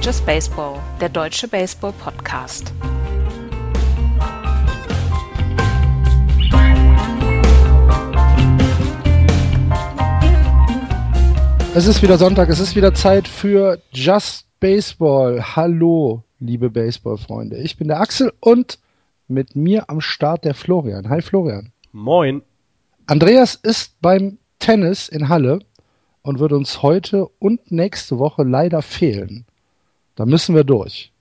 Ist Just Baseball, der deutsche Baseball-Podcast. Es ist wieder Sonntag, es ist wieder Zeit für Just Baseball. Hallo, liebe Baseball-Freunde. Ich bin der Axel und mit mir am Start der Florian. Hi Florian. Moin. Andreas ist beim Tennis in Halle und wird uns heute und nächste Woche leider fehlen. Da müssen wir durch.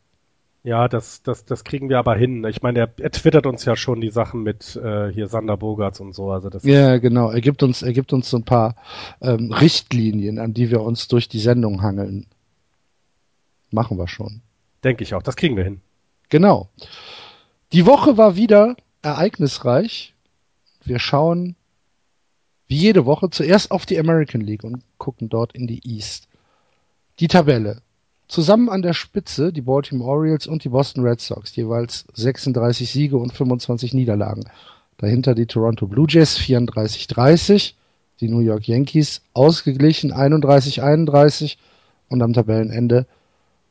Ja, das, das, das kriegen wir aber hin. Ich meine, er, er twittert uns ja schon die Sachen mit äh, hier Sander Bogarts und so. Also das ja, genau. Er gibt uns, er gibt uns so ein paar ähm, Richtlinien, an die wir uns durch die Sendung hangeln. Machen wir schon. Denke ich auch. Das kriegen wir hin. Genau. Die Woche war wieder ereignisreich. Wir schauen wie jede Woche zuerst auf die American League und gucken dort in die East. Die Tabelle. Zusammen an der Spitze die Baltimore Orioles und die Boston Red Sox, jeweils 36 Siege und 25 Niederlagen. Dahinter die Toronto Blue Jays 34-30, die New York Yankees ausgeglichen 31-31 und am Tabellenende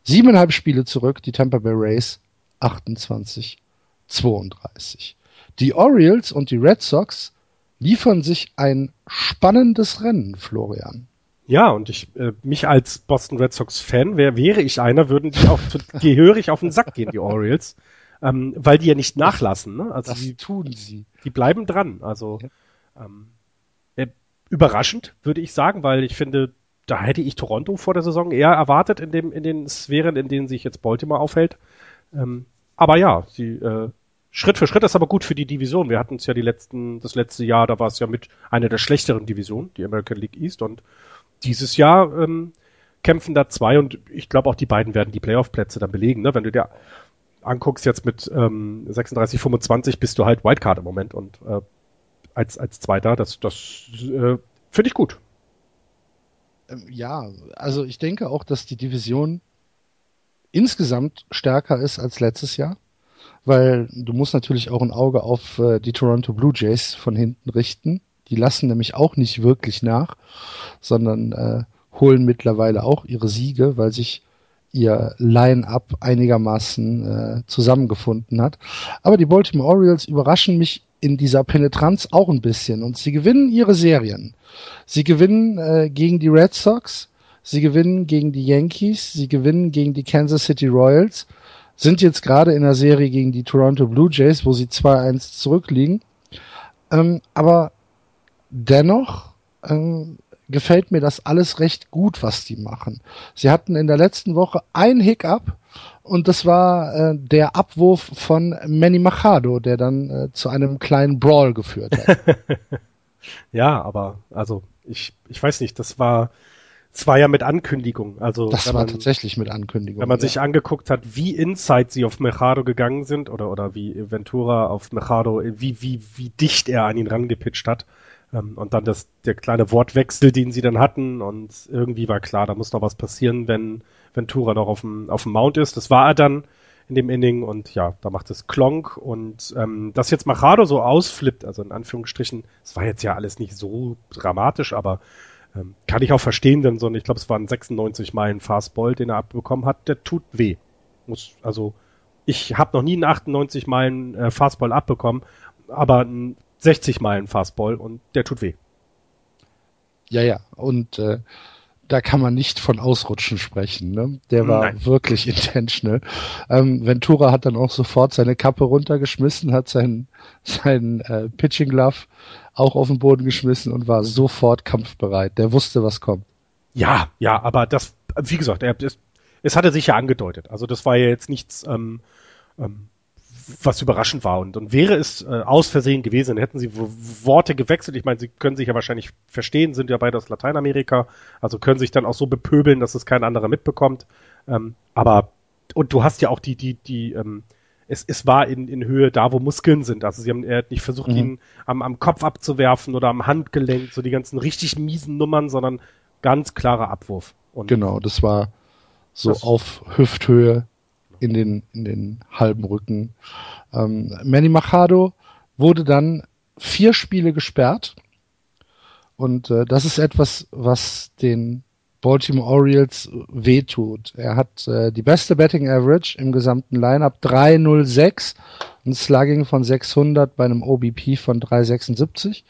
siebeneinhalb Spiele zurück die Tampa Bay Rays 28-32. Die Orioles und die Red Sox liefern sich ein spannendes Rennen, Florian. Ja, und ich, äh, mich als Boston Red Sox Fan, wär, wäre ich einer, würden die auch gehörig auf den Sack gehen, die Orioles. Ähm, weil die ja nicht nachlassen, ne? Also das die, tun sie. Die bleiben dran. Also ähm, äh, überraschend, würde ich sagen, weil ich finde, da hätte ich Toronto vor der Saison eher erwartet in dem, in den Sphären, in denen sich jetzt Baltimore aufhält. Ähm, aber ja, sie äh, Schritt für Schritt ist aber gut für die Division. Wir hatten es ja die letzten, das letzte Jahr, da war es ja mit einer der schlechteren Divisionen, die American League East und dieses Jahr ähm, kämpfen da zwei und ich glaube auch die beiden werden die Playoff-Plätze dann belegen. Ne? Wenn du dir anguckst jetzt mit ähm, 36, 25 bist du halt Wildcard im Moment und äh, als, als Zweiter, das, das äh, finde ich gut. Ähm, ja, also ich denke auch, dass die Division insgesamt stärker ist als letztes Jahr, weil du musst natürlich auch ein Auge auf äh, die Toronto Blue Jays von hinten richten. Die lassen nämlich auch nicht wirklich nach, sondern äh, holen mittlerweile auch ihre Siege, weil sich ihr Line-up einigermaßen äh, zusammengefunden hat. Aber die Baltimore Orioles überraschen mich in dieser Penetranz auch ein bisschen und sie gewinnen ihre Serien. Sie gewinnen äh, gegen die Red Sox, sie gewinnen gegen die Yankees, sie gewinnen gegen die Kansas City Royals, sind jetzt gerade in der Serie gegen die Toronto Blue Jays, wo sie 2-1 zurückliegen. Ähm, aber dennoch ähm, gefällt mir das alles recht gut, was die machen. Sie hatten in der letzten Woche ein Hiccup und das war äh, der Abwurf von Manny Machado, der dann äh, zu einem kleinen Brawl geführt hat. ja, aber also ich, ich weiß nicht, das war es war ja mit Ankündigung. Also das war man, tatsächlich mit Ankündigung. Wenn man ja. sich angeguckt hat, wie Inside sie auf Machado gegangen sind oder oder wie Ventura auf Machado, wie wie wie dicht er an ihn rangepitcht hat, und dann das, der kleine Wortwechsel, den sie dann hatten und irgendwie war klar, da muss noch was passieren, wenn Ventura noch auf dem, auf dem Mount ist. Das war er dann in dem Inning und ja, da macht es Klonk und ähm, dass jetzt Machado so ausflippt, also in Anführungsstrichen, es war jetzt ja alles nicht so dramatisch, aber ähm, kann ich auch verstehen, denn so ein, ich glaube, es waren 96 Meilen Fastball, den er abbekommen hat, der tut weh. Muss, also ich habe noch nie einen 98 Meilen äh, Fastball abbekommen, aber ein 60 Meilen Fastball und der tut weh. Ja, ja, und äh, da kann man nicht von Ausrutschen sprechen. Ne? Der war Nein. wirklich intentional. Ähm, Ventura hat dann auch sofort seine Kappe runtergeschmissen, hat seinen, seinen äh, Pitching Glove auch auf den Boden geschmissen und war sofort kampfbereit. Der wusste, was kommt. Ja, ja, aber das, wie gesagt, er, es, es hatte sich ja angedeutet. Also das war ja jetzt nichts ähm, ähm, was überraschend war. Und, und wäre es äh, aus Versehen gewesen, hätten sie Worte gewechselt. Ich meine, sie können sich ja wahrscheinlich verstehen, sind ja beide aus Lateinamerika, also können sich dann auch so bepöbeln, dass es kein anderer mitbekommt. Ähm, aber, und du hast ja auch die, die, die, ähm, es, es war in, in Höhe da, wo Muskeln sind. Also sie haben er hat nicht versucht, mhm. ihn am, am Kopf abzuwerfen oder am Handgelenk, so die ganzen richtig miesen Nummern, sondern ganz klarer Abwurf. Und genau, das war so auf Hüfthöhe in den, in den halben Rücken. Ähm, Manny Machado wurde dann vier Spiele gesperrt. Und äh, das ist etwas, was den Baltimore Orioles wehtut. Er hat äh, die beste Betting Average im gesamten Lineup 306, ein Slugging von 600 bei einem OBP von 376.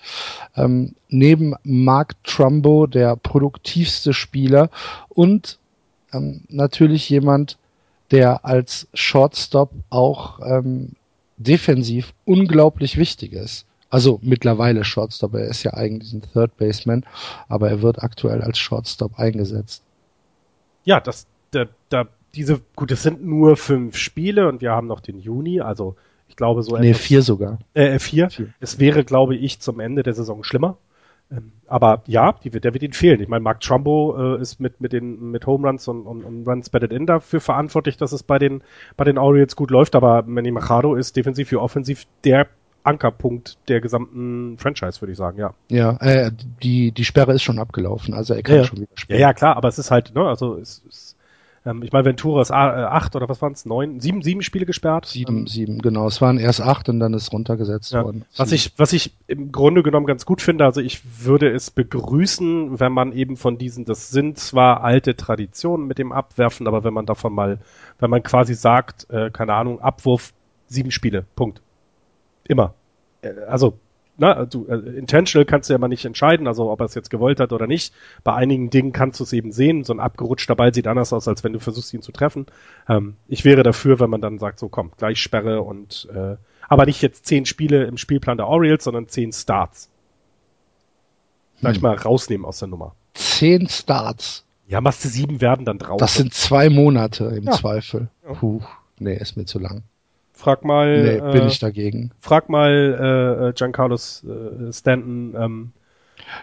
Ähm, neben Mark Trumbo der produktivste Spieler und ähm, natürlich jemand, der als Shortstop auch ähm, defensiv unglaublich wichtig ist. Also mittlerweile Shortstop, er ist ja eigentlich ein Third Baseman, aber er wird aktuell als Shortstop eingesetzt. Ja, das, da, da, diese, gut, es sind nur fünf Spiele und wir haben noch den Juni, also ich glaube so. Nee, vier sogar. Äh, vier. vier. Es wäre, glaube ich, zum Ende der Saison schlimmer. Ähm, aber ja, die wird, der wird ihnen fehlen. Ich meine, Mark Trumbo äh, ist mit, mit den mit Home Runs und, und, und Runs batted in dafür verantwortlich, dass es bei den, bei den Orioles gut läuft, aber Manny Machado ist defensiv wie offensiv der Ankerpunkt der gesamten Franchise, würde ich sagen, ja. Ja, äh, die, die Sperre ist schon abgelaufen, also er kann ja, schon wieder spielen. Ja, ja, klar, aber es ist halt, ne, also es, es ähm, ich meine, Ventura ist äh, acht oder was waren es? Neun, sieben, sieben Spiele gesperrt? Sieben, ähm, sieben, genau. Es waren erst acht und dann ist runtergesetzt ja. worden. Was ich, was ich im Grunde genommen ganz gut finde, also ich würde es begrüßen, wenn man eben von diesen, das sind zwar alte Traditionen mit dem Abwerfen, aber wenn man davon mal, wenn man quasi sagt, äh, keine Ahnung, Abwurf, sieben Spiele, Punkt. Immer. Äh, also na, du, äh, intentional kannst du ja mal nicht entscheiden, also ob er es jetzt gewollt hat oder nicht. Bei einigen Dingen kannst du es eben sehen. So ein abgerutschter Ball sieht anders aus, als wenn du versuchst, ihn zu treffen. Ähm, ich wäre dafür, wenn man dann sagt, so komm, gleich Sperre und äh, aber nicht jetzt zehn Spiele im Spielplan der Orioles, sondern zehn Starts. Gleich hm. mal rausnehmen aus der Nummer. Zehn Starts. Ja, machst du sieben werden dann drauf. Das sind zwei Monate im ja. Zweifel. Ja. Puh, nee, ist mir zu lang. Frag mal. Nee, bin äh, ich dagegen. Frag mal äh, äh Giancarlo äh, Stanton. Ähm.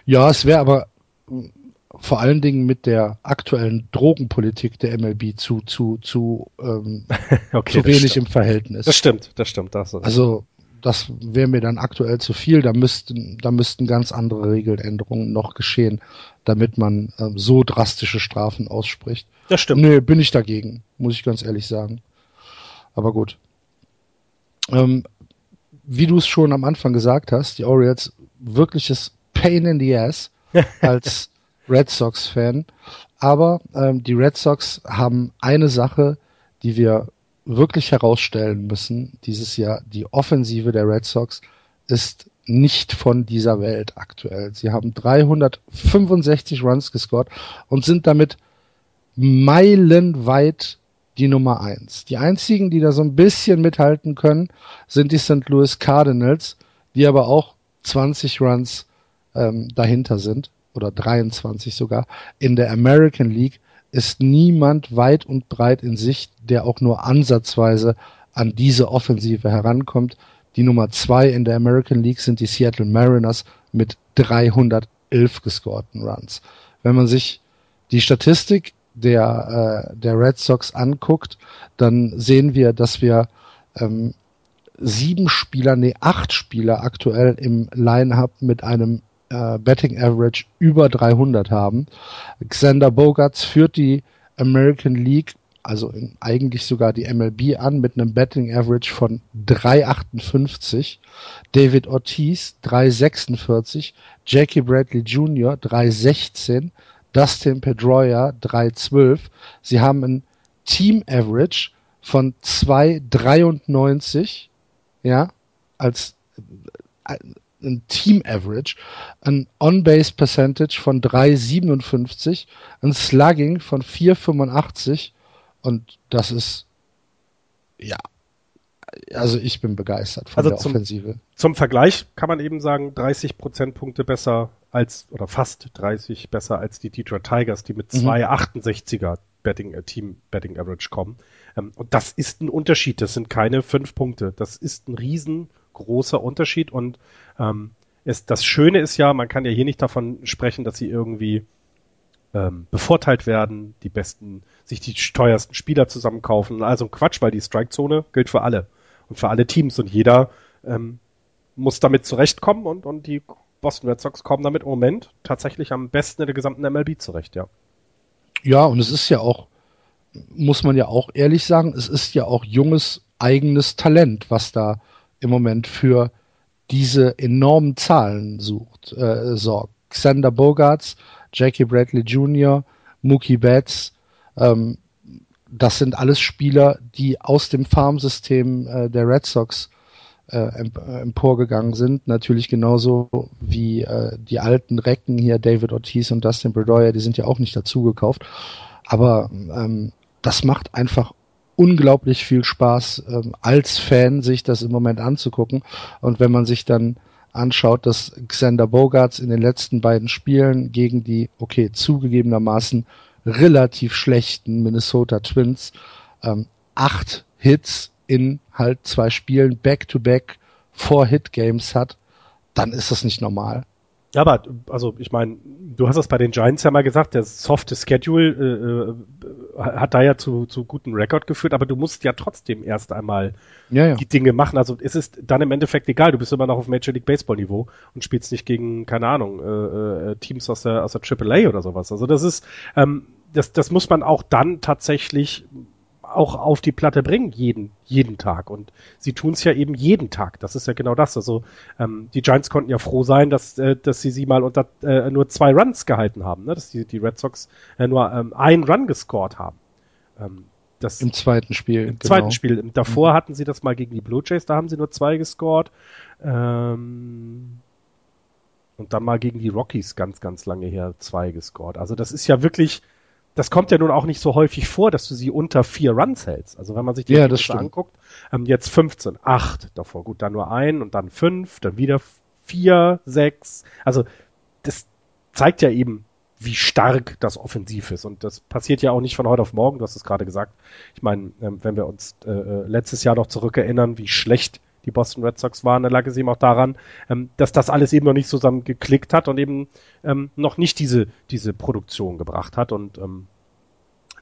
Ja, es wäre aber hm, vor allen Dingen mit der aktuellen Drogenpolitik der MLB zu zu zu, ähm, okay, zu wenig stimmt. im Verhältnis. Das stimmt, das stimmt. Das also das wäre mir dann aktuell zu viel. Da müssten da müssten ganz andere Regeländerungen noch geschehen, damit man ähm, so drastische Strafen ausspricht. Das stimmt. Nee, bin ich dagegen, muss ich ganz ehrlich sagen. Aber gut. Ähm, wie du es schon am Anfang gesagt hast, die Orioles wirkliches Pain in the Ass als Red Sox-Fan. Aber ähm, die Red Sox haben eine Sache, die wir wirklich herausstellen müssen dieses Jahr. Die Offensive der Red Sox ist nicht von dieser Welt aktuell. Sie haben 365 Runs gescored und sind damit meilenweit die Nummer eins. Die einzigen, die da so ein bisschen mithalten können, sind die St. Louis Cardinals, die aber auch 20 Runs ähm, dahinter sind oder 23 sogar. In der American League ist niemand weit und breit in Sicht, der auch nur ansatzweise an diese Offensive herankommt. Die Nummer zwei in der American League sind die Seattle Mariners mit 311 gescorten Runs. Wenn man sich die Statistik der, äh, der Red Sox anguckt, dann sehen wir, dass wir ähm, sieben Spieler, nee, acht Spieler aktuell im Line-Up mit einem äh, Betting Average über 300 haben. Xander Bogarts führt die American League, also in, eigentlich sogar die MLB an mit einem Betting Average von 3,58. David Ortiz 3,46. Jackie Bradley Jr. 3,16. Dustin Pedroia 3,12. Sie haben ein Team Average von 2,93, ja, als äh, ein Team Average, ein On-Base Percentage von 3,57, ein Slugging von 4,85 und das ist, ja, also ich bin begeistert von also der zum, Offensive. Zum Vergleich kann man eben sagen, 30 Prozentpunkte besser als, oder fast 30 besser als die Detroit Tigers, die mit mhm. 2,68er Betting, äh, Team Betting Average kommen. Ähm, und das ist ein Unterschied. Das sind keine fünf Punkte. Das ist ein riesengroßer Unterschied und ähm, es, das Schöne ist ja, man kann ja hier nicht davon sprechen, dass sie irgendwie ähm, bevorteilt werden, die besten, sich die teuersten Spieler zusammenkaufen. Also Quatsch, weil die Strikezone gilt für alle und für alle Teams und jeder ähm, muss damit zurechtkommen und, und die Boston Red Sox kommen damit im Moment tatsächlich am besten in der gesamten MLB zurecht, ja. Ja, und es ist ja auch, muss man ja auch ehrlich sagen, es ist ja auch junges eigenes Talent, was da im Moment für diese enormen Zahlen sucht, äh, sorgt. Xander Bogarts, Jackie Bradley Jr., Mookie Betts, ähm, das sind alles Spieler, die aus dem Farmsystem äh, der Red Sox äh, äh, emporgegangen sind. Natürlich genauso wie äh, die alten Recken hier, David Ortiz und Dustin Bedoya, die sind ja auch nicht dazugekauft. Aber ähm, das macht einfach unglaublich viel Spaß, ähm, als Fan sich das im Moment anzugucken. Und wenn man sich dann anschaut, dass Xander Bogarts in den letzten beiden Spielen gegen die, okay, zugegebenermaßen relativ schlechten Minnesota Twins ähm, acht Hits in halt zwei Spielen back-to-back four Hit Games hat, dann ist das nicht normal. Ja, aber also ich meine, du hast es bei den Giants ja mal gesagt, der softe Schedule äh, äh, hat da ja zu, zu guten Rekord geführt, aber du musst ja trotzdem erst einmal ja, ja. die Dinge machen. Also es ist dann im Endeffekt egal, du bist immer noch auf Major League Baseball Niveau und spielst nicht gegen, keine Ahnung, äh, äh, Teams aus der, aus der AAA oder sowas. Also das ist, ähm, das, das muss man auch dann tatsächlich auch auf die Platte bringen, jeden, jeden Tag. Und sie tun es ja eben jeden Tag. Das ist ja genau das. Also ähm, die Giants konnten ja froh sein, dass, äh, dass sie sie mal unter äh, nur zwei Runs gehalten haben, ne? dass die, die Red Sox äh, nur ähm, einen Run gescored haben. Ähm, das, Im zweiten Spiel. Im genau. zweiten Spiel. Davor mhm. hatten sie das mal gegen die Blue Jays, da haben sie nur zwei gescored. Ähm, und dann mal gegen die Rockies ganz, ganz lange her zwei gescored. Also das ist ja wirklich das kommt ja nun auch nicht so häufig vor, dass du sie unter vier Runs hältst. Also wenn man sich die ja, das anguckt, ähm, jetzt 15, 8 davor, gut, dann nur ein und dann fünf, dann wieder vier, sechs. Also das zeigt ja eben, wie stark das offensiv ist. Und das passiert ja auch nicht von heute auf morgen, du hast es gerade gesagt. Ich meine, ähm, wenn wir uns äh, äh, letztes Jahr noch zurückerinnern, wie schlecht die Boston Red Sox waren, dann lag es eben auch daran, ähm, dass das alles eben noch nicht zusammen geklickt hat und eben ähm, noch nicht diese, diese Produktion gebracht hat. Und ähm,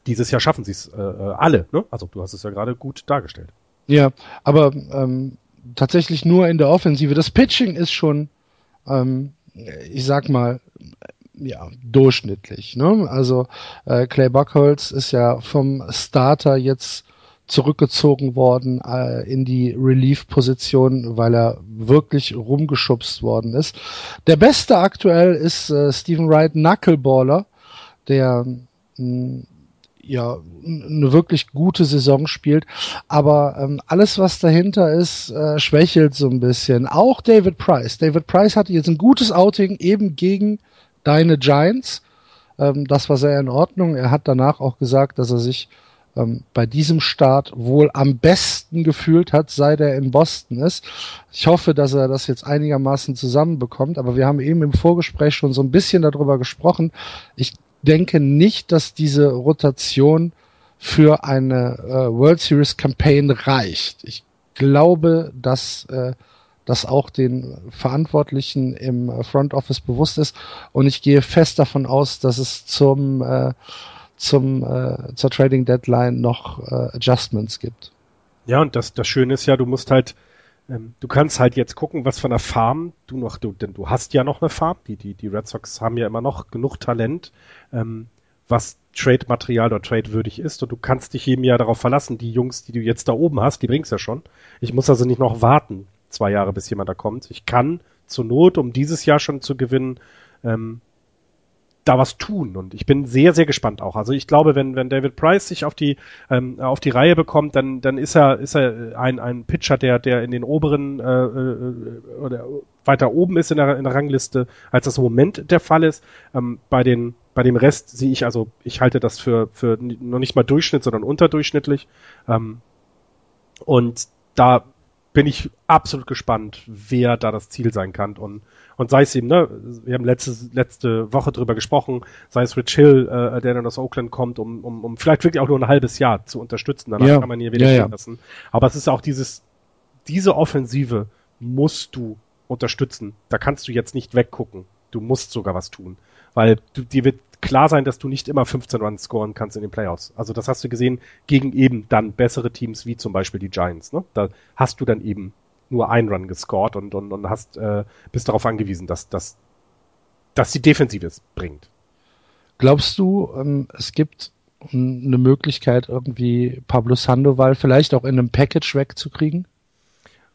dieses Jahr schaffen sie es äh, äh, alle. Ne? Also du hast es ja gerade gut dargestellt. Ja, aber ähm, tatsächlich nur in der Offensive. Das Pitching ist schon, ähm, ich sag mal, ja, durchschnittlich. Ne? Also äh, Clay Buckholz ist ja vom Starter jetzt zurückgezogen worden äh, in die Relief-Position, weil er wirklich rumgeschubst worden ist. Der beste aktuell ist äh, Stephen Wright Knuckleballer, der mh, hm, ja eine wirklich gute Saison spielt, aber ähm, alles was dahinter ist äh, schwächelt so ein bisschen. Auch David Price. David Price hatte jetzt ein gutes Outing eben gegen deine Giants. Ähm, das war sehr in Ordnung. Er hat danach auch gesagt, dass er sich ähm, bei diesem Start wohl am besten gefühlt hat, seit er in Boston ist. Ich hoffe, dass er das jetzt einigermaßen zusammenbekommt, aber wir haben eben im Vorgespräch schon so ein bisschen darüber gesprochen. Ich denke nicht, dass diese Rotation für eine äh, World Series Campaign reicht. Ich glaube, dass äh, das auch den Verantwortlichen im Front Office bewusst ist und ich gehe fest davon aus, dass es zum äh, zum äh, zur Trading Deadline noch äh, Adjustments gibt. Ja, und das, das Schöne ist ja, du musst halt, ähm, du kannst halt jetzt gucken, was von der Farm du noch, du, denn du hast ja noch eine Farm, die, die, die Red Sox haben ja immer noch genug Talent, ähm, was Trade-Material oder Trade-würdig ist und du kannst dich jedem Jahr darauf verlassen, die Jungs, die du jetzt da oben hast, die bringst ja schon. Ich muss also nicht noch warten, zwei Jahre, bis jemand da kommt. Ich kann zur Not, um dieses Jahr schon zu gewinnen, ähm, da was tun. Und ich bin sehr, sehr gespannt auch. Also ich glaube, wenn, wenn David Price sich auf die, ähm, auf die Reihe bekommt, dann, dann ist er, ist er ein, ein Pitcher, der, der in den oberen äh, äh, oder weiter oben ist in der, in der Rangliste, als das im Moment der Fall ist. Ähm, bei den bei dem Rest sehe ich, also ich halte das für, für noch nicht mal Durchschnitt, sondern unterdurchschnittlich. Ähm, und da bin ich absolut gespannt, wer da das Ziel sein kann. Und und sei es eben, ne, wir haben letzte, letzte Woche drüber gesprochen, sei es Rich Hill, äh, der dann aus Oakland kommt, um, um, um vielleicht wirklich auch nur ein halbes Jahr zu unterstützen. Danach ja. kann man hier wieder ja, ja. lassen. Aber es ist auch dieses, diese Offensive musst du unterstützen. Da kannst du jetzt nicht weggucken. Du musst sogar was tun. Weil du, dir wird klar sein, dass du nicht immer 15 Runs scoren kannst in den Playoffs. Also das hast du gesehen gegen eben dann bessere Teams wie zum Beispiel die Giants. Ne? Da hast du dann eben nur ein Run gescored und, und, und hast, äh, bist darauf angewiesen, dass, dass, dass die Defensive es bringt. Glaubst du, ähm, es gibt eine Möglichkeit, irgendwie Pablo Sandoval vielleicht auch in einem Package wegzukriegen?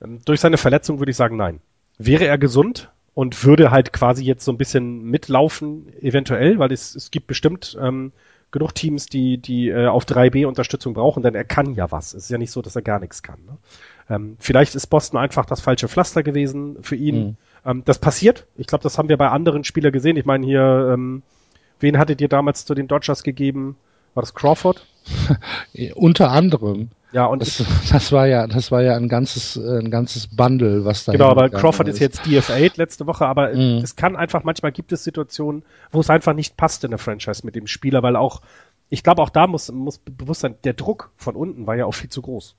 Ähm, durch seine Verletzung würde ich sagen, nein. Wäre er gesund und würde halt quasi jetzt so ein bisschen mitlaufen, eventuell, weil es, es gibt bestimmt ähm, genug Teams, die, die äh, auf 3B Unterstützung brauchen, denn er kann ja was. Es ist ja nicht so, dass er gar nichts kann. Ne? Ähm, vielleicht ist Boston einfach das falsche Pflaster gewesen für ihn. Mhm. Ähm, das passiert. Ich glaube, das haben wir bei anderen Spielern gesehen. Ich meine hier, ähm, wen hattet ihr damals zu den Dodgers gegeben? War das Crawford? Unter anderem. Ja, und das, das, war ja, das war ja ein ganzes, ein ganzes Bundle, was da. Genau, aber Crawford ist. jetzt DFA letzte Woche, aber mm. es kann einfach, manchmal gibt es Situationen, wo es einfach nicht passt in der Franchise mit dem Spieler, weil auch, ich glaube auch da muss, muss bewusst sein, der Druck von unten war ja auch viel zu groß.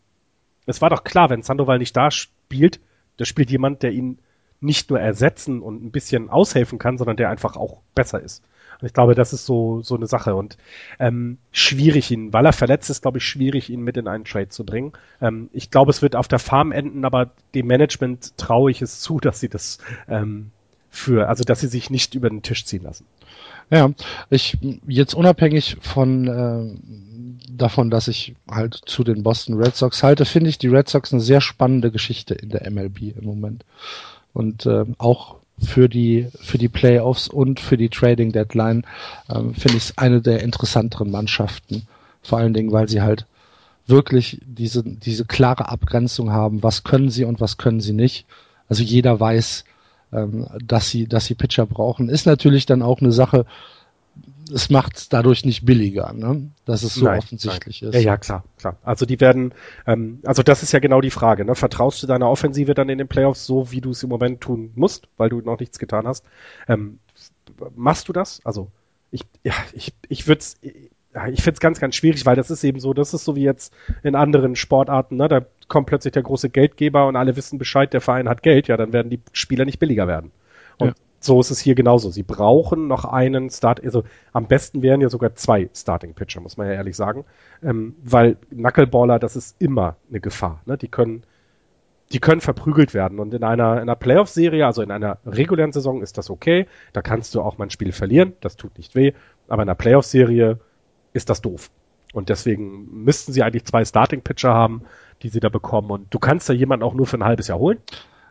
Es war doch klar, wenn Sandoval nicht da spielt, da spielt jemand, der ihn nicht nur ersetzen und ein bisschen aushelfen kann, sondern der einfach auch besser ist. Und ich glaube, das ist so, so eine Sache und ähm, schwierig ihn, weil er verletzt ist, glaube ich, schwierig, ihn mit in einen Trade zu bringen. Ähm, ich glaube, es wird auf der Farm enden, aber dem Management traue ich es zu, dass sie das ähm, für, also dass sie sich nicht über den Tisch ziehen lassen. Ja, ich jetzt unabhängig von äh, davon, dass ich halt zu den Boston Red Sox halte, finde ich die Red Sox eine sehr spannende Geschichte in der MLB im Moment. Und äh, auch für die, für die Playoffs und für die Trading Deadline ähm, finde ich es eine der interessanteren Mannschaften. Vor allen Dingen, weil sie halt wirklich diese, diese klare Abgrenzung haben, was können sie und was können sie nicht. Also jeder weiß, ähm, dass sie, dass sie Pitcher brauchen. Ist natürlich dann auch eine Sache, es macht es dadurch nicht billiger, ne? dass es so nein, offensichtlich nein. ist. Ja, ja, klar, klar. Also die werden, ähm, also das ist ja genau die Frage. Ne? Vertraust du deiner Offensive dann in den Playoffs so, wie du es im Moment tun musst, weil du noch nichts getan hast? Ähm, machst du das? Also ich, ja, ich, ich würde es, ich finde es ganz, ganz schwierig, weil das ist eben so, das ist so wie jetzt in anderen Sportarten, ne? Da kommt plötzlich der große Geldgeber und alle wissen Bescheid, der Verein hat Geld, ja, dann werden die Spieler nicht billiger werden. So ist es hier genauso. Sie brauchen noch einen Start, also am besten wären ja sogar zwei Starting Pitcher, muss man ja ehrlich sagen, ähm, weil Knuckleballer, das ist immer eine Gefahr. Ne? Die können, die können verprügelt werden und in einer, in einer Playoff-Serie, also in einer regulären Saison ist das okay. Da kannst du auch mal ein Spiel verlieren, das tut nicht weh, aber in einer Playoff-Serie ist das doof. Und deswegen müssten sie eigentlich zwei Starting Pitcher haben, die sie da bekommen. Und du kannst da jemanden auch nur für ein halbes Jahr holen.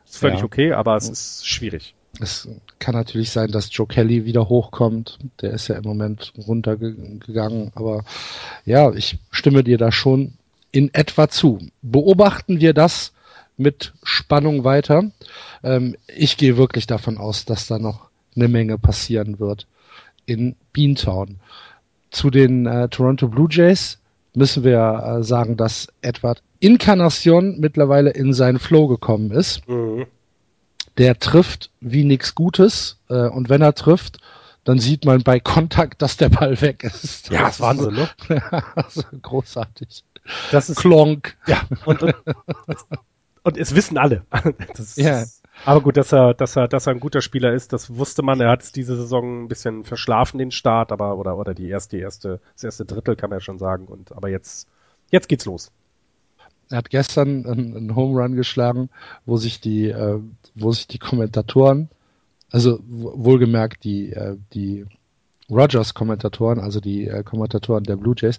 Ist völlig ja. okay, aber es ist schwierig. Es kann natürlich sein, dass Joe Kelly wieder hochkommt. Der ist ja im Moment runtergegangen. Aber ja, ich stimme dir da schon in etwa zu. Beobachten wir das mit Spannung weiter. Ähm, ich gehe wirklich davon aus, dass da noch eine Menge passieren wird in Beantown. Zu den äh, Toronto Blue Jays müssen wir äh, sagen, dass Edward Incarnation mittlerweile in seinen Flow gekommen ist. Mhm der trifft wie nichts Gutes äh, und wenn er trifft, dann sieht man bei Kontakt, dass der Ball weg ist. Ja, das ist Wahnsinn, ne? also, großartig. Das ist Klonk. Ja, und, und, und es wissen alle. Das ja. aber gut, dass er, dass er, dass er ein guter Spieler ist, das wusste man. Er hat es diese Saison ein bisschen verschlafen, den Start, aber oder oder die erste, die erste, das erste Drittel kann man ja schon sagen. Und aber jetzt, jetzt geht's los. Er hat gestern einen, einen Home Run geschlagen, wo sich die, äh, wo sich die Kommentatoren, also wohlgemerkt die, äh, die Rogers-Kommentatoren, also die äh, Kommentatoren der Blue Jays,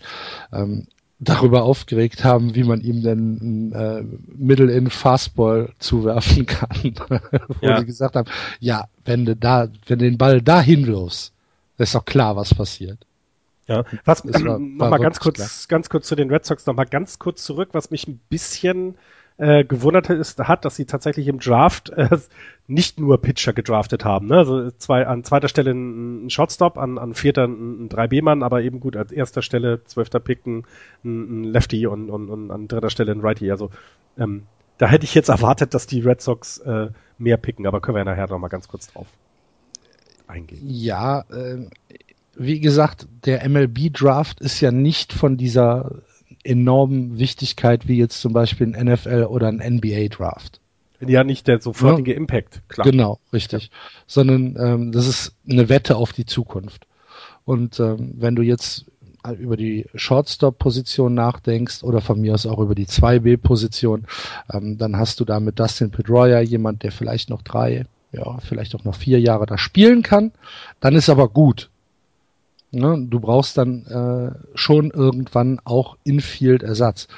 ähm, darüber aufgeregt haben, wie man ihm denn äh, Middle-in Fastball zuwerfen kann. Wo ja. sie gesagt haben, ja, wenn du da, wenn du den Ball dahin wirfst, ist doch klar, was passiert. Ja, was war, noch mal ganz kurz, klar. ganz kurz zu den Red Sox noch mal ganz kurz zurück, was mich ein bisschen äh, gewundert ist, hat, dass sie tatsächlich im Draft äh, nicht nur Pitcher gedraftet haben. Ne? Also zwei, an zweiter Stelle ein, ein Shotstop, an, an vierter ein, ein 3B-Mann, aber eben gut, an erster Stelle, zwölfter Pick ein, ein Lefty und, und, und an dritter Stelle ein Righty. Also ähm, da hätte ich jetzt erwartet, dass die Red Sox äh, mehr picken, aber können wir nachher noch mal ganz kurz drauf eingehen. Ja, äh, wie gesagt, der MLB-Draft ist ja nicht von dieser enormen Wichtigkeit wie jetzt zum Beispiel ein NFL oder ein NBA-Draft. Ja, nicht der sofortige ja, Impact, klar. Genau, richtig. Ja. Sondern ähm, das ist eine Wette auf die Zukunft. Und ähm, wenn du jetzt über die Shortstop-Position nachdenkst oder von mir aus auch über die 2B-Position, ähm, dann hast du da mit Dustin Pedroia jemand, der vielleicht noch drei, ja, vielleicht auch noch vier Jahre da spielen kann. Dann ist aber gut. Ne? Du brauchst dann äh, schon irgendwann auch Infield-Ersatz.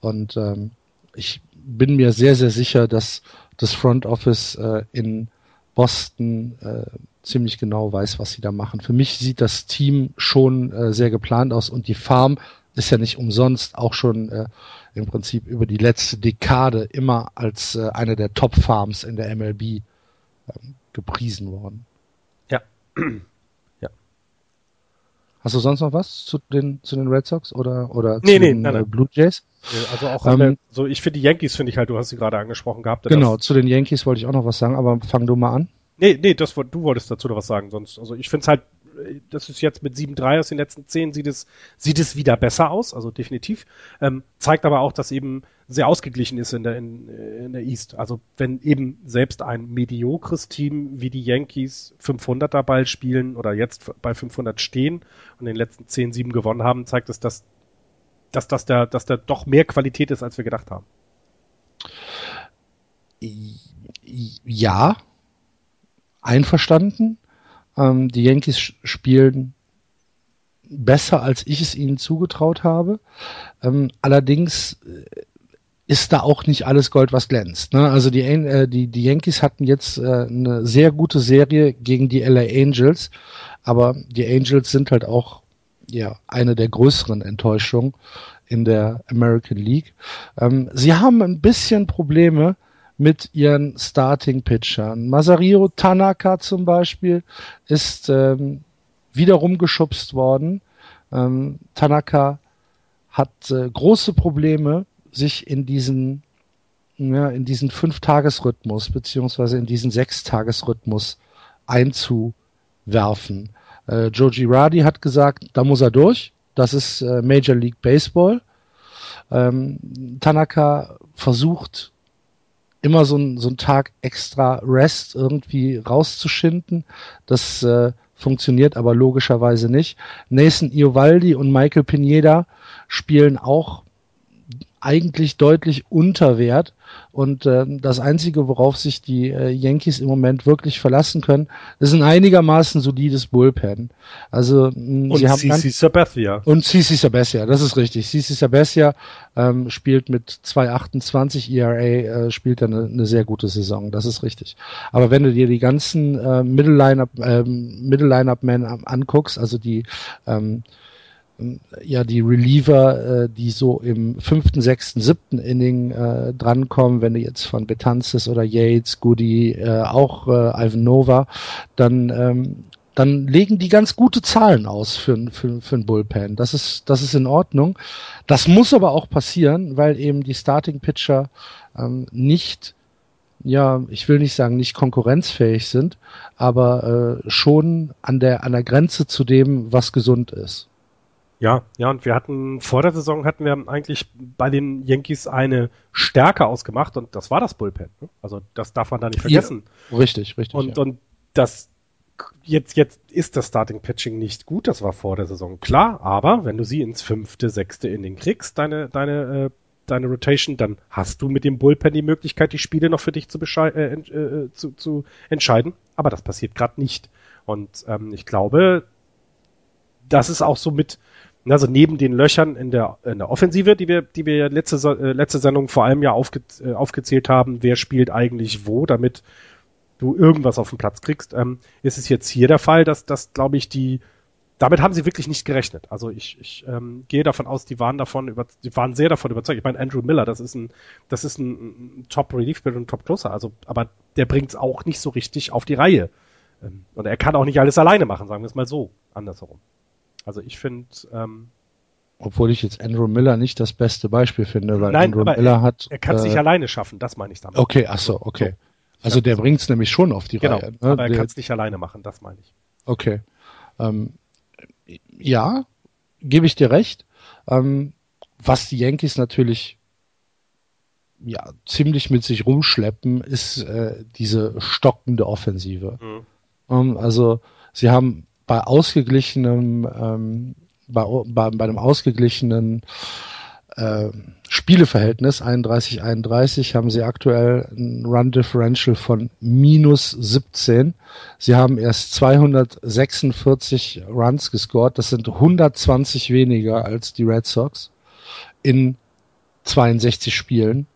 Und ähm, ich bin mir sehr, sehr sicher, dass das Front Office äh, in Boston äh, ziemlich genau weiß, was sie da machen. Für mich sieht das Team schon äh, sehr geplant aus und die Farm ist ja nicht umsonst auch schon äh, im Prinzip über die letzte Dekade immer als äh, eine der Top-Farms in der MLB äh, gepriesen worden. Ja. Hast du sonst noch was zu den, zu den Red Sox oder, oder nee, zu nee, den nein, nein. Äh, Blue Jays? Also auch Ähm, der, so, ich finde die Yankees finde ich halt, du hast sie gerade angesprochen gehabt. Genau, zu den Yankees wollte ich auch noch was sagen, aber fang du mal an. nee, nee, das, du wolltest dazu noch was sagen, sonst, also ich finde es halt, äh, das ist jetzt mit 7-3 aus den letzten 10 sieht es, sieht es wieder besser aus, also definitiv. Ähm, zeigt aber auch, dass eben sehr ausgeglichen ist in der, in, äh, in der East. Also wenn eben selbst ein mediokres Team wie die Yankees 500er Ball spielen oder jetzt bei 500 stehen und in den letzten 10, 7 gewonnen haben, zeigt es, dass, dass, dass, der, dass da doch mehr Qualität ist, als wir gedacht haben. Ja, einverstanden. Ähm, die Yankees spielen besser, als ich es ihnen zugetraut habe. Ähm, allerdings äh, ist da auch nicht alles Gold, was glänzt. Ne? Also die, äh, die, die Yankees hatten jetzt äh, eine sehr gute Serie gegen die LA Angels, aber die Angels sind halt auch ja eine der größeren Enttäuschungen in der American League. Ähm, sie haben ein bisschen Probleme mit ihren Starting-Pitchern. Masahiro Tanaka zum Beispiel ist ähm, wiederum geschubst worden. Ähm, Tanaka hat äh, große Probleme, sich in diesen ja, in diesen Fünf-Tages-Rhythmus beziehungsweise in diesen Sechs-Tages-Rhythmus einzuwerfen. Äh, Joe Girardi hat gesagt, da muss er durch. Das ist äh, Major League Baseball. Ähm, Tanaka versucht immer so ein, so ein Tag extra Rest irgendwie rauszuschinden. Das äh, funktioniert aber logischerweise nicht. Nathan Iovaldi und Michael Pineda spielen auch eigentlich deutlich unter Wert. Und äh, das Einzige, worauf sich die äh, Yankees im Moment wirklich verlassen können, ist ein einigermaßen solides Bullpen. Also mh, Und sie haben CC Sabathia. und Cici Sabathia, das ist richtig. Cici Sabathia ähm, spielt mit 2,28 ERA, äh, spielt er eine, eine sehr gute Saison, das ist richtig. Aber wenn du dir die ganzen äh, Middle Lineup ähm, Middle Lineup Men an- anguckst, also die ähm, ja die Reliever, äh, die so im fünften, sechsten, siebten Inning äh, drankommen, wenn du jetzt von Betances oder Yates, Goody, äh, auch äh, Ivan Nova, dann ähm, dann legen die ganz gute Zahlen aus für, für, für ein Bullpen. Das ist, das ist in Ordnung. Das muss aber auch passieren, weil eben die Starting Pitcher ähm, nicht, ja, ich will nicht sagen, nicht konkurrenzfähig sind, aber äh, schon an der, an der Grenze zu dem, was gesund ist. Ja, ja, und wir hatten vor der Saison hatten wir eigentlich bei den Yankees eine Stärke ausgemacht und das war das Bullpen. Ne? Also das darf man da nicht vergessen. Richtig, richtig. Und, ja. und das jetzt, jetzt ist das Starting Pitching nicht gut, das war vor der Saison klar, aber wenn du sie ins fünfte, sechste Inning kriegst, deine, deine, äh, deine Rotation, dann hast du mit dem Bullpen die Möglichkeit, die Spiele noch für dich zu, äh, äh, zu, zu entscheiden. Aber das passiert gerade nicht. Und ähm, ich glaube, das ist auch so mit, also neben den Löchern in der, in der Offensive, die wir, die wir letzte, äh, letzte Sendung vor allem ja aufge, äh, aufgezählt haben, wer spielt eigentlich wo, damit du irgendwas auf den Platz kriegst, ähm, ist es jetzt hier der Fall, dass das, glaube ich, die, damit haben sie wirklich nicht gerechnet. Also ich, ich ähm, gehe davon aus, die waren davon über, die waren sehr davon überzeugt. Ich meine, Andrew Miller, das ist ein, das ist ein, ein Top Relief und ein Top Closer, also, aber der bringt es auch nicht so richtig auf die Reihe. Ähm, und er kann auch nicht alles alleine machen, sagen wir es mal so, andersherum. Also ich finde, ähm, Obwohl ich jetzt Andrew Miller nicht das beste Beispiel finde, weil Nein, Andrew Miller hat. er kann es äh, nicht alleine schaffen, das meine ich damit. Okay, ach so, okay. Also der bringt es nämlich schon auf die Genau, Reihe. ne? aber er kann es nicht alleine machen, das meine ich. Okay. Ähm, ja, gebe ich dir recht. Ähm, was die Yankees natürlich ja ziemlich mit sich rumschleppen, ist äh, diese stockende Offensive. Mhm. Ähm, also sie haben bei ausgeglichenem, ähm, bei, bei, bei einem ausgeglichenen äh, Spieleverhältnis 31-31 haben sie aktuell ein Run Differential von minus 17. Sie haben erst 246 Runs gescored. Das sind 120 weniger als die Red Sox in 62 Spielen.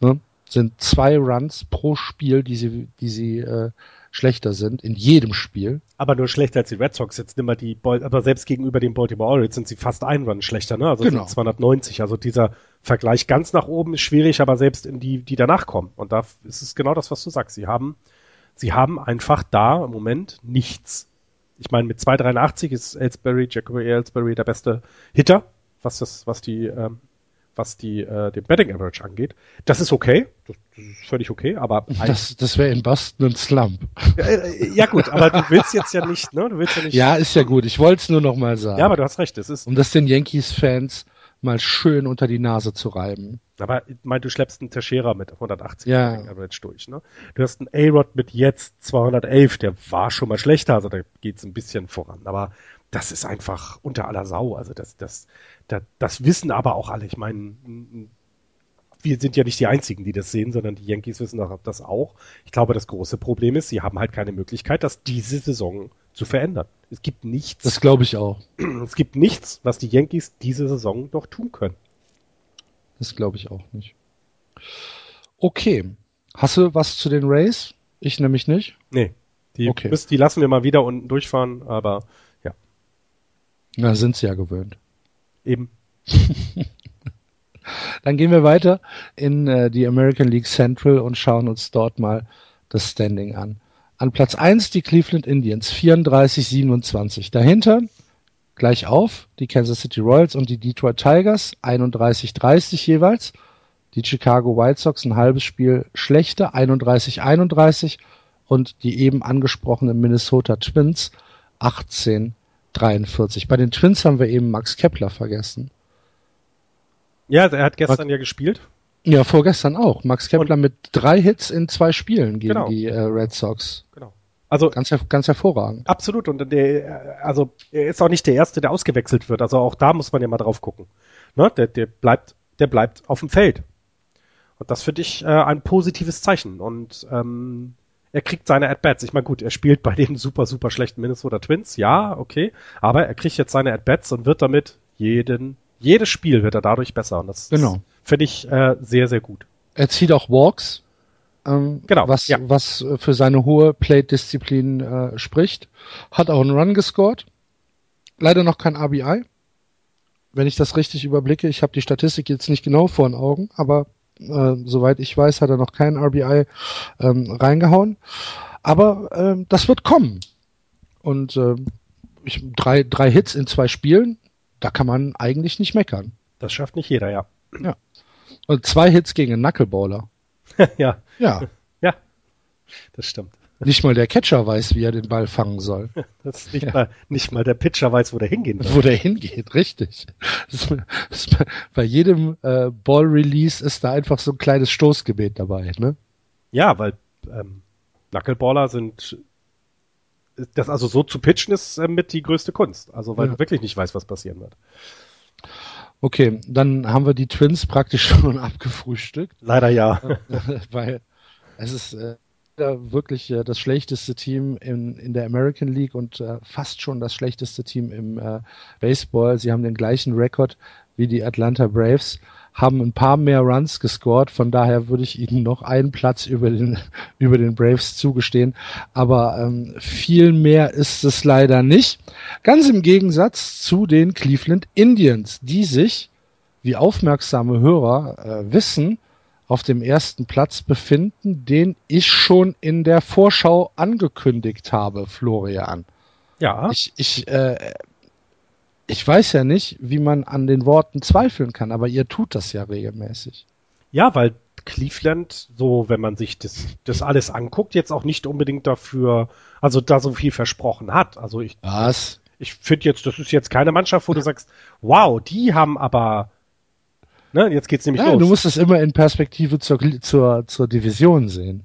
Ne? sind zwei Runs pro Spiel, die sie, die sie äh, schlechter sind, in jedem Spiel. Aber nur schlechter als die Red Sox. Jetzt nimm mal die, Bol aber selbst gegenüber den Baltimore Orioles sind sie fast ein Run schlechter, ne? Also Genau. sind 290. Also dieser Vergleich ganz nach oben ist schwierig, aber selbst in die, die danach kommen. Und da ist es genau das, was du sagst. Sie haben, sie haben einfach da im Moment nichts. Ich meine, mit 283 ist Ellsbury, Jacoby Ellsbury der beste Hitter, was das, was die, ähm, was die, äh, den Betting Average angeht. Das ist okay. Das, das ist völlig okay, aber Das, das wäre in Boston ein Slump. äh, ja gut, aber du willst jetzt ja nicht, ne? Du willst ja nicht. Ja, ist ja gut. Ich wollte es nur noch mal sagen. Ja, aber du hast recht. Es ist, um das den Yankees-Fans mal schön unter die Nase zu reiben. aber ich meine, du schleppst einen Teixeira mit 180 Ja. Average durch, ne? Du hast einen A-Rod mit jetzt 211, der war schon mal schlechter, also da geht's ein bisschen voran. Aber das ist einfach unter aller Sau. Also das, das, das, das wissen aber auch alle. Ich meine, wir sind ja nicht die Einzigen, die das sehen, sondern die Yankees wissen doch das auch. Ich glaube, das große Problem ist, sie haben halt keine Möglichkeit, das diese Saison zu verändern. Es gibt nichts. Das glaube ich auch. Es gibt nichts, was die Yankees diese Saison noch tun können. Das glaube ich auch nicht. Okay. Hast du was zu den Rays? Ich nämlich nicht. Nee. Die, Okay. müssen, die lassen wir mal wieder unten durchfahren, aber Na, sind sie ja gewöhnt. eben. Dann gehen wir weiter in äh, die American League Central und schauen uns dort mal das Standing an. An Platz 1 die Cleveland Indians, 34-27. Dahinter gleich auf die Kansas City Royals und die Detroit Tigers, 31-30 jeweils. Die Chicago White Sox ein halbes Spiel schlechter, 31-31. Und die eben angesprochenen Minnesota Twins, 18-43. Bei den Twins haben wir eben Max Kepler vergessen. Ja, er hat gestern ja gespielt. Ja, vorgestern auch. Max Kepler mit drei Hits in zwei Spielen gegen Genau. die äh, Red Sox. Genau. Also Ganz, ganz hervorragend. absolut. Und der, also er ist auch nicht der Erste, der ausgewechselt wird. Also auch da muss man ja mal drauf gucken. Ne? Der, der bleibt, der bleibt auf dem Feld. Und das finde ich äh, ein positives Zeichen. Und ähm, er kriegt seine At-Bats. Ich meine, gut, er spielt bei den super, super schlechten Minnesota Twins, ja, okay. Aber er kriegt jetzt seine At-Bats und wird damit jeden, jedes Spiel wird er dadurch besser. Und das Genau. finde ich äh, sehr, sehr gut. Er zieht auch Walks, ähm, Genau, was, ja. was äh, für seine hohe Plate-Disziplin äh, spricht. Hat auch einen Run gescored. Leider noch kein RBI. Wenn ich das richtig überblicke, ich habe die Statistik jetzt nicht genau vor den Augen, aber äh, soweit ich weiß, hat er noch keinen RBI ähm, reingehauen. Aber ähm, das wird kommen. Und ähm, ich, drei, drei Hits in zwei Spielen, da kann man eigentlich nicht meckern. Das schafft nicht jeder, ja. Und zwei Hits gegen einen Knucklebowler. ja, Ja, ja, das stimmt. Nicht mal der Catcher weiß, wie er den Ball fangen soll. Das nicht, mal, nicht mal der Pitcher weiß, wo der hingehen soll. Wo der hingeht, richtig. Das das bei, jedem äh, Ball-Release ist da einfach so ein kleines Stoßgebet dabei. Ne? Ja, weil ähm, Knuckleballer sind das also so zu pitchen ist äh, mit die größte Kunst. Also weil Ja. du wirklich nicht weißt, was passieren wird. Okay, dann haben wir die Twins praktisch schon abgefrühstückt, Leider ja. weil es ist äh, ja wirklich äh, das schlechteste Team in, in der American League und äh, fast schon das schlechteste Team im äh, Baseball. Sie haben den gleichen Rekord wie die Atlanta Braves, haben ein paar mehr Runs gescored, von daher würde ich ihnen noch einen Platz über den, über den Braves zugestehen. Aber ähm, viel mehr ist es leider nicht. Ganz im Gegensatz zu den Cleveland Indians, die sich, wie aufmerksame Hörer äh, wissen, auf dem ersten Platz befinden, den ich schon in der Vorschau angekündigt habe, Florian. Ja, Ich, ich, äh, ich weiß ja nicht, wie man an den Worten zweifeln kann, aber ihr tut das ja regelmäßig. ja, weil Cleveland, so wenn man sich das, das alles anguckt, jetzt auch nicht unbedingt dafür, also da so viel versprochen hat. Also ich, Was? ich finde jetzt, das ist jetzt keine Mannschaft, wo du sagst, wow, die haben aber, ne, jetzt geht's nämlich Ja, los. du musst es immer in Perspektive zur, zur, zur Division sehen.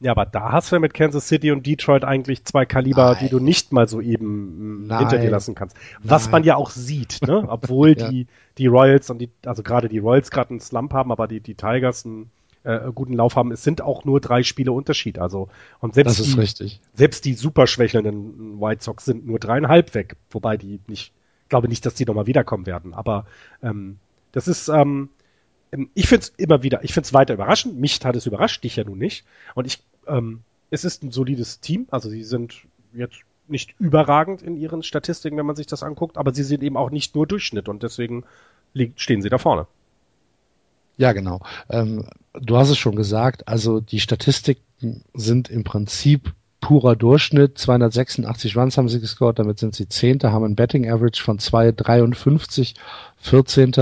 Ja, aber da hast du ja mit Kansas City und Detroit eigentlich zwei Kaliber, Nein. die du nicht mal so eben mh, Nein. hinter dir lassen kannst. Was Nein. man ja auch sieht, ne? Obwohl Ja. die, die Royals und die, also gerade die Royals gerade einen Slump haben, aber die, die Tigers einen äh, guten Lauf haben, es sind auch nur drei Spiele Unterschied. Also, und selbst Das ist die, richtig. selbst die super schwächelnden White Sox sind nur dreieinhalb weg, wobei die nicht, ich glaube nicht, dass die nochmal wiederkommen werden, aber ähm, das ist, ähm, ähm, ich finde es immer wieder, ich finde es weiter überraschend. Mich hat es überrascht, dich ja nun nicht. Und ich, ähm, es ist ein solides Team. Also sie sind jetzt nicht überragend in ihren Statistiken, wenn man sich das anguckt, aber sie sind eben auch nicht nur Durchschnitt und deswegen stehen sie da vorne. Ja, genau. Ähm, du hast es schon gesagt, also die Statistiken sind im Prinzip purer Durchschnitt. 286 Runs haben sie gescored, damit sind sie Zehnter, haben ein Betting Average von 2,53, 14.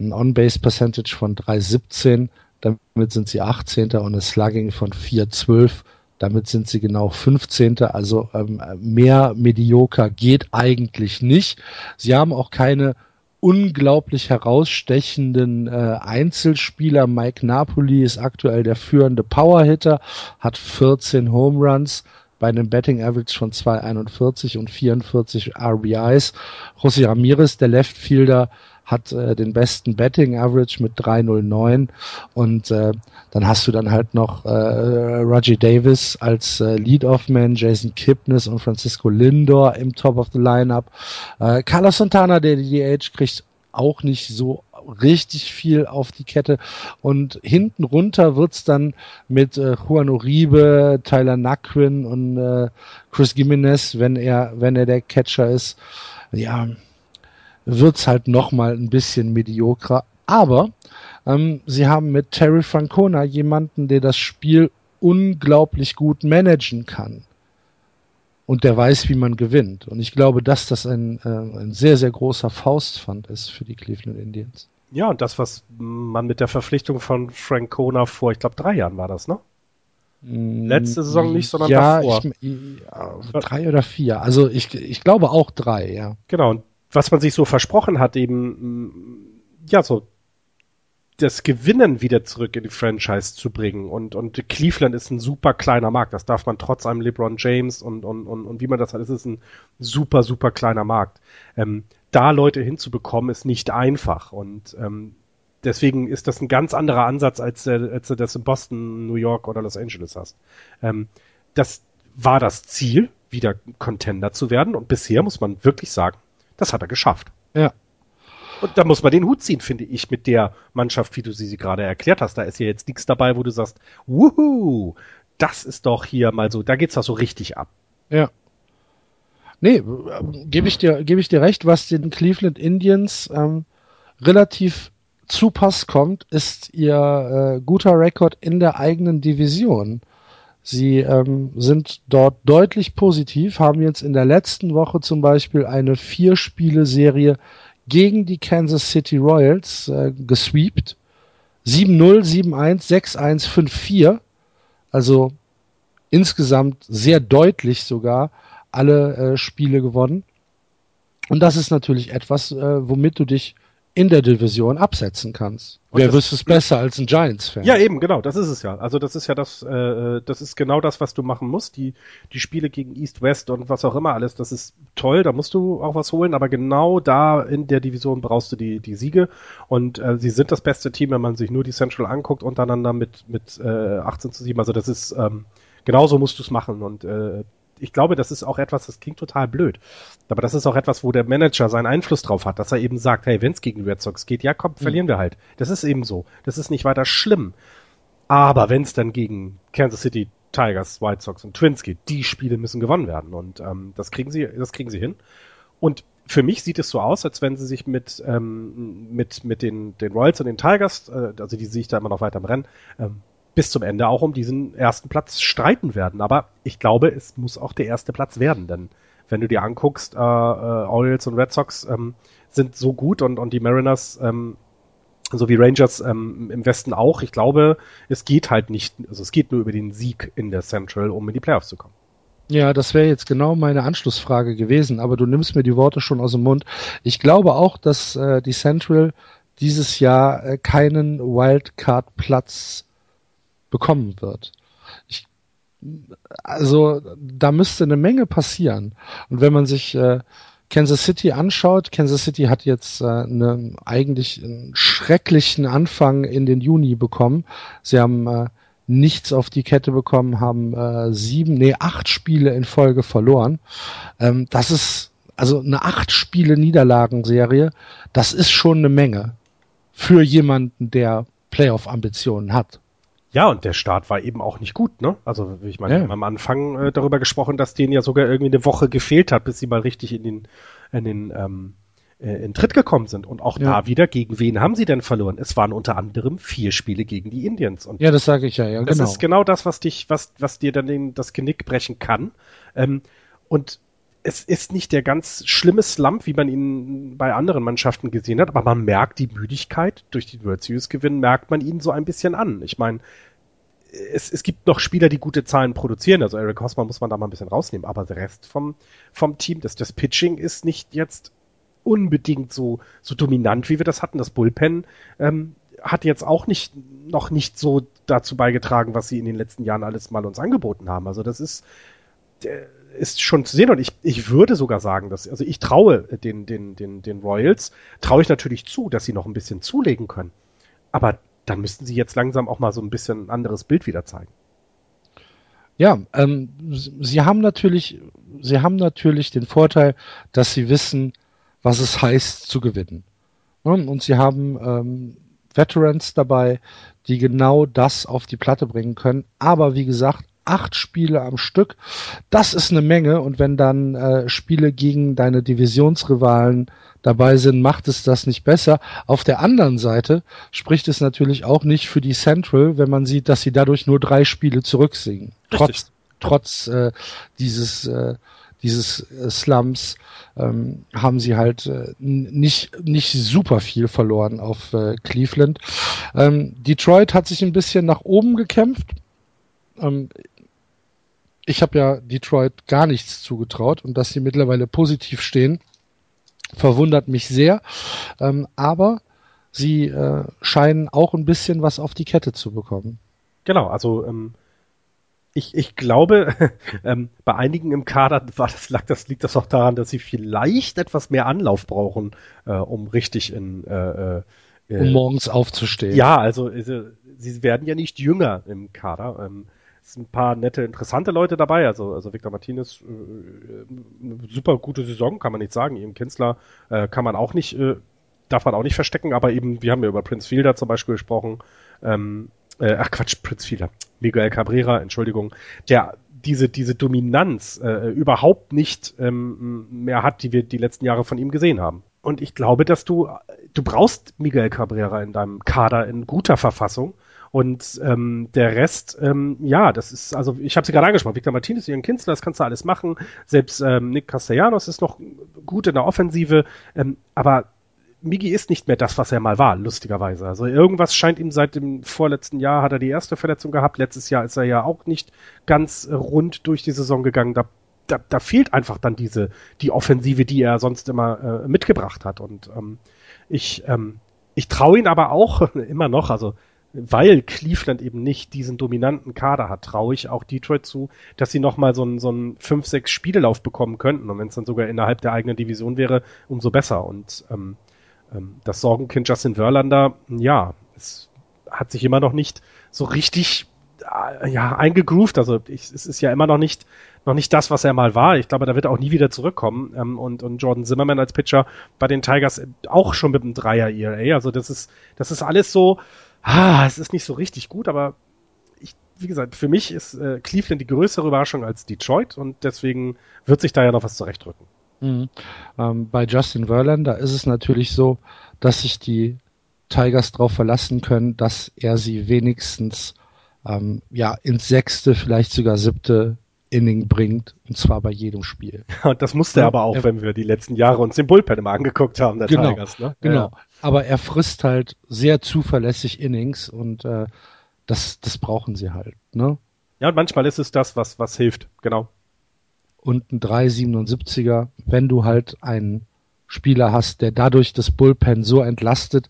ein On-Base Percentage von 3,17, damit sind sie 18. und ein Slugging von 4,12. Damit sind sie genau 15. Also ähm, mehr medioker geht eigentlich nicht. Sie haben auch keine unglaublich herausstechenden äh, Einzelspieler. Mike Napoli ist aktuell der führende Powerhitter, hat 14 Home Runs bei einem Betting Average von 2,41 und 44 RBIs. José Ramirez, der Left Fielder, hat äh, den besten Betting Average mit 3,09 und äh, dann hast du dann halt noch äh, Roger Davis als äh, Lead-Off-Man, Jason Kipnis und Francisco Lindor im Top of the Lineup. Äh, Carlos Santana, der DH kriegt, auch nicht so richtig viel auf die Kette. Und hinten runter wird's dann mit äh, Juan Uribe, Tyler Naquin und äh, Chris Gimenez, wenn er, wenn er der Catcher ist. Ja, wird's halt nochmal ein bisschen mediokrer. Aber ähm, sie haben mit Terry Francona jemanden, der das Spiel unglaublich gut managen kann. Und der weiß, wie man gewinnt. Und ich glaube, dass das ein, äh, ein sehr, sehr großer Faustpfand ist für die Cleveland Indians. Ja, und das, was man mit der Verpflichtung von Francona vor, ich glaube, drei Jahren war das, ne? Mm, Letzte Saison nicht, sondern ja, davor. Ich, ja, drei oder vier. Also ich, ich glaube auch drei, ja. Genau, und was man sich so versprochen hat, eben, ja, so das Gewinnen wieder zurück in die Franchise zu bringen. Und, und Cleveland ist ein super kleiner Markt. Das darf man trotz einem LeBron James und, und, und, und wie man das hat, ist es ein super, super kleiner Markt. Ähm, da Leute hinzubekommen, ist nicht einfach. Und ähm, deswegen ist das ein ganz anderer Ansatz, als, äh, als du das in Boston, New York oder Los Angeles hast. Ähm, das war das Ziel, wieder Contender zu werden. Und bisher muss man wirklich sagen, das hat er geschafft. Ja. Und da muss man den Hut ziehen, finde ich, mit der Mannschaft, wie du sie, sie gerade erklärt hast. Da ist ja jetzt nichts dabei, wo du sagst, wuhu, das ist doch hier mal so, da geht's doch so richtig ab. Ja. Nee, gebe ich dir, gebe ich dir recht, was den Cleveland Indians ähm, relativ zu Pass kommt, ist ihr äh, guter Rekord in der eigenen Division. Sie ähm, sind dort deutlich positiv, haben jetzt in der letzten Woche zum Beispiel eine Vier-Spiele-Serie gegen die Kansas City Royals äh, gesweept. 7-0, 7-1, 6-1, 5-4. Also insgesamt sehr deutlich sogar alle äh, Spiele gewonnen. Und das ist natürlich etwas, äh, womit du dich in der Division absetzen kannst. Und Wer wüsste es besser als ein Giants-Fan? Ja, eben, genau, das ist es ja. Also das ist ja das, äh, das ist genau das, was du machen musst. Die, die Spiele gegen East, West und was auch immer alles, das ist toll, da musst du auch was holen, aber genau da in der Division brauchst du die, die Siege. Und äh, sie sind das beste Team, wenn man sich nur die Central anguckt, untereinander mit, mit äh, 18 zu 7. Also das ist, ähm, genauso musst du es machen. Und äh, ich glaube, das ist auch etwas, das klingt total blöd. Aber das ist auch etwas, wo der Manager seinen Einfluss drauf hat, dass er eben sagt, hey, wenn es gegen Red Sox geht, ja komm, mhm. verlieren wir halt. Das ist eben so. Das ist nicht weiter schlimm. Aber wenn es dann gegen Kansas City Tigers, White Sox und Twins geht, die Spiele müssen gewonnen werden. Und ähm, das kriegen sie, das kriegen sie hin. Und für mich sieht es so aus, als wenn sie sich mit, ähm, mit, mit den, den Royals und den Tigers, äh, also die sehe ich da immer noch weiter im Rennen, ähm, bis zum Ende auch um diesen ersten Platz streiten werden. Aber ich glaube, es muss auch der erste Platz werden, denn wenn du dir anguckst, äh, äh, Orioles und Red Sox ähm, sind so gut und, und die Mariners ähm, so Rangers ähm, im Westen auch. Ich glaube, es geht halt nicht, also es geht nur über den Sieg in der Central, um in die Playoffs zu kommen. Ja, das wäre jetzt genau meine Anschlussfrage gewesen, aber du nimmst mir die Worte schon aus dem Mund. Ich glaube auch, dass äh, die Central dieses Jahr äh, keinen Wildcard-Platz bekommen wird. Ich, also da müsste eine Menge passieren. Und wenn man sich äh, Kansas City anschaut, Kansas City hat jetzt äh, eine, eigentlich einen schrecklichen Anfang in den Juni bekommen. Sie haben äh, nichts auf die Kette bekommen, haben äh, sieben, nee, acht Spiele in Folge verloren. Ähm, das ist also eine acht Spiele Niederlagenserie. Das ist schon eine Menge für jemanden, der Playoff-Ambitionen hat. Ja, und der Start war eben auch nicht gut, ne? Also, ich meine, ja. wir haben am Anfang äh, darüber gesprochen, dass denen ja sogar irgendwie eine Woche gefehlt hat, bis sie mal richtig in den, in den, ähm, äh, in Tritt gekommen sind. Und auch ja. da wieder, gegen wen haben sie denn verloren? Es waren unter anderem vier Spiele gegen die Indians. Und ja, das sage ich ja, ja, das genau. Das ist genau das, was dich, was, was dir dann den, das Genick brechen kann. Ähm, und es ist nicht der ganz schlimme Slump, wie man ihn bei anderen Mannschaften gesehen hat, aber man merkt die Müdigkeit durch die World Series Gewinn, merkt man ihn so ein bisschen an. Ich meine, es, es gibt noch Spieler, die gute Zahlen produzieren, also Eric Hosmer muss man da mal ein bisschen rausnehmen, aber der Rest vom, vom Team, das, das Pitching ist nicht jetzt unbedingt so, so dominant, wie wir das hatten. Das Bullpen ähm, hat jetzt auch nicht, noch nicht so dazu beigetragen, was sie in den letzten Jahren alles mal uns angeboten haben. Also das ist, ist schon zu sehen und ich, ich würde sogar sagen, dass, also ich traue den, den, den, den Royals, traue ich natürlich zu, dass sie noch ein bisschen zulegen können. Aber dann müssten sie jetzt langsam auch mal so ein bisschen ein anderes Bild wieder zeigen. Ja, ähm, sie haben natürlich, sie haben natürlich den Vorteil, dass sie wissen, was es heißt zu gewinnen. Und sie haben ähm, Veterans dabei, die genau das auf die Platte bringen können. Aber wie gesagt, acht Spiele am Stück, das ist eine Menge. Und wenn dann äh, Spiele gegen deine Divisionsrivalen dabei sind, macht es das nicht besser. Auf der anderen Seite spricht es natürlich auch nicht für die Central, wenn man sieht, dass sie dadurch nur drei Spiele zurücksingen. Trotz, trotz äh, dieses äh, dieses äh, Slums ähm, haben sie halt äh, nicht, nicht super viel verloren auf äh, Cleveland. Ähm, Detroit hat sich ein bisschen nach oben gekämpft. Ähm, ich habe ja Detroit gar nichts zugetraut und dass sie mittlerweile positiv stehen, verwundert mich sehr. Ähm, aber sie äh, scheinen auch ein bisschen was auf die Kette zu bekommen. Genau, also ähm, ich, ich glaube, ähm, bei einigen im Kader war das, lag das, liegt das auch daran, dass sie vielleicht etwas mehr Anlauf brauchen, äh, um richtig in äh, äh, um morgens aufzustehen. Ja, also, also sie werden ja nicht jünger im Kader. Ähm, sind ein paar nette, interessante Leute dabei. Also, also Victor Martinez, äh, eine super gute Saison, kann man nicht sagen. Ian Kinsler äh, kann man auch nicht, äh, darf man auch nicht verstecken, aber eben, wir haben ja über Prince Fielder zum Beispiel gesprochen. Ähm, äh, ach Quatsch, Prinz Fielder, Miguel Cabrera, Entschuldigung, der diese, diese Dominanz äh, überhaupt nicht ähm, mehr hat, die wir die letzten Jahre von ihm gesehen haben. Und ich glaube, dass du, du brauchst Miguel Cabrera in deinem Kader in guter Verfassung. Und ähm, der Rest, ähm, ja, das ist, also ich habe sie gerade angesprochen, Victor Martinez, Ian Kinzler, das kannst du alles machen. Selbst ähm, Nick Castellanos ist noch gut in der Offensive, ähm, aber Migi ist nicht mehr das, was er mal war, lustigerweise. Also irgendwas scheint ihm seit dem vorletzten Jahr hat er die erste Verletzung gehabt. Letztes Jahr ist er ja auch nicht ganz rund durch die Saison gegangen. Da, da, da fehlt einfach dann diese, die Offensive, die er sonst immer äh, mitgebracht hat. Und ähm, ich, ähm, ich traue ihn aber auch immer noch, also weil Cleveland eben nicht diesen dominanten Kader hat, traue ich auch Detroit zu, dass sie nochmal so einen, so einen 5-6 Spielelauf bekommen könnten. Und wenn es dann sogar innerhalb der eigenen Division wäre, umso besser. Und ähm, ähm, das Sorgenkind Justin Verlander, ja, es hat sich immer noch nicht so richtig äh, ja, eingegroovt. Also ich, es ist ja immer noch nicht, noch nicht das, was er mal war. Ich glaube, da wird er auch nie wieder zurückkommen. Ähm, und, und Jordan Zimmerman als Pitcher bei den Tigers auch schon mit einem Dreier ERA. Also das ist, das ist alles so, ah, es ist nicht so richtig gut, aber ich, wie gesagt, für mich ist äh, Cleveland die größere Überraschung als Detroit und deswegen wird sich da ja noch was zurechtrücken. Mhm. Ähm, bei Justin Verlander ist es natürlich so, dass sich die Tigers darauf verlassen können, dass er sie wenigstens ähm, ja ins sechste, vielleicht sogar siebte Inning bringt, und zwar bei jedem Spiel. Und das musste er aber auch, wenn wir die letzten Jahre uns den Bullpen immer angeguckt haben, der genau, Tigers. Ne? Genau. Ja. Aber er frisst halt sehr zuverlässig Innings und äh, das, das brauchen sie halt. Ne? Ja, und manchmal ist es das, was, was hilft, genau und ein 3,77er, wenn du halt einen Spieler hast, der dadurch das Bullpen so entlastet.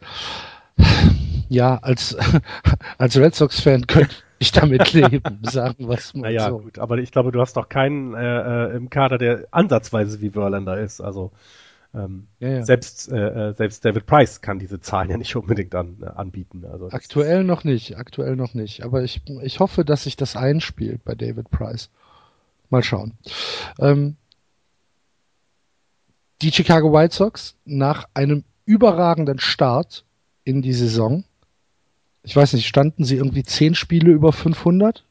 Ja, als, als Red Sox-Fan könnte ich damit leben, sagen wir es mal naja, so. gut, aber ich glaube, du hast doch keinen äh, äh, im Kader, der ansatzweise wie Verlander ist. Also ähm, ja, ja. Selbst, äh, äh, selbst David Price kann diese Zahlen ja nicht unbedingt an, äh, anbieten. Also aktuell noch nicht, aktuell noch nicht. Aber ich, ich hoffe, dass sich das einspielt bei David Price. Mal schauen. Ähm, die Chicago White Sox nach einem überragenden Start in die Saison ich weiß nicht, standen sie irgendwie zehn Spiele über 500?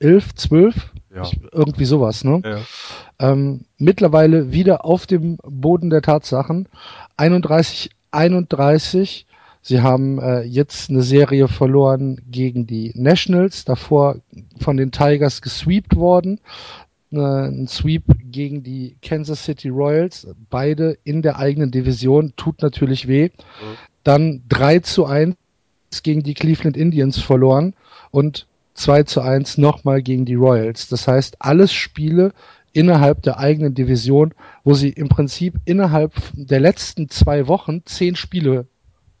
Elf, zwölf? Ja. Ich, irgendwie sowas, ne? Ja. Ähm, mittlerweile wieder auf dem Boden der Tatsachen. 31, 31. Sie haben äh, jetzt eine Serie verloren gegen die Nationals, davor von den Tigers gesweept worden. Äh, ein Sweep gegen die Kansas City Royals, beide in der eigenen Division, tut natürlich weh. Mhm. Dann 3 zu 1 gegen die Cleveland Indians verloren und 2 zu 1 nochmal gegen die Royals. Das heißt, alles Spiele innerhalb der eigenen Division, wo sie im Prinzip innerhalb der letzten zwei Wochen zehn Spiele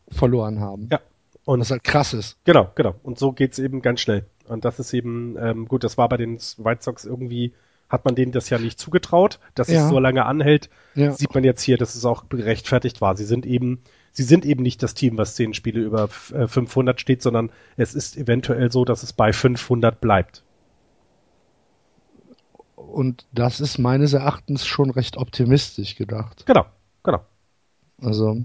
verloren haben. Ja. Und Was halt krass ist. Genau, genau. Und so geht's eben ganz schnell. Und das ist eben, ähm, gut, das war bei den White Sox irgendwie, hat man denen das ja nicht zugetraut, dass Ja. es so lange anhält. Ja. Sieht man jetzt hier, dass es auch gerechtfertigt war. Sie sind eben, sie sind eben nicht das Team, was zehn Spiele über äh, 500 steht, sondern es ist eventuell so, dass es bei 500 bleibt. Und das ist meines Erachtens schon recht optimistisch gedacht. Genau, genau. Also,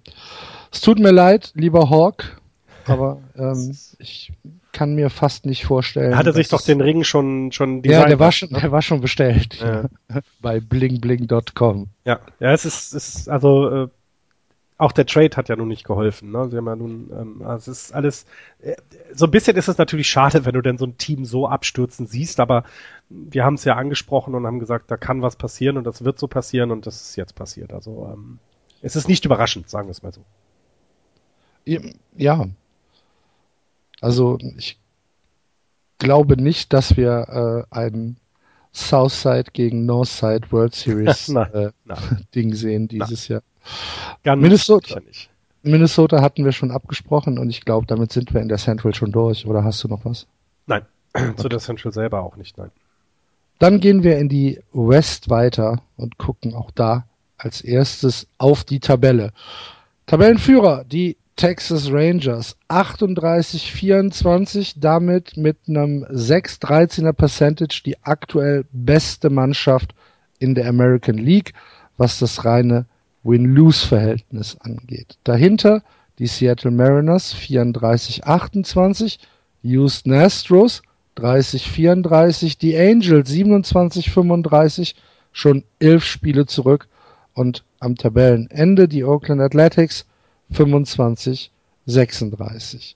es tut mir leid, lieber Hawk, aber ähm, ich kann mir fast nicht vorstellen. Er hatte sich doch den Ring schon, schon Ja, der designt, war schon, der war schon bestellt Ja. bei blingbling.com. Ja, ja, es ist, es ist also äh, auch der Trade hat ja nun nicht geholfen. Ne? Sie haben ja nun, ähm, also es ist alles. Äh, so ein bisschen ist es natürlich schade, wenn du denn so ein Team so abstürzen siehst, aber wir haben es ja angesprochen und haben gesagt, da kann was passieren und das wird so passieren und das ist jetzt passiert. Also ähm, es ist nicht überraschend, sagen wir es mal so. Ja. Also ich glaube nicht, dass wir äh, ein Southside gegen Northside World Series Nein, äh, nein. Ding sehen dieses Jahr. Ganz Minnesota. nicht. Minnesota hatten wir schon abgesprochen und ich glaube, damit sind wir in der Central schon durch. Oder hast du noch was? Nein, zu der Central selber auch nicht, nein. Dann gehen wir in die West weiter und gucken auch da als erstes auf die Tabelle. Tabellenführer, die Texas Rangers, 38-24, damit mit einem 6-13er Percentage die aktuell beste Mannschaft in der American League, was das reine Win-Lose-Verhältnis angeht. Dahinter die Seattle Mariners 34-28, Houston Astros 30-34, die Angels 27-35, schon elf Spiele zurück und am Tabellenende die Oakland Athletics 25-36.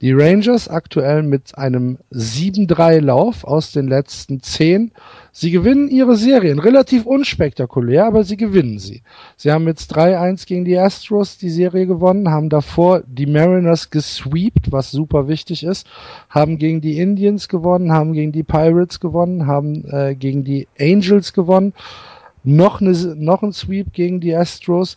Die Rangers aktuell mit einem 7-3-Lauf aus den letzten 10. Sie gewinnen ihre Serien, relativ unspektakulär, aber sie gewinnen sie. Sie haben jetzt 3-1 gegen die Astros die Serie gewonnen, haben davor die Mariners gesweept, was super wichtig ist, haben gegen die Indians gewonnen, haben gegen die Pirates gewonnen, haben äh, gegen die Angels gewonnen, noch, eine, noch ein Sweep gegen die Astros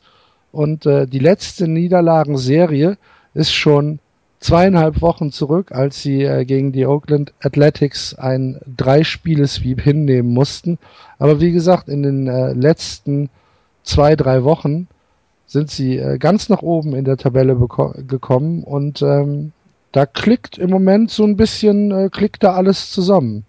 und äh, die letzte Niederlagenserie ist schon zweieinhalb Wochen zurück, als sie äh, gegen die Oakland Athletics ein Drei-Spiele-Sweep hinnehmen mussten. Aber wie gesagt, in den äh, letzten zwei, drei Wochen sind sie äh, ganz nach oben in der Tabelle gekommen und ähm, da klickt im Moment so ein bisschen, äh, klickt da alles zusammen.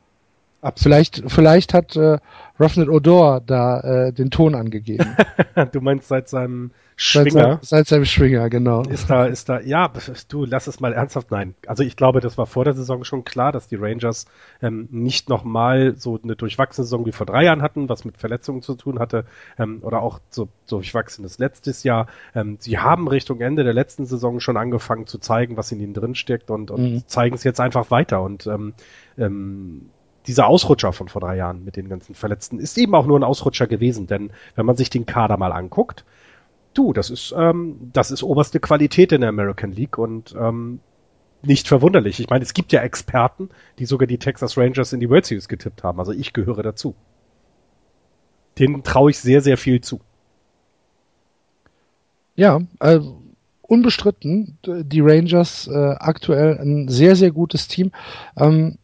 Vielleicht, vielleicht hat äh, Ruffnet Odor da äh, den Ton angegeben. du meinst seit seinem Schwinger? seit, seit seinem Schwinger, genau. Ist da, ist da, ja, du, lass es mal ernsthaft, nein. Also ich glaube, das war vor der Saison schon klar, dass die Rangers ähm, nicht nochmal so eine durchwachsene Saison wie vor drei Jahren hatten, was mit Verletzungen zu tun hatte, ähm, oder auch so, so durchwachsenes letztes Jahr. Ähm, sie haben Richtung Ende der letzten Saison schon angefangen zu zeigen, was in ihnen drin steckt und, und Mhm. zeigen es jetzt einfach weiter und ähm, ähm, dieser Ausrutscher von vor drei Jahren mit den ganzen Verletzten ist eben auch nur ein Ausrutscher gewesen, denn wenn man sich den Kader mal anguckt, du, das ist, ähm, das ist oberste Qualität in der American League und ähm, nicht verwunderlich. Ich meine, es gibt ja Experten, die sogar die Texas Rangers in die World Series getippt haben. Also ich gehöre dazu. Denen traue ich sehr, sehr viel zu. Ja, äh, unbestritten, die Rangers äh, aktuell ein sehr, sehr gutes Team. Ähm,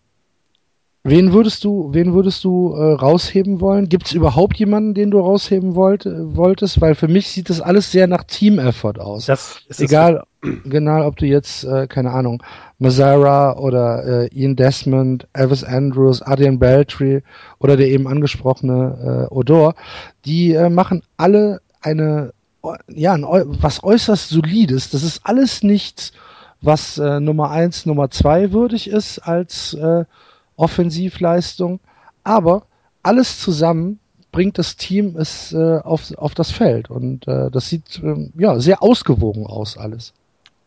wen würdest du, wen würdest du äh, rausheben wollen? Gibt es überhaupt jemanden, den du rausheben wollt, äh, wolltest? Weil für mich sieht das alles sehr nach Team-Effort aus. Das ist Egal, genau, ob du jetzt, äh, keine Ahnung, Mazzara oder äh, Ian Desmond, Elvis Andrews, Adrian Beltry oder der eben angesprochene äh, Odor, die äh, machen alle eine, ja, ein, was äußerst solides. Das ist alles nicht was äh, Nummer eins, Nummer zwei würdig ist als äh, Offensivleistung. Aber alles zusammen bringt das Team es äh, auf, auf das Feld und äh, das sieht äh, ja sehr ausgewogen aus alles.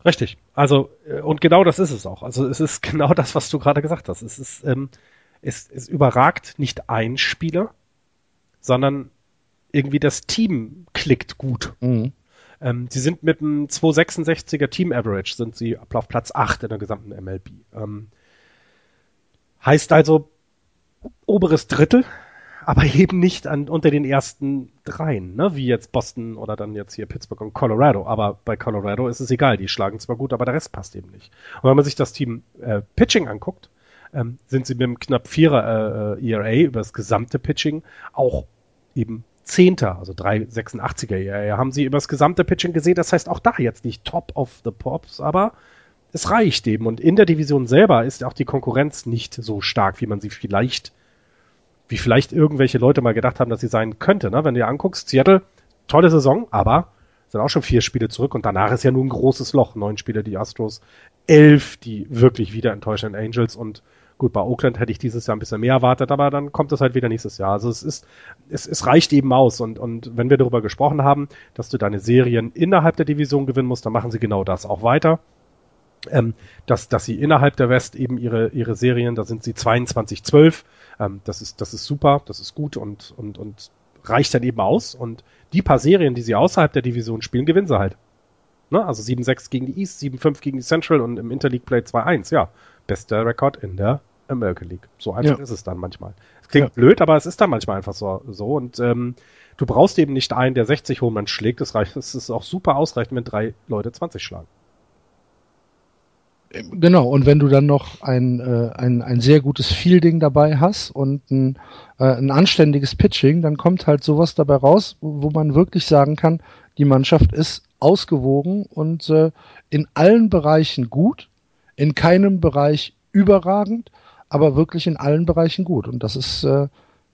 Richtig. Also äh, und genau das ist es auch. Also es ist genau das, was du gerade gesagt hast. Es ist ähm, es, es überragt nicht ein Spieler, sondern irgendwie das Team klickt gut. Mhm. Ähm, sie sind mit einem 266er Team Average sind sie auf Platz 8 in der gesamten MLB. Ähm, heißt also oberes Drittel aber eben nicht an, unter den ersten dreien, ne? wie jetzt Boston oder dann jetzt hier Pittsburgh und Colorado. Aber bei Colorado ist es egal, die schlagen zwar gut, aber der Rest passt eben nicht. Und wenn man sich das Team äh, Pitching anguckt, ähm, sind sie mit einem knapp Vierer äh, ERA über das gesamte Pitching auch eben Zehnter, also 386er ERA haben sie über das gesamte Pitching gesehen. Das heißt auch da jetzt nicht Top of the Pops, aber es reicht eben. Und in der Division selber ist auch die Konkurrenz nicht so stark, wie man sie vielleicht wie vielleicht irgendwelche Leute mal gedacht haben, dass sie sein könnte. Ne? Wenn du dir anguckst, Seattle, tolle Saison, aber sind auch schon vier Spiele zurück und danach ist ja nur ein großes Loch. Neun Spiele die Astros, elf die wirklich wieder enttäuschenden Angels und gut, bei Oakland hätte ich dieses Jahr ein bisschen mehr erwartet, aber dann kommt es halt wieder nächstes Jahr. Also es ist, es, es reicht eben aus und, und wenn wir darüber gesprochen haben, dass du deine Serien innerhalb der Division gewinnen musst, dann machen sie genau das auch weiter. Ähm, dass, dass sie innerhalb der West eben ihre, ihre Serien, da sind sie 22-12, ähm, das, ist, das ist super, das ist gut und, und, und reicht dann eben aus. Und die paar Serien, die sie außerhalb der Division spielen, gewinnen sie halt. Ne? Also 7-6 gegen die East, 7-5 gegen die Central und im Interleague Play 2-1. Ja, bester Rekord in der American League. So einfach ja. ist es dann manchmal. Es klingt ja. blöd, aber es ist dann manchmal einfach so. so. Und ähm, du brauchst eben nicht einen, der 60 Home schlägt. Es reicht, es ist auch super ausreichend, wenn drei Leute 20 schlagen. Genau, und wenn du dann noch ein, äh, ein, ein sehr gutes Fielding dabei hast und ein, äh, ein anständiges Pitching, dann kommt halt sowas dabei raus, wo, wo man wirklich sagen kann, die Mannschaft ist ausgewogen und äh, in allen Bereichen gut, in keinem Bereich überragend, aber wirklich in allen Bereichen gut. Und das ist äh,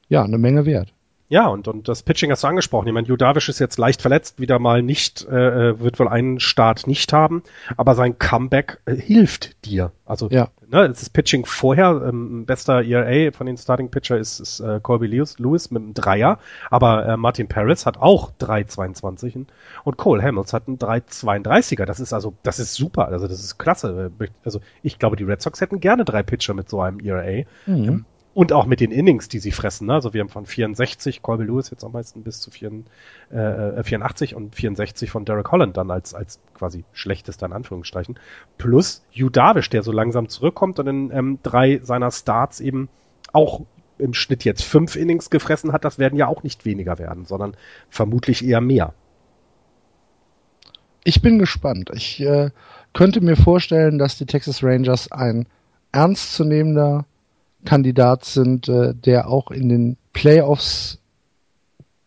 ja eine Menge wert. Ja, und, und das Pitching hast du angesprochen. Ich meine, Judavish ist jetzt leicht verletzt, wieder mal nicht, äh, äh, wird wohl einen Start nicht haben, aber sein Comeback äh, hilft dir. Also ja. ne, das Pitching vorher, ähm, bester ERA von den Starting Pitcher ist, ist äh, Colby Lewis, Lewis mit einem Dreier, aber äh, Martin Paris hat auch 3,22 und Cole Hamels hat einen 3,32er. Das ist also, das ist super, also das ist klasse. Also ich glaube, die Red Sox hätten gerne drei Pitcher mit so einem ERA. Mhm. Ähm, und auch mit den Innings, die sie fressen. Ne? Also wir haben von 64 Colby Lewis jetzt am meisten bis zu 4, äh, 84 und 64 von Derek Holland dann als, als quasi schlechtester in Anführungsstrichen. Plus Hugh Darvish, der so langsam zurückkommt und in ähm, drei seiner Starts eben auch im Schnitt jetzt fünf Innings gefressen hat. Das werden ja auch nicht weniger werden, sondern vermutlich eher mehr. Ich bin gespannt. Ich äh, könnte mir vorstellen, dass die Texas Rangers ein ernstzunehmender Kandidat sind, äh, der auch in den Playoffs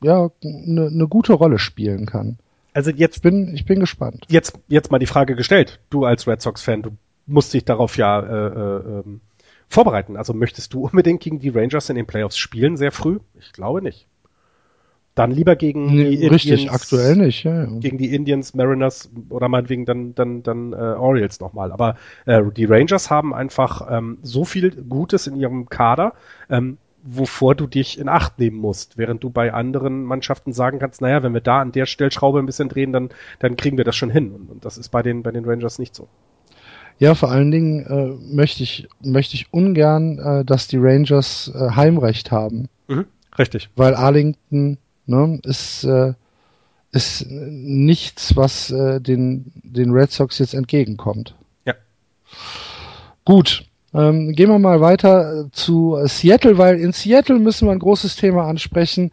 ja eine ne gute Rolle spielen kann. Also jetzt ich bin ich bin gespannt. Jetzt jetzt mal die Frage gestellt. Du als Red Sox Fan, du musst dich darauf ja äh, äh, ähm, vorbereiten. Also möchtest du unbedingt gegen die Rangers in den Playoffs spielen sehr früh? Ich glaube nicht. Dann lieber gegen nee, die richtig, Indians, aktuell nicht, ja, ja. Gegen die Indians, Mariners oder meinetwegen dann, dann, dann äh, Orioles nochmal. Aber äh, die Rangers haben einfach ähm, so viel Gutes in ihrem Kader, ähm, wovor du dich in Acht nehmen musst, während du bei anderen Mannschaften sagen kannst, naja, wenn wir da an der Stellschraube ein bisschen drehen, dann, dann kriegen wir das schon hin. Und, und das ist bei den, bei den Rangers nicht so. Ja, vor allen Dingen äh, möchte ich möchte ich ungern, äh, dass die Rangers äh, Heimrecht haben. Mhm, richtig. Weil Arlington ne, ist, äh, ist nichts, was äh, den, den Red Sox jetzt entgegenkommt. Ja. Gut. Ähm, gehen wir mal weiter äh, zu Seattle, weil in Seattle müssen wir ein großes Thema ansprechen.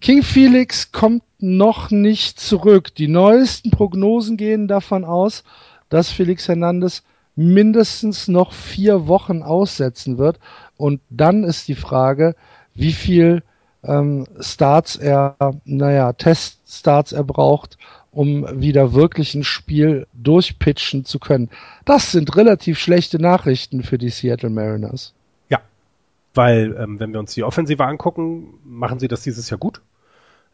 King Felix kommt noch nicht zurück. Die neuesten Prognosen gehen davon aus, dass Felix Hernandez mindestens noch vier Wochen aussetzen wird. Und dann ist die Frage, wie viel ähm, Starts er, naja, Teststarts er braucht, um wieder wirklich ein Spiel durchpitchen zu können. Das sind relativ schlechte Nachrichten für die Seattle Mariners. Ja, weil ähm, wenn wir uns die Offensive angucken, machen sie das dieses Jahr gut.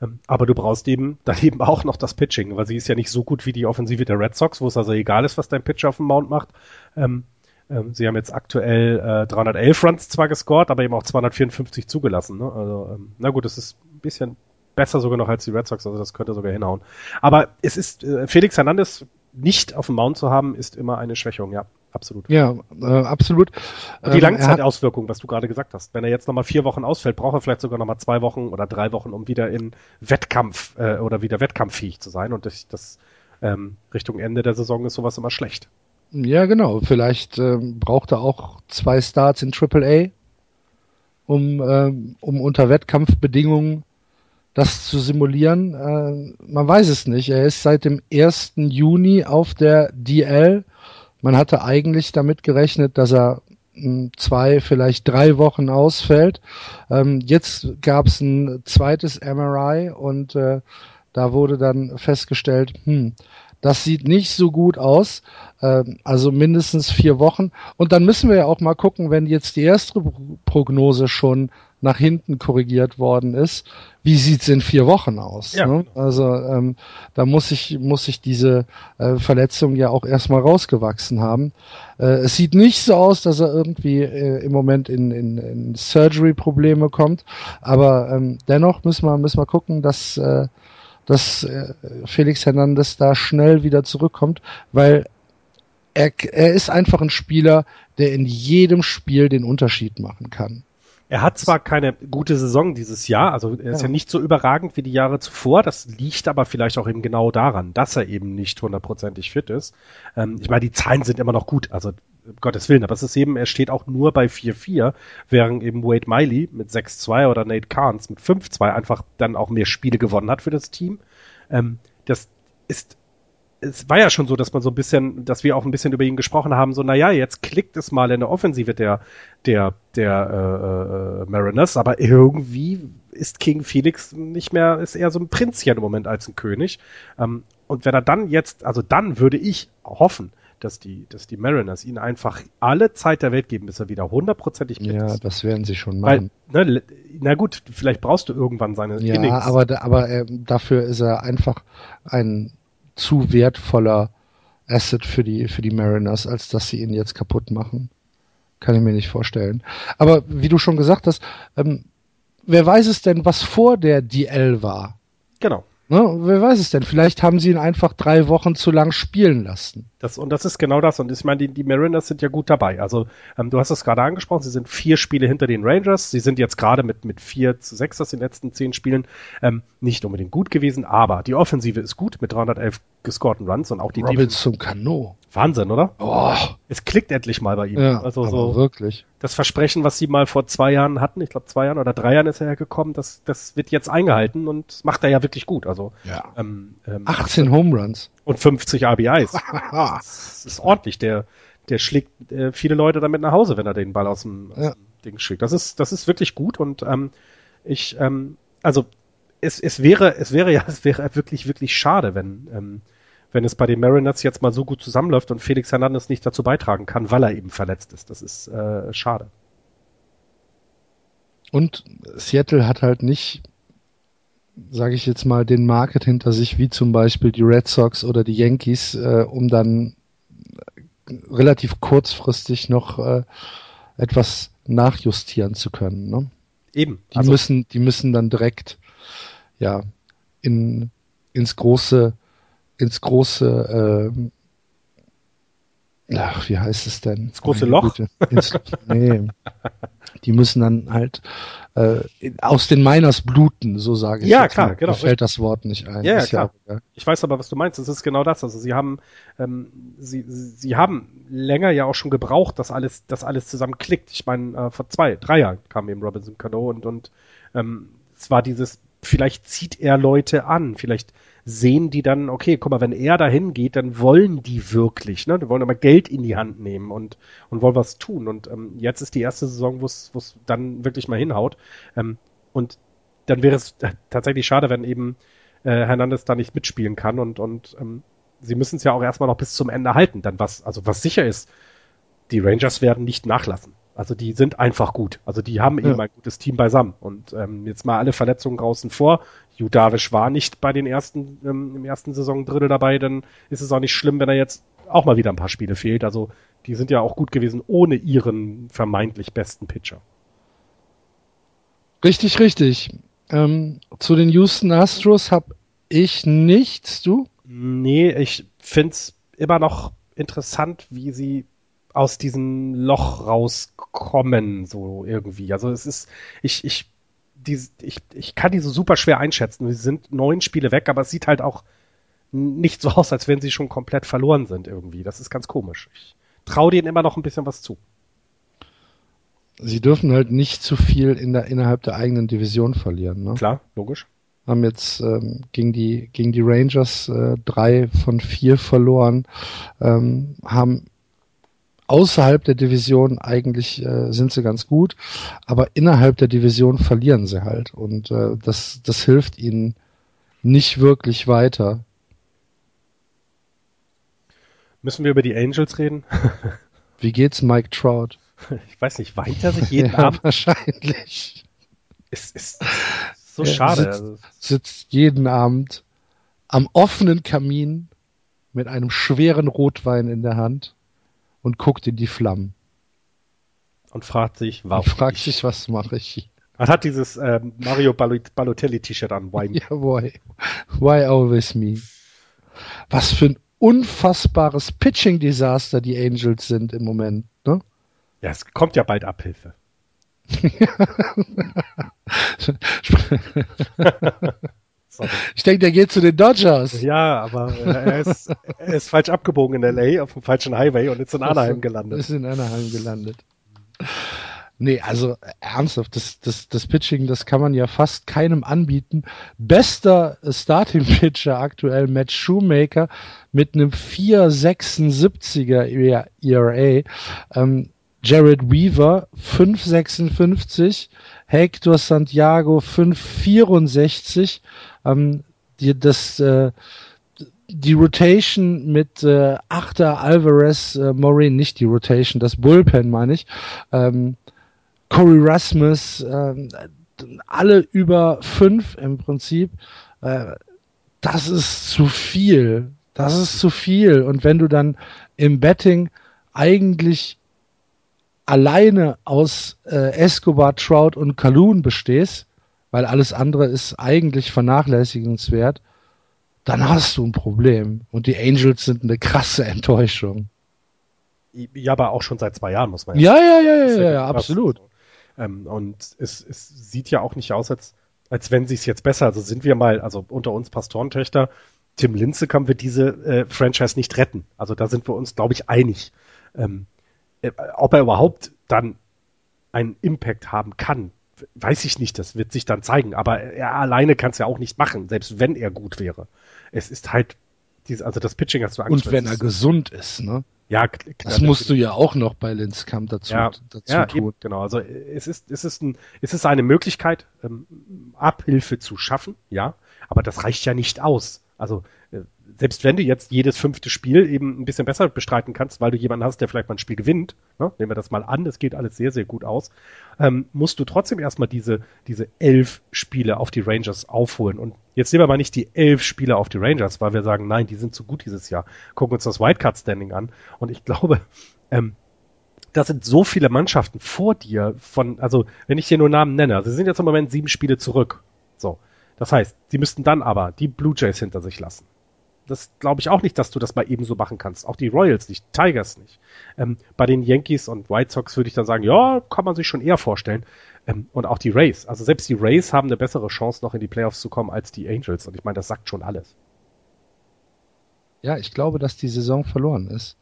Ähm, aber du brauchst eben daneben auch noch das Pitching, weil sie ist ja nicht so gut wie die Offensive der Red Sox, wo es also egal ist, was dein Pitcher auf dem Mount macht. Ähm, ähm, sie haben jetzt aktuell äh, 311 Runs zwar gescored, aber eben auch 254 zugelassen. Ne? Also, ähm, na gut, das ist ein bisschen besser sogar noch als die Red Sox, also das könnte sogar hinhauen. Aber es ist, äh, Felix Hernandez nicht auf dem Mount zu haben, ist immer eine Schwächung, ja absolut. Ja, äh, absolut. Und die ähm, Langzeitauswirkung, was du gerade gesagt hast. Wenn er jetzt nochmal vier Wochen ausfällt, braucht er vielleicht sogar nochmal zwei Wochen oder drei Wochen, um wieder in Wettkampf äh, oder wieder wettkampffähig zu sein. Und das, das ähm, Richtung Ende der Saison ist sowas immer schlecht. Ja, genau. Vielleicht ähm, braucht er auch zwei Starts in AAA, um, ähm, um unter Wettkampfbedingungen das zu simulieren. Äh, man weiß es nicht. Er ist seit dem 1. Juni auf der DL man hatte eigentlich damit gerechnet, dass er hm, zwei, vielleicht drei Wochen ausfällt. Ähm, jetzt gab es ein zweites MRI und äh, da wurde dann festgestellt, hm, das sieht nicht so gut aus. Ähm, also mindestens vier Wochen. Und dann müssen wir ja auch mal gucken, wenn jetzt die erste Prognose schon nach hinten korrigiert worden ist, wie sieht's in vier Wochen aus? Ja. Ne? Also ähm, da muss ich muss ich diese äh, Verletzung ja auch erstmal rausgewachsen haben. Äh, es sieht nicht so aus, dass er irgendwie äh, im Moment in, in, in Surgery-Probleme kommt, aber ähm, dennoch müssen wir müssen wir gucken, dass äh, dass äh, Felix Hernandez da schnell wieder zurückkommt, weil er, er ist einfach ein Spieler, der in jedem Spiel den Unterschied machen kann. Er hat zwar keine gute Saison dieses Jahr, also er ist ja. ja. nicht so überragend wie die Jahre zuvor, das liegt aber vielleicht auch eben genau daran, dass er eben nicht hundertprozentig fit ist. Ähm, ich meine, die Zahlen sind immer noch gut, also um Gottes Willen, aber es ist eben, er steht auch nur bei 4-4, während eben Wade Miley mit 6-2 oder Nate Carnes mit 5-2 einfach dann auch mehr Spiele gewonnen hat für das Team. Ähm, das ist es war ja schon so, dass man so ein bisschen, dass wir auch ein bisschen über ihn gesprochen haben, so, naja, jetzt klickt es mal in der Offensive der, der, der äh, äh, Mariners, aber irgendwie ist King Felix nicht mehr, ist eher so ein Prinzchen im Moment als ein König. Ähm, und wenn er dann jetzt, also dann würde ich hoffen, dass die, dass die Mariners ihn einfach alle Zeit der Welt geben, bis er wieder hundertprozentig fit ja, ist. Ja, das werden sie schon machen. Weil, ne, na gut, vielleicht brauchst du irgendwann seine ja, Innings. aber, aber äh, dafür ist er einfach ein zu wertvoller Asset für die, für die Mariners, als dass sie ihn jetzt kaputt machen. Kann ich mir nicht vorstellen. Aber wie du schon gesagt hast, ähm, wer weiß es denn, was vor der DL war? Genau. Ne? Wer weiß es denn? Vielleicht haben sie ihn einfach drei Wochen zu lang spielen lassen. Das, und das ist genau das. Und ich meine, die, die Mariners sind ja gut dabei. Also ähm, du hast es gerade angesprochen, sie sind vier Spiele hinter den Rangers. Sie sind jetzt gerade mit, mit vier zu sechs aus den letzten zehn Spielen ähm, nicht unbedingt gut gewesen, aber die Offensive ist gut mit 311 gescorten Runs und auch die Robinson Cano. Wahnsinn, oder? Oh. Es klickt endlich mal bei ihm. Ja, also so wirklich. Das Versprechen, was sie mal vor zwei Jahren hatten, ich glaube zwei Jahren oder drei Jahren ist er ja gekommen, das, das wird jetzt eingehalten und macht er ja wirklich gut. Also ja. ähm, ähm, 18 Home Runs und 50 RBIs. das ist ordentlich. Der, der schlägt äh, viele Leute damit nach Hause, wenn er den Ball aus dem, aus ja. dem Ding schlägt. Das ist, das ist wirklich gut und ähm, ich, ähm, also es, es wäre, es wäre ja, es wäre wirklich, wirklich schade, wenn ähm, wenn es bei den Mariners jetzt mal so gut zusammenläuft und Felix Hernandez nicht dazu beitragen kann, weil er eben verletzt ist. Das ist äh, schade. Und Seattle hat halt nicht, sage ich jetzt mal, den Market hinter sich, wie zum Beispiel die Red Sox oder die Yankees, äh, um dann relativ kurzfristig noch äh, etwas nachjustieren zu können. Ne? Eben. Die also müssen, die müssen dann direkt ja in ins große ins große, äh, ach, wie heißt es denn? Ins große Loch? Ins, nee. Die müssen dann halt äh, aus den Miners bluten, so sage ich. Ja, klar, mal. genau. Mir fällt das Wort nicht ein. Ja, ja klar. Ja, ich weiß aber, was du meinst. Es ist genau das. Also sie haben, ähm, sie, sie haben länger ja auch schon gebraucht, dass alles, dass alles zusammen klickt. Ich meine, äh, vor zwei, drei Jahren kam eben Robinson Cano und und ähm, es war dieses, vielleicht zieht er Leute an, vielleicht sehen die dann, okay, guck mal, wenn er dahin geht, dann wollen die wirklich, ne? Die wollen aber Geld in die Hand nehmen und, und wollen was tun. Und ähm, jetzt ist die erste Saison, wo es dann wirklich mal hinhaut. Ähm, und dann wäre es tatsächlich schade, wenn eben äh, Hernandez da nicht mitspielen kann und, und ähm, sie müssen es ja auch erstmal noch bis zum Ende halten. Dann was, also was sicher ist, die Rangers werden nicht nachlassen. Also die sind einfach gut. Also die haben ja. eben ein gutes Team beisammen. Und ähm, jetzt mal alle Verletzungen draußen vor. Judavish war nicht bei den ersten, ähm, im ersten Saisondrittel dabei, dann ist es auch nicht schlimm, wenn er jetzt auch mal wieder ein paar Spiele fehlt. Also die sind ja auch gut gewesen ohne ihren vermeintlich besten Pitcher. Richtig, richtig. Ähm, zu den Houston Astros habe ich nichts, du? Nee, ich find's immer noch interessant, wie sie aus diesem Loch rauskommen, so irgendwie. Also es ist, ich, ich, die, ich, ich kann die so super schwer einschätzen. Sie sind neun Spiele weg, aber es sieht halt auch nicht so aus, als wenn sie schon komplett verloren sind irgendwie. Das ist ganz komisch. Ich traue denen immer noch ein bisschen was zu. Sie dürfen halt nicht zu viel in der, innerhalb der eigenen Division verlieren. Ne? Klar, logisch. Haben jetzt ähm, gegen, die, gegen die Rangers äh, drei von vier verloren, ähm, haben außerhalb der Division eigentlich äh, sind sie ganz gut, aber innerhalb der Division verlieren sie halt und äh, das, das hilft ihnen nicht wirklich weiter. Müssen wir über die Angels reden? Wie geht's Mike Trout? Ich weiß nicht, weint er sich jeden ja, Abend? Wahrscheinlich. Es ist so er schade. Sitzt, sitzt jeden Abend am offenen Kamin mit einem schweren Rotwein in der Hand und guckt in die Flammen. Und fragt sich, warum? Und fragt ich? sich, was mache ich? Er hat dieses ähm, Mario Balotelli T-Shirt an. Why? Ja, why? Why always me? Was für ein unfassbares Pitching-Desaster die Angels sind im Moment. Ne? Ja, es kommt ja bald Abhilfe. ich denke, der geht zu den Dodgers. Ja, aber er ist, er ist falsch abgebogen in LA auf dem falschen Highway und ist in Anaheim gelandet. Ist in Anaheim gelandet. Nee, also ernsthaft, das, das, das Pitching, das kann man ja fast keinem anbieten. Bester Starting-Pitcher aktuell, Matt Shoemaker, mit einem 4,76er ERA. Ähm, Jared Weaver 5,56, Hector Santiago 5,64. Ähm, die, das, äh, die Rotation mit äh, Achter Alvarez, äh, Morin, nicht die Rotation, das Bullpen meine ich. Ähm, Corey Rasmus, äh, alle über fünf im Prinzip. Äh, das ist zu viel. Das ist zu viel. Und wenn du dann im Betting eigentlich alleine aus äh, Escobar, Trout und Calhoun bestehst, weil alles andere ist eigentlich vernachlässigenswert, dann hast du ein Problem. Und die Angels sind eine krasse Enttäuschung. Ja, aber auch schon seit zwei Jahren, muss man ja sagen. Ja, ja, ja, ja, ja, ja absolut. Ähm, und es, es sieht ja auch nicht aus, als, als wenn sie es jetzt besser. Also sind wir mal, also unter uns Pastorentöchter, Tim Linzekamp wird diese äh, Franchise nicht retten. Also da sind wir uns, glaube ich, einig. Ähm, äh, ob er überhaupt dann einen Impact haben kann, weiß ich nicht, das wird sich dann zeigen. Aber er alleine kann es ja auch nicht machen, selbst wenn er gut wäre. Es ist halt, diese, also das Pitching hast du angesprochen. Und wenn er gesund ist, ne? Ja, klar, das musst du ja auch noch bei Linskamp dazu, ja, dazu ja, tun. Eben, genau, also es ist, es ist, ein, es ist eine Möglichkeit, ähm, Abhilfe zu schaffen, ja, aber das reicht ja nicht aus. Also selbst wenn du jetzt jedes fünfte Spiel eben ein bisschen besser bestreiten kannst, weil du jemanden hast, der vielleicht mal ein Spiel gewinnt, ne? nehmen wir das mal an, das geht alles sehr, sehr gut aus, ähm, musst du trotzdem erstmal diese, diese elf Spiele auf die Rangers aufholen. Und jetzt nehmen wir mal nicht die elf Spiele auf die Rangers, weil wir sagen, nein, die sind zu gut dieses Jahr. Gucken uns das Wildcard-Standing an. Und ich glaube, ähm, da sind so viele Mannschaften vor dir von, also wenn ich hier nur Namen nenne, also sie sind jetzt im Moment sieben Spiele zurück. So. Das heißt, sie müssten dann aber die Blue Jays hinter sich lassen. Das glaube ich auch nicht, dass du das mal eben so machen kannst. Auch die Royals nicht, Tigers nicht. Ähm, bei den Yankees und White Sox würde ich dann sagen, ja, kann man sich schon eher vorstellen. Ähm, und auch die Rays. Also selbst die Rays haben eine bessere Chance, noch in die Playoffs zu kommen als die Angels. Und ich meine, das sagt schon alles. Ja, ich glaube, dass die Saison verloren ist.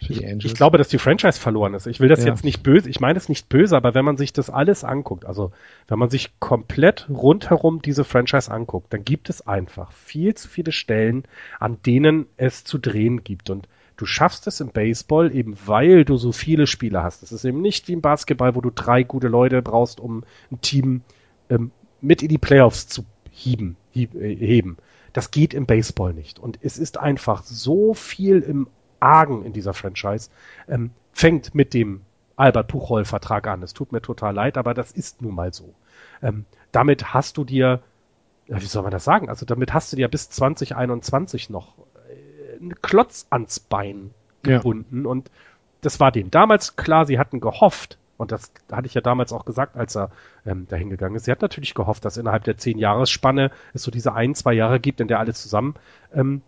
Ich, ich, glaube, dass die Franchise verloren ist. Ich will das ja. jetzt nicht böse, ich meine es nicht böse, aber wenn man sich das alles anguckt, also wenn man sich komplett rundherum diese Franchise anguckt, dann gibt es einfach viel zu viele Stellen, an denen es zu drehen gibt. Und du schaffst es im Baseball eben, weil du so viele Spieler hast. Es ist eben nicht wie im Basketball, wo du drei gute Leute brauchst, um ein Team ähm, mit in die Playoffs zu hieben, hieb, äh, heben. Das geht im Baseball nicht. Und es ist einfach so viel im Argen in dieser Franchise. Ähm, fängt mit dem Albert Puchol-Vertrag an. Es tut mir total leid, aber das ist nun mal so. Ähm, damit hast du dir, ja, wie soll man das sagen? Also damit hast du dir bis 2021 noch äh, einen Klotz ans Bein gebunden ja. und das war denen damals klar. Sie hatten gehofft, und das hatte ich ja damals auch gesagt, als er ähm, dahin gegangen ist. Sie hat natürlich gehofft, dass innerhalb der zehn Jahresspanne es so diese ein, zwei Jahre gibt, in der alles zusammen ähm,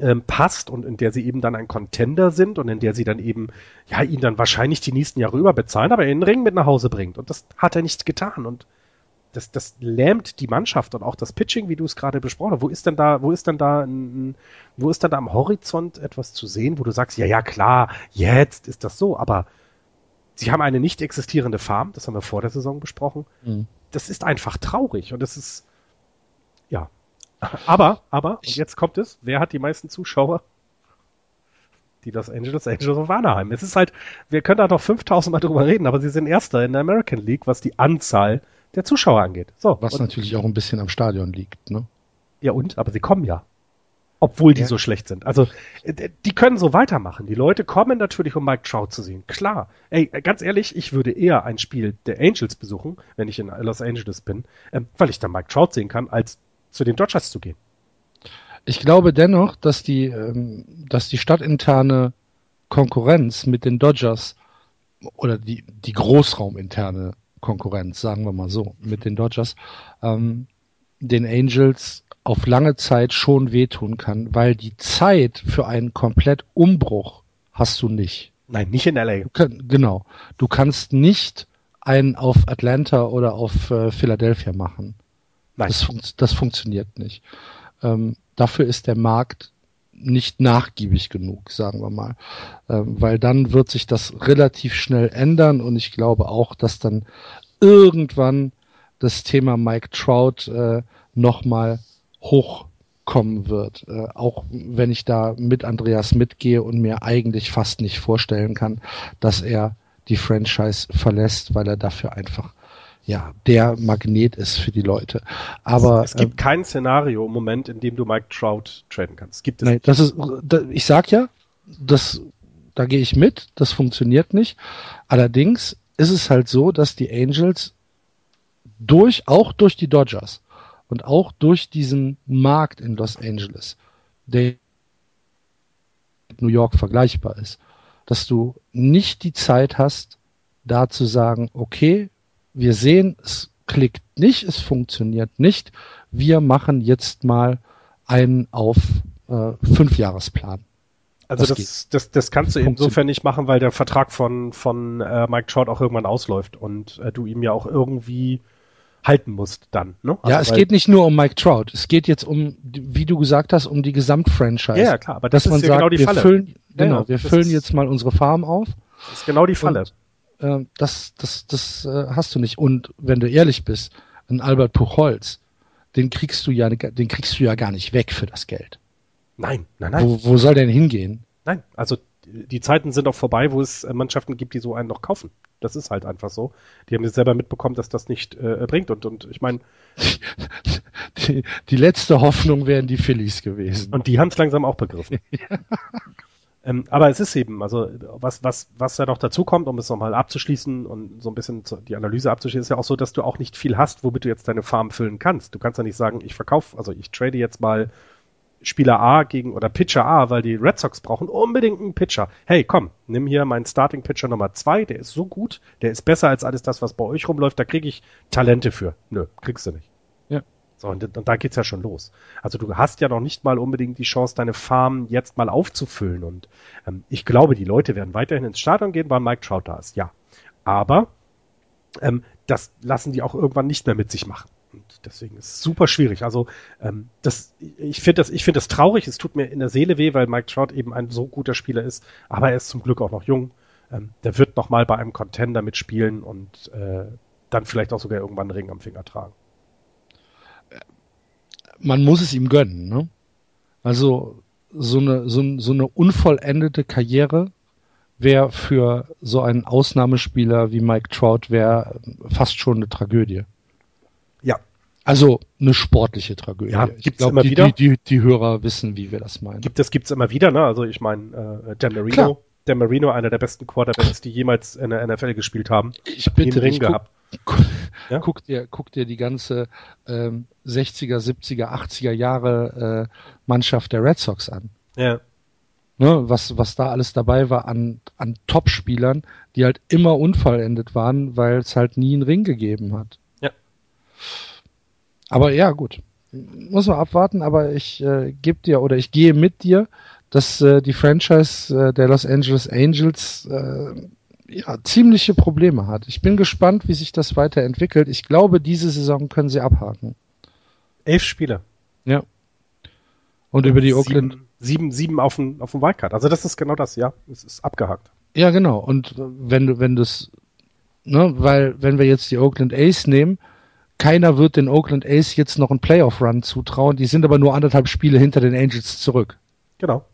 ähm, passt und in der sie eben dann ein Contender sind und in der sie dann eben, ja, ihn dann wahrscheinlich die nächsten Jahre überbezahlen, aber in den Ring mit nach Hause bringt. Und das hat er nicht getan. Und das, das lähmt die Mannschaft und auch das Pitching, wie du es gerade besprochen hast. Wo ist denn da, wo ist denn da, ein, wo ist denn da am Horizont etwas zu sehen, wo du sagst, ja, ja, klar, jetzt ist das so, aber sie haben eine nicht existierende Farm, das haben wir vor der Saison besprochen. Mhm. Das ist einfach traurig und das ist, ja, aber, aber, und jetzt kommt es, wer hat die meisten Zuschauer? Die Los Angeles Angels of Anaheim. Es ist halt, wir können da noch 5000 Mal drüber reden, aber sie sind Erster in der American League, was die Anzahl der Zuschauer angeht. So. Was und, natürlich auch ein bisschen am Stadion liegt, ne? Ja und? Aber sie kommen ja. Obwohl die ja. so schlecht sind. Also, die können so weitermachen. Die Leute kommen natürlich, um Mike Trout zu sehen. Klar. Ey, ganz ehrlich, ich würde eher ein Spiel der Angels besuchen, wenn ich in Los Angeles bin, ähm, weil ich dann Mike Trout sehen kann, als zu den Dodgers zu gehen. Ich glaube dennoch, dass die, ähm, dass die stadtinterne Konkurrenz mit den Dodgers oder die, die großrauminterne Konkurrenz, sagen wir mal so, mit den Dodgers, ähm, den Angels auf lange Zeit schon wehtun kann, weil die Zeit für einen komplett Umbruch hast du nicht. Nein, nicht in LA. Du kann, genau. Du kannst nicht einen auf Atlanta oder auf äh, Philadelphia machen. Nein. Das, fun das funktioniert nicht. Ähm, dafür ist der Markt nicht nachgiebig genug, sagen wir mal. Ähm, weil dann wird sich das relativ schnell ändern und ich glaube auch, dass dann irgendwann das Thema Mike Trout äh, nochmal hochkommen wird. Äh, auch wenn ich da mit Andreas mitgehe und mir eigentlich fast nicht vorstellen kann, dass er die Franchise verlässt, weil er dafür einfach ja, der Magnet ist für die Leute. Aber es, es gibt äh, kein Szenario im Moment, in dem du Mike Trout traden kannst. Gibt es nein, das ist, ich sag ja, das, da gehe ich mit, das funktioniert nicht. Allerdings ist es halt so, dass die Angels durch, auch durch die Dodgers und auch durch diesen Markt in Los Angeles, der mit New York vergleichbar ist, dass du nicht die Zeit hast, da zu sagen, okay, wir sehen, es klickt nicht, es funktioniert nicht. Wir machen jetzt mal einen auf äh, Fünfjahresplan. Also das, das, das, das, kannst du insofern nicht machen, weil der Vertrag von, von äh, Mike Trout auch irgendwann ausläuft und äh, du ihm ja auch irgendwie halten musst dann. Ne? Also ja, es geht nicht nur um Mike Trout. Es geht jetzt um, wie du gesagt hast, um die Gesamtfranchise. Ja, klar, aber das dass ist man ja genau sagt, genau die Falle. Füllen, genau, ja, wir füllen jetzt mal unsere Farm auf. Das ist genau die Falle. Und äh, das, das, das äh, hast du nicht. Und wenn du ehrlich bist, ein Albert Puchholz, den kriegst du ja, den kriegst du ja gar nicht weg für das Geld. Nein, nein, nein. Wo, wo soll der denn hingehen? Nein, also die Zeiten sind auch vorbei, wo es äh, Mannschaften gibt, die so einen noch kaufen. Das ist halt einfach so. Die haben jetzt selber mitbekommen, dass das nicht äh, bringt. Und, und ich meine. Die, die letzte Hoffnung wären die Phillies gewesen. Und die haben es langsam auch begriffen. Ähm, aber es ist eben, also was, was, was ja noch dazu kommt, um es nochmal abzuschließen und so ein bisschen zu, die Analyse abzuschließen, ist ja auch so, dass du auch nicht viel hast, womit du jetzt deine Farm füllen kannst. Du kannst ja nicht sagen, ich verkaufe, also ich trade jetzt mal Spieler A gegen oder Pitcher A, weil die Red Sox brauchen unbedingt einen Pitcher. Hey, komm, nimm hier meinen Starting Pitcher Nummer zwei, der ist so gut, der ist besser als alles das, was bei euch rumläuft, da kriege ich Talente für. Nö, kriegst du nicht. So, und, und da geht's ja schon los. Also du hast ja noch nicht mal unbedingt die Chance, deine Farm jetzt mal aufzufüllen. Und ähm, ich glaube, die Leute werden weiterhin ins Stadion gehen, weil Mike Trout da ist. Ja. Aber ähm, das lassen die auch irgendwann nicht mehr mit sich machen. Und deswegen ist es super schwierig. Also ähm, das, ich finde das, ich finde das traurig. Es tut mir in der Seele weh, weil Mike Trout eben ein so guter Spieler ist. Aber er ist zum Glück auch noch jung. Ähm, der wird noch mal bei einem Contender mitspielen und äh, dann vielleicht auch sogar irgendwann einen Ring am Finger tragen man muss es ihm gönnen. Ne? Also so eine, so, so eine unvollendete Karriere wäre für so einen Ausnahmespieler wie Mike Trout wäre fast schon eine Tragödie. Ja. Also eine sportliche Tragödie. Ja, gibt's glaub, immer die, wieder. Die, die, die Hörer wissen, wie wir das meinen. Gibt es gibt's immer wieder, ne? Also ich meine, äh, Dan Marino der Marino einer der besten Quarterbacks, die jemals in der NFL gespielt haben. Ich bitte Ring dich, gehabt. Guck, Ja? guck, dir, guck dir die ganze ähm, 60er, 70er, 80er Jahre äh, Mannschaft der Red Sox an. Ja. Ne, was, was da alles dabei war an, an Top-Spielern, die halt immer unvollendet waren, weil es halt nie einen Ring gegeben hat. Ja. Aber ja, gut. Muss man abwarten, aber ich äh, gebe dir oder ich gehe mit dir, dass äh, die Franchise äh, der Los Angeles Angels äh, ja, ziemliche Probleme hat. Ich bin gespannt, wie sich das weiterentwickelt. Ich glaube, diese Saison können sie abhaken. Elf Spieler. Ja. Und über die Oakland. Sieben, sieben, sieben auf dem, auf dem Wildcard. Also das ist genau das, ja. Es ist abgehakt. Ja, genau. Und wenn du, wenn das, ne, weil, wenn wir jetzt die Oakland Ace nehmen, keiner wird den Oakland Ace jetzt noch einen Playoff-Run zutrauen. Die sind aber nur anderthalb Spiele hinter den Angels zurück. Genau.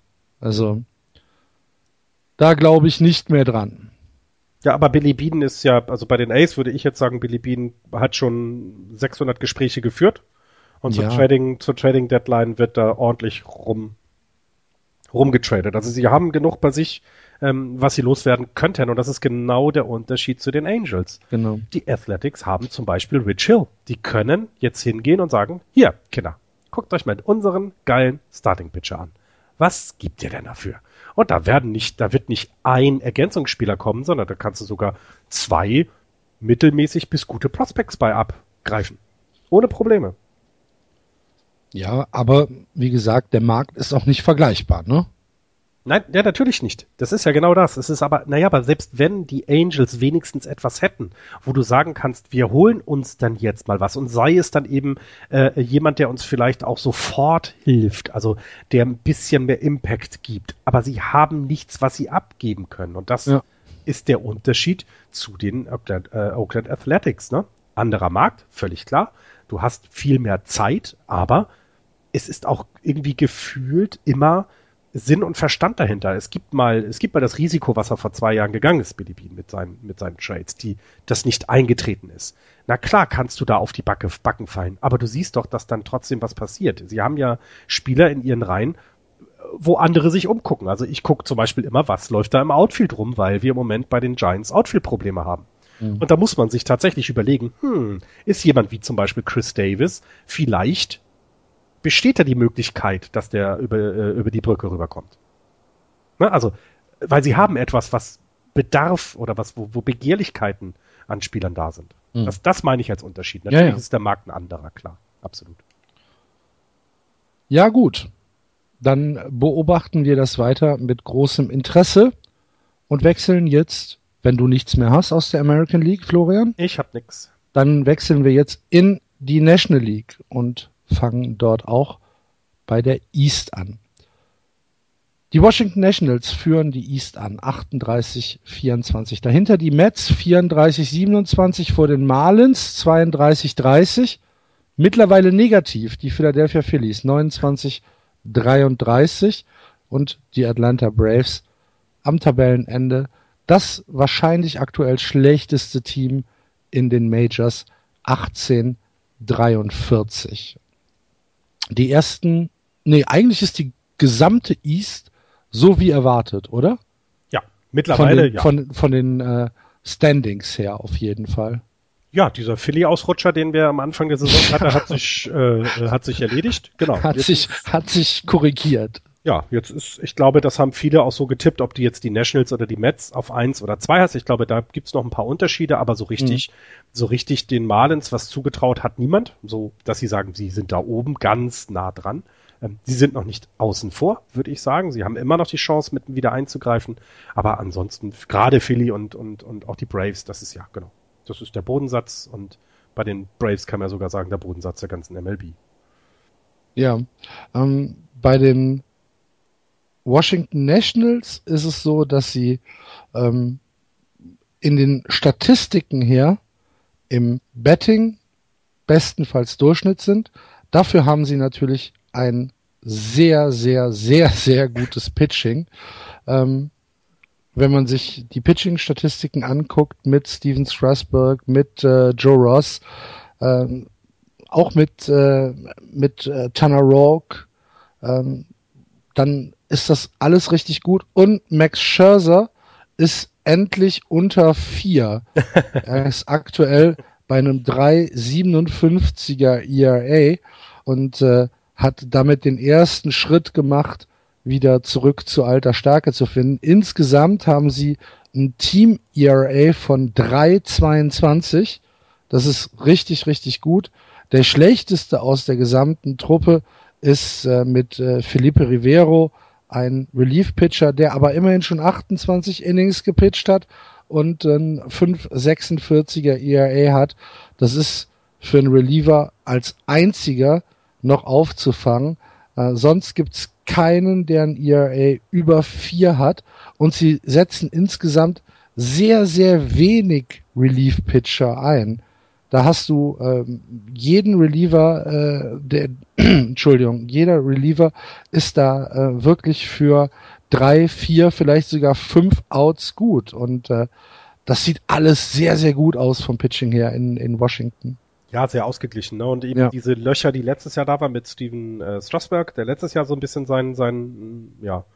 Also, da glaube ich nicht mehr dran. Ja, aber Billy Bean ist ja, also bei den Ace würde ich jetzt sagen, Billy Bean hat schon 600 Gespräche geführt. Und zur Ja. Trading, zur Trading Deadline wird da ordentlich rum, rumgetradet. Also sie haben genug bei sich, ähm, was sie loswerden könnten. Und das ist genau der Unterschied zu den Angels. Genau. Die Athletics haben zum Beispiel Rich Hill. Die können jetzt hingehen und sagen, hier, Kinder, guckt euch mal unseren geilen Starting Pitcher an. Was gibt ihr denn dafür? Und da werden nicht, da wird nicht ein Ergänzungsspieler kommen, sondern da kannst du sogar zwei mittelmäßig bis gute Prospects bei abgreifen. Ohne Probleme. Ja, aber wie gesagt, der Markt ist auch nicht vergleichbar, ne? Nein, ja, natürlich nicht. Das ist ja genau das. Es ist aber, naja, aber selbst wenn die Angels wenigstens etwas hätten, wo du sagen kannst, wir holen uns dann jetzt mal was und sei es dann eben äh, jemand, der uns vielleicht auch sofort hilft, also der ein bisschen mehr Impact gibt, aber sie haben nichts, was sie abgeben können. Und das Ja. ist der Unterschied zu den Oakland, äh, Oakland Athletics. Ne? Anderer Markt, völlig klar. Du hast viel mehr Zeit, aber es ist auch irgendwie gefühlt immer Sinn und Verstand dahinter. Es gibt mal, es gibt mal das Risiko, was er vor zwei Jahren gegangen ist, Billy Bean, mit seinen, mit seinen Trades, die, das nicht eingetreten ist. Na klar kannst du da auf die Backe, Backen fallen, aber du siehst doch, dass dann trotzdem was passiert. Sie haben ja Spieler in ihren Reihen, wo andere sich umgucken. Also ich gucke zum Beispiel immer, was läuft da im Outfield rum, weil wir im Moment bei den Giants Outfield-Probleme haben. Mhm. Und da muss man sich tatsächlich überlegen, hm, ist jemand wie zum Beispiel Chris Davis vielleicht besteht da die Möglichkeit, dass der über, äh, über die Brücke rüberkommt. Ne? Also, weil sie haben etwas, was Bedarf oder was, wo, wo Begehrlichkeiten an Spielern da sind. Mhm. Das, das meine ich als Unterschied. Ja, Natürlich ja. ist der Markt ein anderer, klar. Absolut. Ja, gut. Dann beobachten wir das weiter mit großem Interesse und wechseln jetzt, wenn du nichts mehr hast aus der American League, Florian, Ich hab nix. dann wechseln wir jetzt in die National League und fangen dort auch bei der East an. Die Washington Nationals führen die East an, 38-24. Dahinter die Mets 34-27 vor den Marlins 32-30. Mittlerweile negativ die Philadelphia Phillies 29-33 und die Atlanta Braves am Tabellenende das wahrscheinlich aktuell schlechteste Team in den Majors 1843. Die ersten, nee, eigentlich ist die gesamte East so wie erwartet, oder? Ja, Von mittlerweile, den, ja. von, von den äh, Standings her auf jeden Fall. ja, dieser Philly-Ausrutscher, den wir am Anfang der Saison hatten, hat sich, äh, äh, hat sich erledigt. Genau. Hat Jetzt sich, hat sich korrigiert. Ja, jetzt ist, ich glaube, das haben viele auch so getippt, ob die jetzt die Nationals oder die Mets auf eins oder zwei hast. Ich glaube, da gibt's noch ein paar Unterschiede, aber so richtig, so richtig den Marlins was zugetraut hat niemand, so dass sie sagen, sie sind da oben ganz nah dran. Ähm, sie sind noch nicht außen vor, würde ich sagen. Sie haben immer noch die Chance, mit wieder einzugreifen. Aber ansonsten, gerade Philly und, und, und auch die Braves, das ist ja, genau. Das ist der Bodensatz und bei den Braves kann man ja sogar sagen, der Bodensatz der ganzen MLB. Ja. Ähm, bei den Washington Nationals ist es so, dass sie ähm, in den Statistiken her im Betting bestenfalls Durchschnitt sind. Dafür haben sie natürlich ein sehr, sehr, sehr, sehr gutes Pitching. Ähm, wenn man sich die Pitching-Statistiken anguckt mit Steven Strasburg, mit äh, Joe Ross, ähm, auch mit, äh, mit äh, Tanner Rourke, ähm, dann ist das alles richtig gut. Und Max Scherzer ist endlich unter vier. er ist aktuell bei einem 3,57er ERA und äh, hat damit den ersten Schritt gemacht, wieder zurück zu alter Stärke zu finden. Insgesamt haben sie ein Team ERA von 3,22. Das ist richtig, richtig gut. Der schlechteste aus der gesamten Truppe ist äh, mit äh, Felipe Rivero ein Relief-Pitcher, der aber immerhin schon 28 Innings gepitcht hat und ein 5,46er ERA hat. Das ist für einen Reliever als einziger noch aufzufangen. Äh, sonst gibt's keinen, der ein ERA über vier hat. Und sie setzen insgesamt sehr, sehr wenig Relief-Pitcher ein. Da hast du ähm, jeden Reliever, äh, der, Entschuldigung, jeder Reliever ist da äh, wirklich für drei, vier, vielleicht sogar fünf Outs gut. Und äh, das sieht alles sehr, sehr gut aus vom Pitching her in, in Washington. Ja, sehr ausgeglichen. Ne? Und eben ja. diese Löcher, die letztes Jahr da waren mit Steven äh, Strasberg, der letztes Jahr so ein bisschen sein, sein, ja,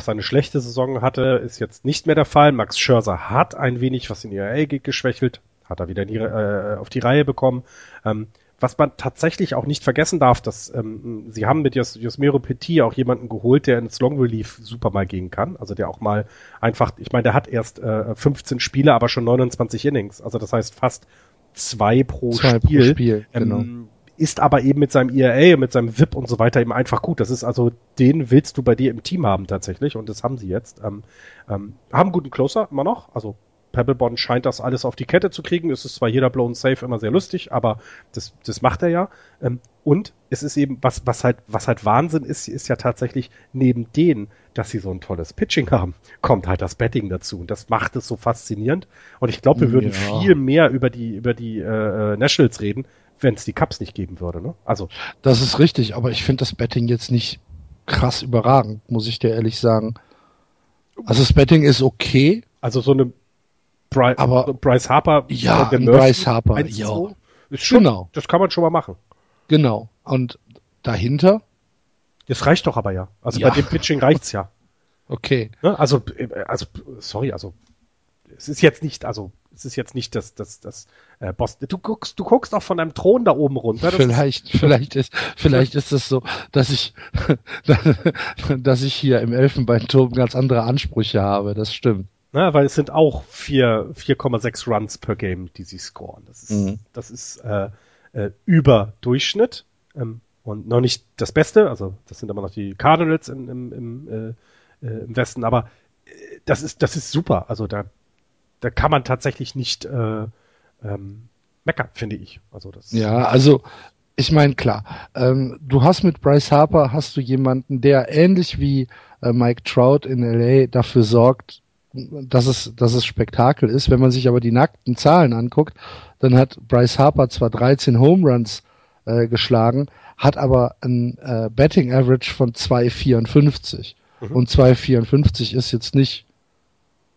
seine schlechte Saison hatte, ist jetzt nicht mehr der Fall. Max Scherzer hat ein wenig was in ERA geschwächelt, hat er wieder die, äh, auf die Reihe bekommen. Ähm, was man tatsächlich auch nicht vergessen darf, dass ähm, sie haben mit Jos Josmero Petit auch jemanden geholt, der ins Long Relief super mal gehen kann. Also der auch mal einfach, ich meine, der hat erst äh, 15 Spiele, aber schon 29 Innings. Also das heißt fast zwei pro zwei Spiel. Pro Spiel ähm, genau. Ist aber eben mit seinem ERA und mit seinem VIP und so weiter eben einfach gut. Das ist also, den willst du bei dir im Team haben tatsächlich und das haben sie jetzt. Ähm, ähm, haben guten Closer immer noch, also Pebblebond scheint das alles auf die Kette zu kriegen. Es ist zwar jeder Blown Safe immer sehr lustig, aber das, das macht er ja. Ähm, und es ist eben, was, was halt, was halt Wahnsinn ist, ist ja tatsächlich neben denen, dass sie so ein tolles Pitching haben, kommt halt das Betting dazu. Und das macht es so faszinierend. Und ich glaube, wir würden ja. viel mehr über die, über die äh, äh Nationals reden, wenn es die Cups nicht geben würde. Ne? Also. Das ist richtig, aber ich finde das Betting jetzt nicht krass überragend, muss ich dir ehrlich sagen. Also das Betting ist okay. Also so eine Bry aber Bryce Harper. Ja, Bryce Harper. Ja. Ist schon, genau. Das kann man schon mal machen. Genau. Und dahinter? Das reicht doch aber ja. Also ja. bei dem Pitching reicht's ja. Okay. Ne? Also, also, sorry, also es ist jetzt nicht, also es ist jetzt nicht das, das, das äh, Boston. Du guckst, du guckst auch von einem Thron da oben runter. vielleicht, ist, vielleicht ist, vielleicht ist es so, dass ich, dass ich hier im Elfenbeinturm ganz andere Ansprüche habe. Das stimmt. Ne, weil es sind auch 4,6 Runs per Game, die sie scoren. Das ist, mhm. das ist äh, äh, über Durchschnitt ähm, und noch nicht das Beste. Also das sind immer noch die Cardinals im, im, im, äh, äh, im Westen, aber äh, das ist das ist super. Also da da kann man tatsächlich nicht äh, ähm, meckern, finde ich. Also das. Ja, also ich meine klar, ähm, du hast mit Bryce Harper hast du jemanden, der ähnlich wie äh, Mike Trout in LA dafür sorgt, dass es, dass es Spektakel ist. Wenn man sich aber die nackten Zahlen anguckt, dann hat Bryce Harper zwar 13 Home Runs äh, geschlagen, hat aber ein äh, Betting Average von 2,54. Mhm. Und 2,54 ist jetzt nicht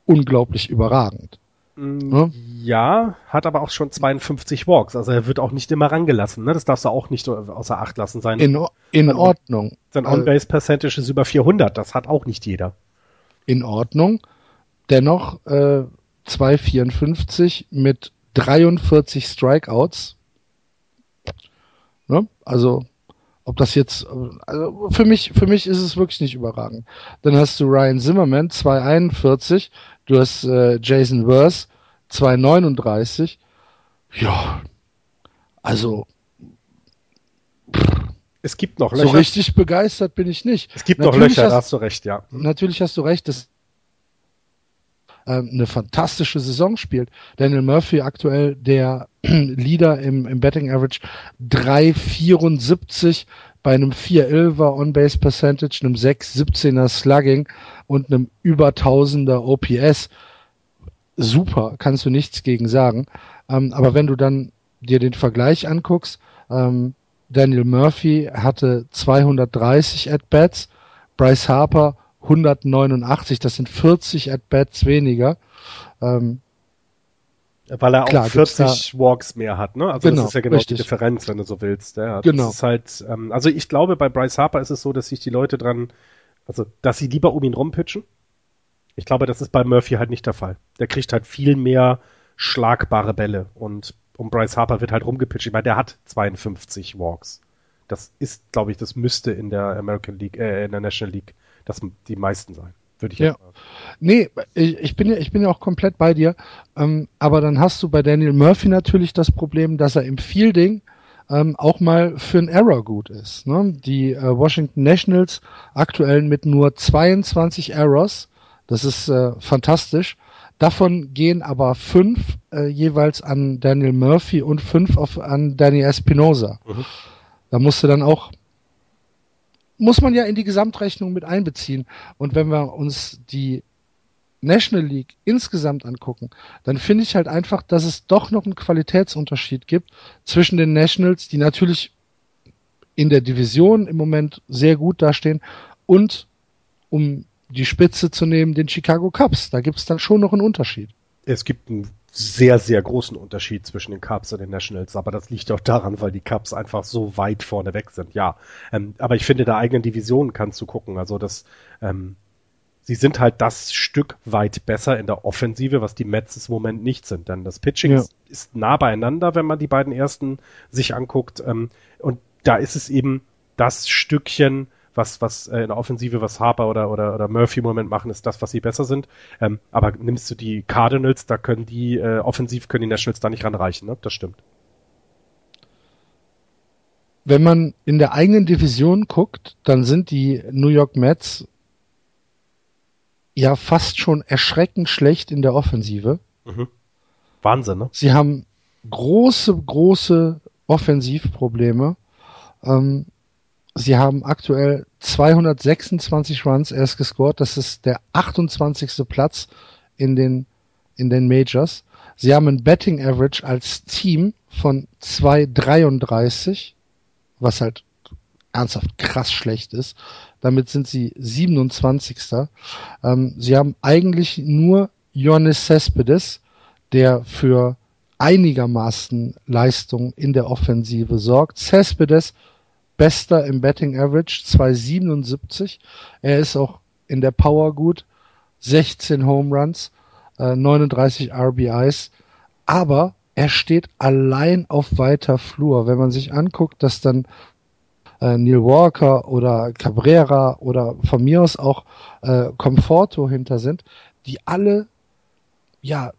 unglaublich überragend. Mm, ja? hat aber auch schon 52 Walks, also er wird auch nicht immer rangelassen, ne? Das darfst du auch nicht außer Acht lassen sein. In, in Ordnung. Sein On-Base Percentage ist über 400, das hat auch nicht jeder. In Ordnung dennoch äh, 2,54 mit 43 Strikeouts. Ne? Also, ob das jetzt, also für mich, für mich ist es wirklich nicht überragend. Dann hast du Ryan Zimmerman 2,41, du hast äh, Jason Worth 2,39. Ja, also es gibt noch Löcher. So richtig begeistert bin ich nicht. Es gibt natürlich noch Löcher, hast, da hast du recht, ja. Natürlich hast du recht, das ähm, eine fantastische Saison spielt. Daniel Murphy aktuell der Leader im, im Betting Average 3,74 bei einem 4,11er On-Base Percentage, einem 6,17er Slugging und einem über 1000er OPS. Super, kannst du nichts gegen sagen. Ähm, aber wenn du dann dir den Vergleich anguckst, ähm, Daniel Murphy hatte 230 At-Bats, Bryce Harper 189, das sind 40 At-Bats weniger. Ähm, Weil er Klar, auch 40 Walks mehr hat, ne? Also genau, das ist ja genau richtig. die Differenz, wenn du so willst. Ja, genau. Das ist halt, ähm, also ich glaube, bei Bryce Harper ist es so, dass sich die Leute dran, also dass sie lieber um ihn rumpitchen. Ich glaube, das ist bei Murphy halt nicht der Fall. Der kriegt halt viel mehr schlagbare Bälle und um Bryce Harper wird halt rumgepitcht. Ich meine, der hat 52 Walks. Das ist, glaube ich, das müsste in der American League, äh, in der National League das die meisten sein würde ich ja. sagen. Nee, ich bin ja, ich bin ja auch komplett bei dir. Ähm, aber dann hast du bei Daniel Murphy natürlich das Problem, dass er im Fielding ähm, auch mal für einen Error gut ist. Ne? Die äh, Washington Nationals aktuell mit nur 22 Errors. Das ist äh, fantastisch. Davon gehen aber fünf äh, jeweils an Daniel Murphy und fünf auf, an Danny Espinosa. Mhm. Da musst du dann auch muss man ja in die Gesamtrechnung mit einbeziehen. Und wenn wir uns die National League insgesamt angucken, dann finde ich halt einfach, dass es doch noch einen Qualitätsunterschied gibt zwischen den Nationals, die natürlich in der Division im Moment sehr gut dastehen und um die Spitze zu nehmen, den Chicago Cubs. Da gibt es dann schon noch einen Unterschied. Es gibt einen sehr, sehr großen Unterschied zwischen den Cubs und den Nationals, aber das liegt auch daran, weil die Cubs einfach so weit vorne weg sind, ja. Ähm, aber ich finde, der eigenen Division kannst du gucken, also das, ähm, sie sind halt das Stück weit besser in der Offensive, was die Mets im Moment nicht sind, denn das Pitching ja. ist, nah beieinander, wenn man die beiden ersten sich anguckt, ähm, und da ist es eben das Stückchen, was, was äh, in der Offensive, was Harper oder, oder, oder Murphy im Moment machen, ist das, was sie besser sind. Ähm, aber nimmst du die Cardinals, da können die äh, offensiv können die Nationals da nicht ranreichen, ne? Das stimmt. Wenn man in der eigenen Division guckt, dann sind die New York Mets ja fast schon erschreckend schlecht in der Offensive. Mhm. Wahnsinn, ne? Sie haben große, große Offensivprobleme. Ähm, Sie haben aktuell 226 Runs erst gescored. Das ist der 28. Platz in den, in den Majors. Sie haben ein Betting Average als Team von 2,33, was halt ernsthaft krass schlecht ist. Damit sind sie 27. Ähm, sie haben eigentlich nur Ioannis Cespedes, der für einigermaßen Leistung in der Offensive sorgt. Cespedes Bester im Betting Average, 2,77. Er ist auch in der Power gut, 16 Home Runs, äh, 39 RBIs, aber er steht allein auf weiter Flur. Wenn man sich anguckt, dass dann äh, Neil Walker oder Cabrera oder von mir aus auch äh, Conforto hinter sind, die alle ja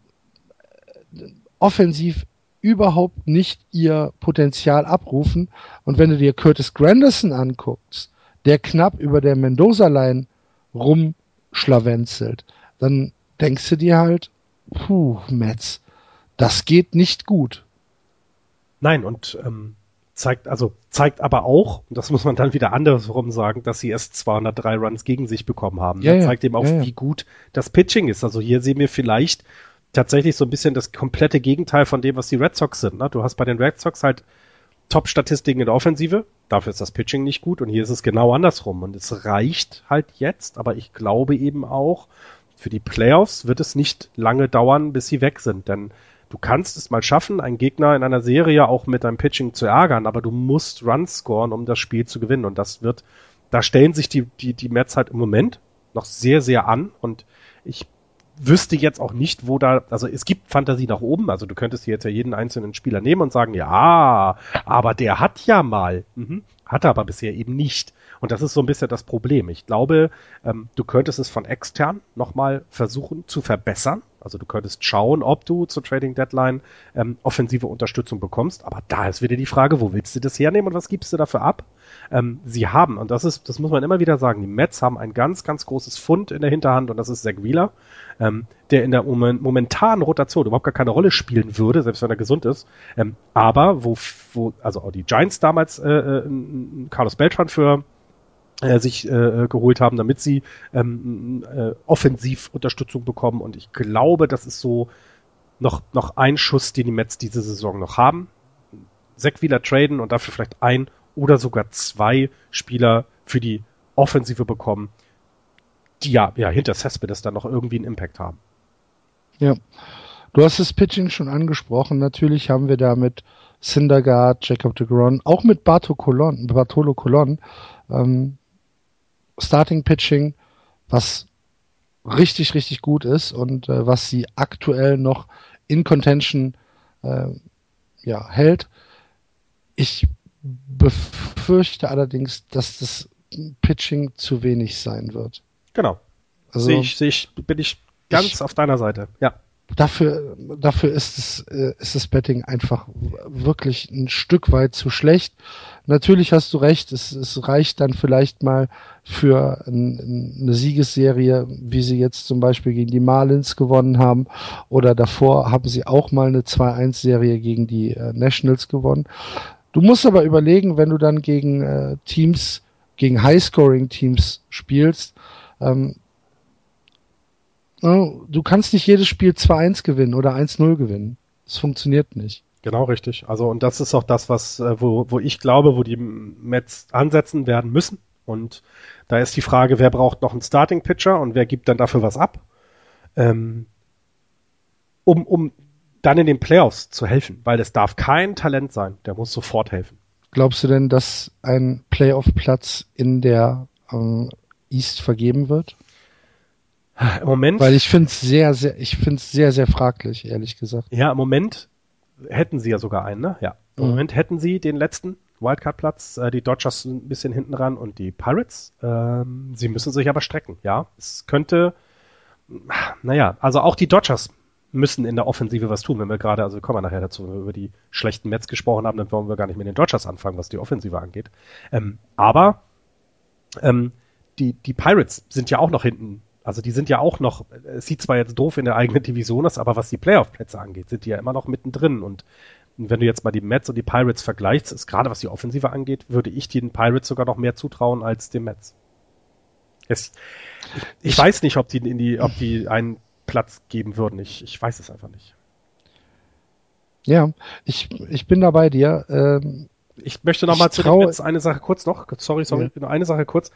offensiv überhaupt nicht ihr Potenzial abrufen. Und wenn du dir Curtis Granderson anguckst, der knapp über der Mendoza-Line rumschlawenzelt, dann denkst du dir halt, puh, Metz, das geht nicht gut. Nein, und ähm, zeigt, also zeigt aber auch, und das muss man dann wieder andersrum sagen, dass sie erst 203 Runs gegen sich bekommen haben. Ja, ja, zeigt eben auch, ja, wie gut das Pitching ist. Also hier sehen wir vielleicht tatsächlich so ein bisschen das komplette Gegenteil von dem, was die Red Sox sind. Ne? Du hast bei den Red Sox halt Top-Statistiken in der Offensive, dafür ist das Pitching nicht gut und hier ist es genau andersrum und es reicht halt jetzt, aber ich glaube eben auch, für die Playoffs wird es nicht lange dauern, bis sie weg sind, denn du kannst es mal schaffen, einen Gegner in einer Serie auch mit deinem Pitching zu ärgern, aber du musst Runs scoren, um das Spiel zu gewinnen und das wird, da stellen sich die, die, die Mets halt im Moment noch sehr, sehr an und ich wüsste jetzt auch nicht, wo da, also es gibt Fantasie nach oben, also du könntest jetzt ja jeden einzelnen Spieler nehmen und sagen, ja, aber der hat ja mal, mhm, hat er aber bisher eben nicht. Und das ist so ein bisschen das Problem. Ich glaube, ähm, du könntest es von extern nochmal versuchen zu verbessern. Also du könntest schauen, ob du zur Trading Deadline ähm, offensive Unterstützung bekommst. Aber da ist wieder die Frage, wo willst du das hernehmen und was gibst du dafür ab? Ähm, sie haben, und das ist, das muss man immer wieder sagen, die Mets haben ein ganz, ganz großes Fund in der Hinterhand und das ist Zach Wheeler, ähm, der in der moment, momentanen Rotation überhaupt gar keine Rolle spielen würde, selbst wenn er gesund ist. Ähm, aber wo, wo, also auch die Giants damals äh, äh, Carlos Beltran für äh, sich äh, geholt haben, damit sie ähm, äh, offensiv Unterstützung bekommen. Und ich glaube, das ist so noch, noch ein Schuss, den die Mets diese Saison noch haben. Zach Wheeler traden und dafür vielleicht ein oder sogar zwei Spieler für die Offensive bekommen, die ja, ja hinter Cespedes dann noch irgendwie einen Impact haben. Ja. Du hast das Pitching schon angesprochen. Natürlich haben wir da mit Syndergaard, Jacob de Gron, auch mit Bartolo Colon, Bartolo Colon ähm, Starting Pitching, was richtig, richtig gut ist und äh, was sie aktuell noch in Contention äh, ja, hält. Ich befürchte allerdings, dass das Pitching zu wenig sein wird. Genau. Also, sehe ich, sehe ich, bin ich ganz ich, auf deiner Seite. Ja. Dafür, dafür ist es, äh, ist das Betting einfach wirklich ein Stück weit zu schlecht. Natürlich hast du recht, es, es reicht dann vielleicht mal für ein, eine Siegesserie, wie sie jetzt zum Beispiel gegen die Marlins gewonnen haben, oder davor haben sie auch mal eine 2-1-Serie gegen die äh, Nationals gewonnen. Du musst aber überlegen, wenn du dann gegen äh, Teams, gegen High-Scoring-Teams spielst, ähm, du kannst nicht jedes Spiel 2-1 gewinnen oder 1-0 gewinnen. Das funktioniert nicht. Genau richtig. Also und das ist auch das, was äh, wo, wo ich glaube, wo die Mets ansetzen werden müssen. Und da ist die Frage, wer braucht noch einen Starting Pitcher und wer gibt dann dafür was ab, ähm, um um dann in den Playoffs zu helfen, weil es darf kein Talent sein, der muss sofort helfen. Glaubst du denn, dass ein Playoff-Platz in der ähm, East vergeben wird? Im Moment. Weil ich finde es sehr, sehr, ich finde es sehr, sehr fraglich, ehrlich gesagt. Ja, im Moment hätten sie ja sogar einen, ne? Ja. Im mhm. Moment hätten sie den letzten Wildcard-Platz, äh, die Dodgers ein bisschen hinten ran und die Pirates. Ähm, sie müssen sich aber strecken, ja. Es könnte, naja, also auch die Dodgers müssen in der Offensive was tun, wenn wir gerade, also kommen wir nachher dazu, wenn wir über die schlechten Mets gesprochen haben, dann wollen wir gar nicht mit den Dodgers anfangen, was die Offensive angeht. Ähm, aber ähm, die, die Pirates sind ja auch noch hinten. Also die sind ja auch noch, es sieht zwar jetzt doof in der eigenen Division aus, aber was die Playoff-Plätze angeht, sind die ja immer noch mittendrin. Und wenn du jetzt mal die Mets und die Pirates vergleichst, ist gerade was die Offensive angeht, würde ich den Pirates sogar noch mehr zutrauen als den Mets. Es, ich, ich, weiß nicht, ob die in die, ob die einen Platz geben würden. Ich, ich weiß es einfach nicht. Ja, ich, ich bin da bei dir. Ähm, ich möchte noch ich mal zu den Mets eine Sache kurz noch. Sorry, sorry, ja. eine Sache kurz.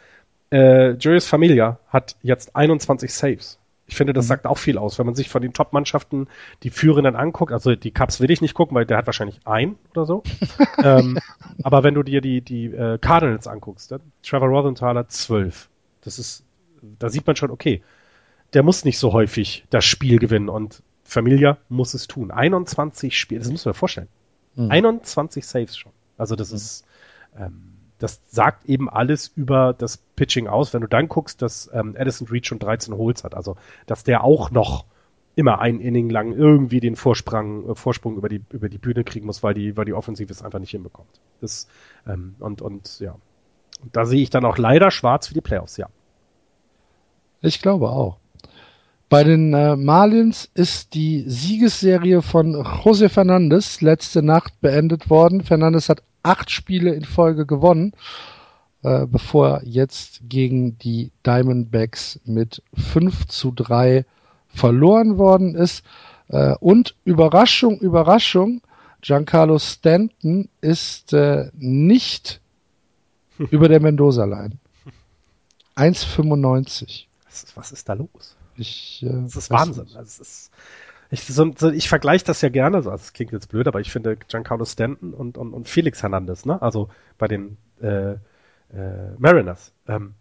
Äh, Julius Familia hat jetzt 21 Saves. Ich finde, das mhm. sagt auch viel aus, wenn man sich von den Top-Mannschaften die Führenden anguckt. Also die Cups will ich nicht gucken, weil der hat wahrscheinlich ein oder so. ähm, aber wenn du dir die, die äh, Cardinals anguckst, dann Trevor Rothenthaler 12. Das ist, da sieht man schon, okay, der muss nicht so häufig das Spiel gewinnen und Familia muss es tun. 21 Spiele, das muss man sich vorstellen. Mhm. 21 Saves schon. Also das mhm. ist, ähm, das sagt eben alles über das Pitching aus. Wenn du dann guckst, dass ähm, Addison Reed schon 13 Holes hat, also dass der auch noch immer ein Inning lang irgendwie den Vorsprung, äh, Vorsprung über die über die Bühne kriegen muss, weil die weil die Offensive es einfach nicht hinbekommt. Das ähm, und und ja, und da sehe ich dann auch leider schwarz für die Playoffs. Ja. Ich glaube auch. Bei den äh, Marlins ist die Siegesserie von José Fernandez letzte Nacht beendet worden. Fernandez hat acht Spiele in Folge gewonnen, äh, bevor jetzt gegen die Diamondbacks mit 5 zu 3 verloren worden ist. Äh, und Überraschung, Überraschung, Giancarlo Stanton ist äh, nicht über der Mendoza-Line. 1,95. Was, was ist da los? Ich, äh, das ist Wahnsinn. Also ist, ich, so, so, ich vergleiche das ja gerne, also das klingt jetzt blöd, aber ich finde Giancarlo Stanton und, und, und Felix Hernandez, ne? Also bei den äh, äh, Mariners. Ähm,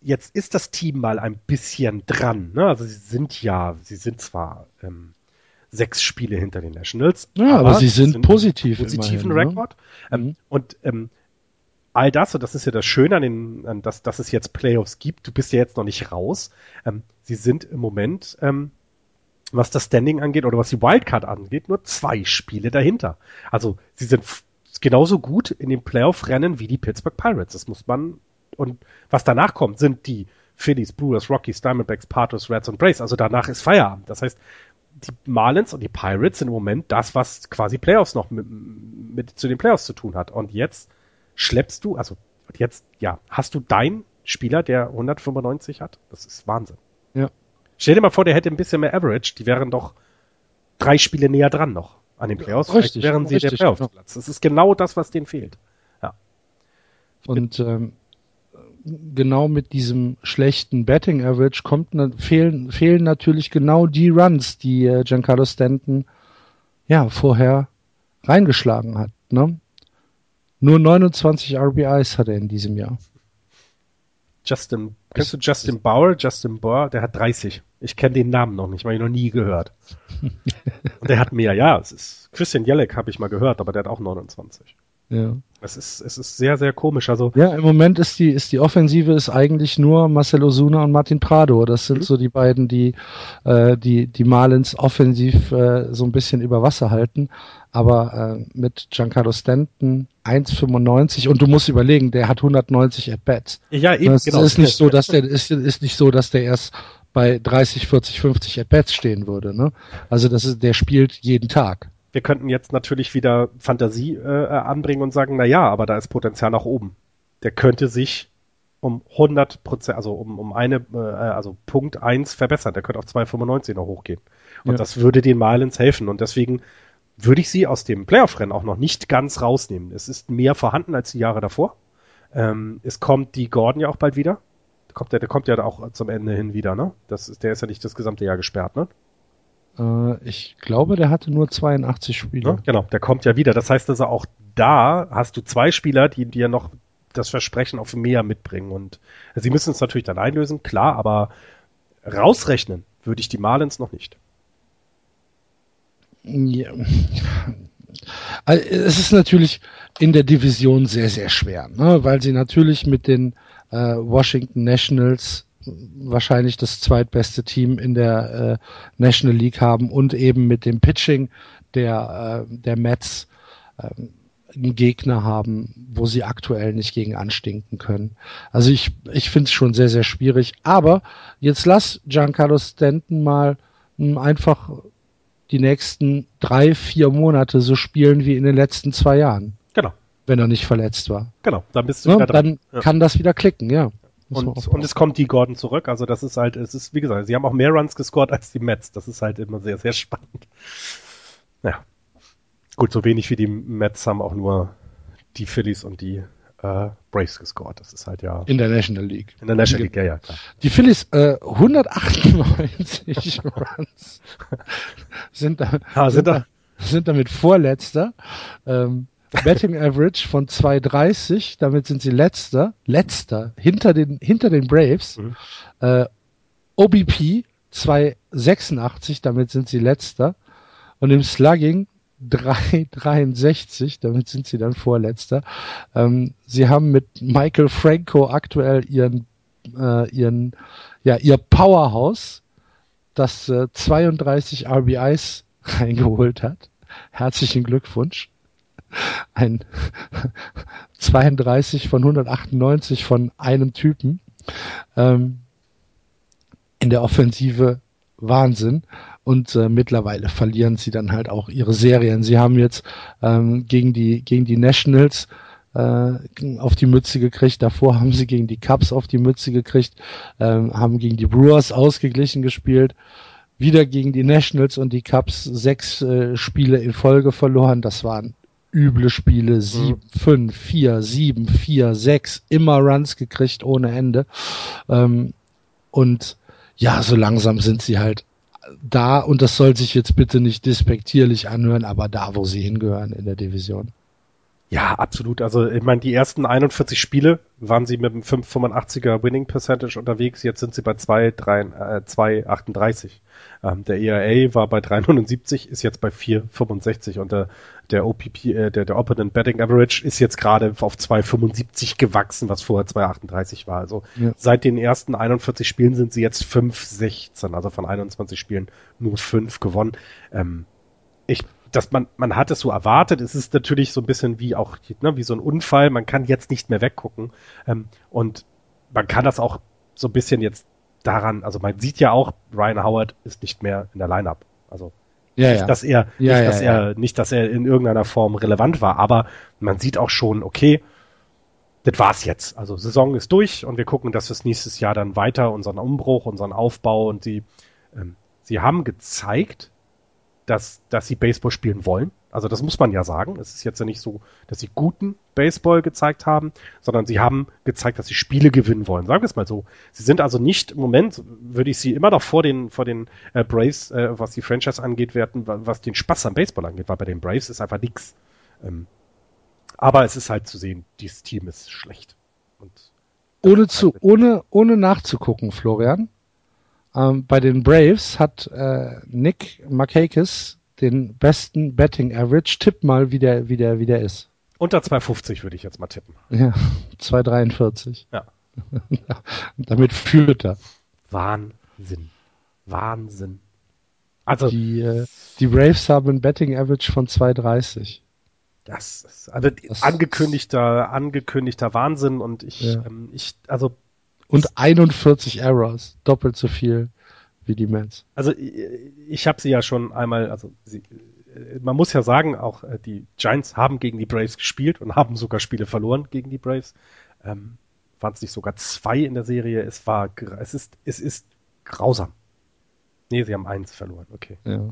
jetzt ist das Team mal ein bisschen dran, ne? Also sie sind ja, sie sind zwar ähm, sechs Spiele hinter den Nationals. Ja, aber, aber sie sind, sind positiv. Positiven immerhin, ne? Rekord. Ne? Ähm, mhm. Und ähm, all das, und das ist ja das Schöne an den, an das, dass es jetzt Playoffs gibt, du bist ja jetzt noch nicht raus. Ähm, sie sind im Moment, ähm, was das Standing angeht oder was die Wildcard angeht, nur zwei Spiele dahinter. Also sie sind genauso gut in dem Playoff-Rennen wie die Pittsburgh Pirates. Das muss man, und was danach kommt, sind die Phillies, Brewers, Rockies, Diamondbacks, Patos, Reds und Braves. Also danach ist Feierabend. Das heißt, die Marlins und die Pirates sind im Moment das, was quasi Playoffs noch mit, mit zu den Playoffs zu tun hat. Und jetzt schleppst du, also jetzt, ja, hast du deinen Spieler, der 195 hat? Das ist Wahnsinn. Stell dir mal vor, der hätte ein bisschen mehr Average, die wären doch drei Spiele näher dran noch an den Playoffs. Richtig, wären sie richtig, der Playoffs-Platz. Das ist genau das, was denen fehlt. Ja. Und ähm, genau mit diesem schlechten Betting Average kommt, fehlen, fehlen natürlich genau die Runs, die äh, Giancarlo Stanton ja vorher reingeschlagen hat. Ne? Nur 29 RBIs hat er in diesem Jahr. Justin, kennst du Justin Bauer? Justin Bauer, der hat 30. Ich kenne den Namen noch nicht, weil ich noch nie gehört. Und der hat mehr, ja. Es ist Christian Jelek habe ich mal gehört, aber der hat auch 29. Ja. Es ist, es ist sehr, sehr komisch. Also ja, im Moment ist die, ist die Offensive ist eigentlich nur Marcel Osuna und Martin Prado. Das sind mhm. so die beiden, die, äh, die, die Marlins offensiv äh, so ein bisschen über Wasser halten. Aber äh, mit Giancarlo Stanton 1,95 und du musst überlegen, der hat 190 at bats. Ja, eben, das genau. ist nicht so, dass der ist, ist nicht so, dass der erst bei 30, 40, 50 at bats stehen würde. Ne? Also das ist, der spielt jeden Tag. Wir könnten jetzt natürlich wieder Fantasie äh, anbringen und sagen, na ja, aber da ist Potenzial nach oben. Der könnte sich um 100 Prozent, also um, um eine, äh, also Punkt 1 verbessern. Der könnte auf 2,95 noch hochgehen. Und ja. das würde den Marlins helfen. Und deswegen würde ich sie aus dem Playoff-Rennen auch noch nicht ganz rausnehmen. Es ist mehr vorhanden als die Jahre davor. Ähm, es kommt die Gordon ja auch bald wieder. Der kommt, der, der kommt ja auch zum Ende hin wieder, ne? Das ist, der ist ja nicht das gesamte Jahr gesperrt, ne? Äh, ich glaube, der hatte nur 82 Spiele. Ja, genau, der kommt ja wieder. Das heißt also auch da hast du zwei Spieler, die dir noch das Versprechen auf mehr mitbringen. Und sie müssen es natürlich dann einlösen, klar, aber rausrechnen würde ich die Marlins noch nicht. Ja. Es ist natürlich in der Division sehr, sehr schwer, ne? weil sie natürlich mit den äh, Washington Nationals wahrscheinlich das zweitbeste Team in der äh, National League haben und eben mit dem Pitching der, äh, der Mets äh, einen Gegner haben, wo sie aktuell nicht gegen anstinken können. Also ich, ich finde es schon sehr, sehr schwierig. Aber jetzt lass Giancarlo Stanton mal hm, einfach die nächsten drei, vier Monate so spielen wie in den letzten zwei Jahren. Genau. Wenn er nicht verletzt war. Genau, dann bist du ja, wieder dran. Dann ja. kann das wieder klicken, ja. Und, und es kommt die Gordon zurück. Also das ist halt, es ist, wie gesagt, sie haben auch mehr Runs gescored als die Mets. Das ist halt immer sehr, sehr spannend. Ja. Gut, so wenig wie die Mets haben auch nur die Phillies und die äh, Braves gescored. Das ist halt ja. In der National League. In der National League, ja, ja, klar. Die Phillies, äh, 198 Runs sind da, sind, sind, da, sind damit Vorletzter. Ähm, Betting Average von 2,30, damit sind sie letzter, letzter, hinter den, hinter den Braves. Mhm. Äh, OBP 2,86, damit sind sie letzter. Und im Slugging 3,63, damit sind sie dann vorletzter. Ähm, sie haben mit Michael Franco aktuell ihren, äh, ihren, ja, ihr Powerhouse, das äh, 32 RBIs reingeholt hat. Herzlichen Glückwunsch ein 32 von 198 von einem Typen. Ähm, in der Offensive Wahnsinn. Und äh, mittlerweile verlieren sie dann halt auch ihre Serien. Sie haben jetzt ähm, gegen die gegen die Nationals äh, auf die Mütze gekriegt. Davor haben sie gegen die Cubs auf die Mütze gekriegt, ähm, haben gegen die Brewers ausgeglichen gespielt wieder gegen die Nationals und die Cubs sechs äh, Spiele in Folge verloren. Das waren üble Spiele, 7, 5, 4, 7, 4, 6, immer Runs gekriegt ohne Ende. Ähm, und ja, so langsam sind sie halt da und das soll sich jetzt bitte nicht despektierlich anhören, aber da, wo sie hingehören in der Division. Ja, absolut. Also ich meine, die ersten 41 Spiele waren sie mit einem 585er Winning Percentage unterwegs. Jetzt sind sie bei 2,38. Äh, ähm, der ERA war bei 379, ist jetzt bei 4,65 und der, der OPP, äh, der, der Opponent Betting Average ist jetzt gerade auf 2,75 gewachsen, was vorher 2,38 war. Also ja. seit den ersten 41 Spielen sind sie jetzt 5,16, also von 21 Spielen nur 5 gewonnen. Ähm, ich dass man, man hat es so erwartet. Es ist natürlich so ein bisschen wie auch, ne, wie so ein Unfall. Man kann jetzt nicht mehr weggucken. Ähm, und man kann das auch so ein bisschen jetzt daran, also man sieht ja auch, Ryan Howard ist nicht mehr in der Lineup. Also ja, nicht, ja. dass er, ja, nicht, dass er, nicht, dass er in irgendeiner Form relevant war, aber man sieht auch schon, okay, das war's jetzt. Also Saison ist durch und wir gucken, dass wir es nächstes Jahr dann weiter unseren Umbruch, unseren Aufbau und sie, ähm, sie haben gezeigt, dass, dass sie Baseball spielen wollen. Also das muss man ja sagen. Es ist jetzt ja nicht so, dass sie guten Baseball gezeigt haben, sondern sie haben gezeigt, dass sie Spiele gewinnen wollen. Sagen wir es mal so. Sie sind also nicht im Moment, würde ich sie immer noch vor den, vor den äh, Braves, äh, was die Franchise angeht, werten, was den Spaß am Baseball angeht, weil bei den Braves ist einfach nichts. Ähm, aber es ist halt zu sehen, dieses Team ist schlecht. Und ohne zu, ohne, ohne nachzugucken, Florian. Ähm, bei den Braves hat äh, Nick Markakis den besten Betting Average. Tipp mal, wie der, wie der, wie der ist. Unter 2,50 würde ich jetzt mal tippen. Ja, 2,43. Ja. Damit führt er. Wahnsinn. Wahnsinn. Also. Die, äh, die Braves haben ein Betting Average von 2,30. Das ist also das angekündigter, angekündigter Wahnsinn und ich, ja. ähm, ich, also. Und 41 Errors. Doppelt so viel wie die Mets. Also ich habe sie ja schon einmal, also sie, äh, man muss ja sagen, auch äh, die Giants haben gegen die Braves gespielt und haben sogar Spiele verloren gegen die Braves. Ähm, Waren es nicht sogar zwei in der Serie? Es war, es ist, es ist grausam. Nee, sie haben eins verloren. Okay. Ja.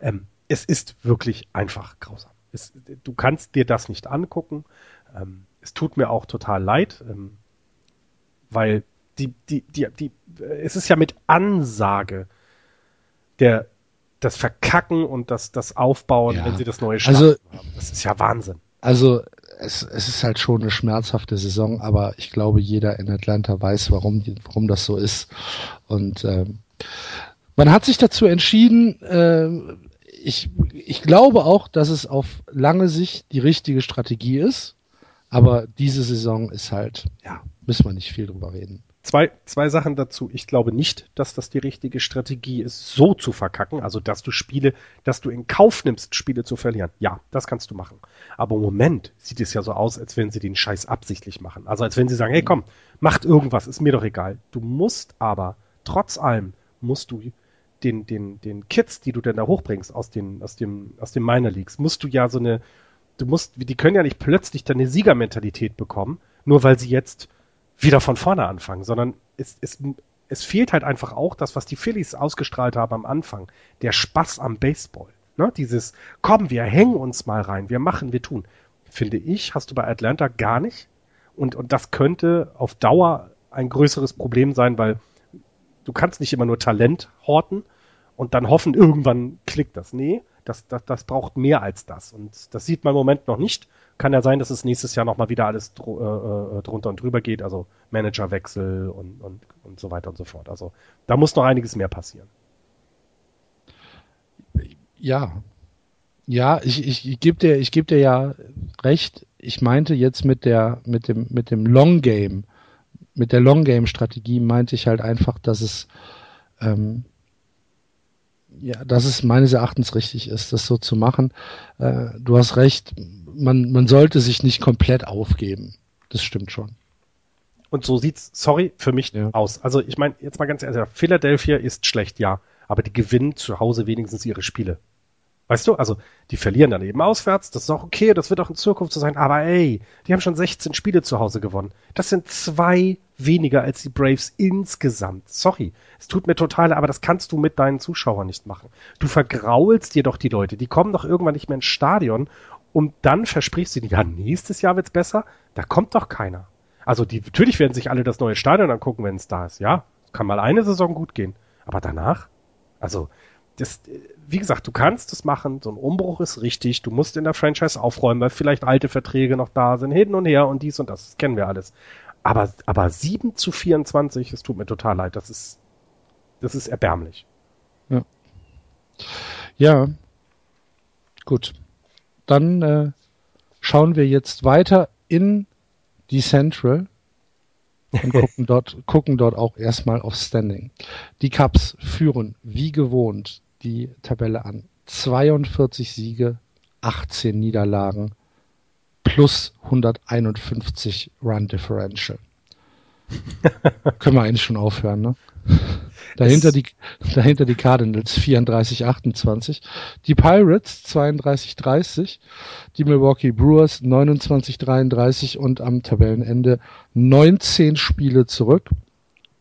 Ähm, es ist wirklich einfach grausam. Es, du kannst dir das nicht angucken. Ähm, es tut mir auch total leid, ähm, weil die, die, die, die, es ist ja mit Ansage der, das Verkacken und das, das Aufbauen, ja. wenn sie das neue Starten also, haben. Das ist ja Wahnsinn. Also es, es ist halt schon eine schmerzhafte Saison, aber ich glaube, jeder in Atlanta weiß, warum, warum das so ist. Und ähm, man hat sich dazu entschieden, äh, ich, ich glaube auch, dass es auf lange Sicht die richtige Strategie ist, aber diese Saison ist halt, ja, müssen wir nicht viel drüber reden. Zwei, zwei Sachen dazu. Ich glaube nicht, dass das die richtige Strategie ist, so zu verkacken. Also, dass du Spiele, dass du in Kauf nimmst, Spiele zu verlieren. Ja, das kannst du machen. Aber im Moment sieht es ja so aus, als wenn sie den Scheiß absichtlich machen. Also, als wenn sie sagen, hey, komm, macht irgendwas, ist mir doch egal. Du musst aber, trotz allem, musst du den, den, den Kids, die du denn da hochbringst aus den, aus dem, aus den Minor Leagues, musst du ja so eine, du musst, die können ja nicht plötzlich deine Siegermentalität bekommen, nur weil sie jetzt wieder von vorne anfangen, sondern es, es, es fehlt halt einfach auch das, was die Phillies ausgestrahlt haben am Anfang. Der Spaß am Baseball. Ne? Dieses, komm, wir hängen uns mal rein, wir machen, wir tun. Finde ich, hast du bei Atlanta gar nicht. Und, und das könnte auf Dauer ein größeres Problem sein, weil du kannst nicht immer nur Talent horten und dann hoffen, irgendwann klickt das. Nee, das, das, das braucht mehr als das. Und das sieht man im Moment noch nicht. Kann ja sein, dass es nächstes Jahr nochmal wieder alles dr äh, äh, drunter und drüber geht, also Managerwechsel und, und, und so weiter und so fort. Also da muss noch einiges mehr passieren. Ja. Ja, ich, ich, ich gebe dir, geb dir ja recht. Ich meinte jetzt mit der, mit dem, mit dem Long Game, mit der Long Game Strategie meinte ich halt einfach, dass es, ähm, ja, dass es meines Erachtens richtig ist, das so zu machen. Äh, du hast recht, man, man sollte sich nicht komplett aufgeben. Das stimmt schon. Und so sieht's, sorry, für mich ja. aus. Also ich meine, jetzt mal ganz ehrlich, Philadelphia ist schlecht, ja, aber die gewinnen zu Hause wenigstens ihre Spiele. Weißt du, also die verlieren dann eben auswärts, das ist auch okay, das wird auch in Zukunft so sein, aber ey, die haben schon 16 Spiele zu Hause gewonnen. Das sind zwei weniger als die Braves insgesamt. Sorry, es tut mir total, aber das kannst du mit deinen Zuschauern nicht machen. Du vergraulst dir doch die Leute, die kommen doch irgendwann nicht mehr ins Stadion und dann versprichst du dir, ja, nächstes Jahr wird's besser, da kommt doch keiner. Also die, natürlich werden sich alle das neue Stadion angucken, wenn es da ist, ja. Kann mal eine Saison gut gehen. Aber danach? Also, das, wie gesagt, du kannst es machen, so ein Umbruch ist richtig, du musst in der Franchise aufräumen, weil vielleicht alte Verträge noch da sind, hin und her und dies und das, das kennen wir alles. Aber, aber 7 zu 24, es tut mir total leid, das ist, das ist erbärmlich. Ja. Ja. Gut. Dann äh, schauen wir jetzt weiter in die Central und gucken dort, gucken dort auch erstmal auf Standing. Die Cubs führen wie gewohnt die Tabelle an. 42 Siege, 18 Niederlagen plus 151 Run Differential. Können wir eigentlich schon aufhören, ne? Dahinter die, dahinter die Cardinals 34-28, die Pirates 32-30, die Milwaukee Brewers 29-33 und am Tabellenende 19 Spiele zurück,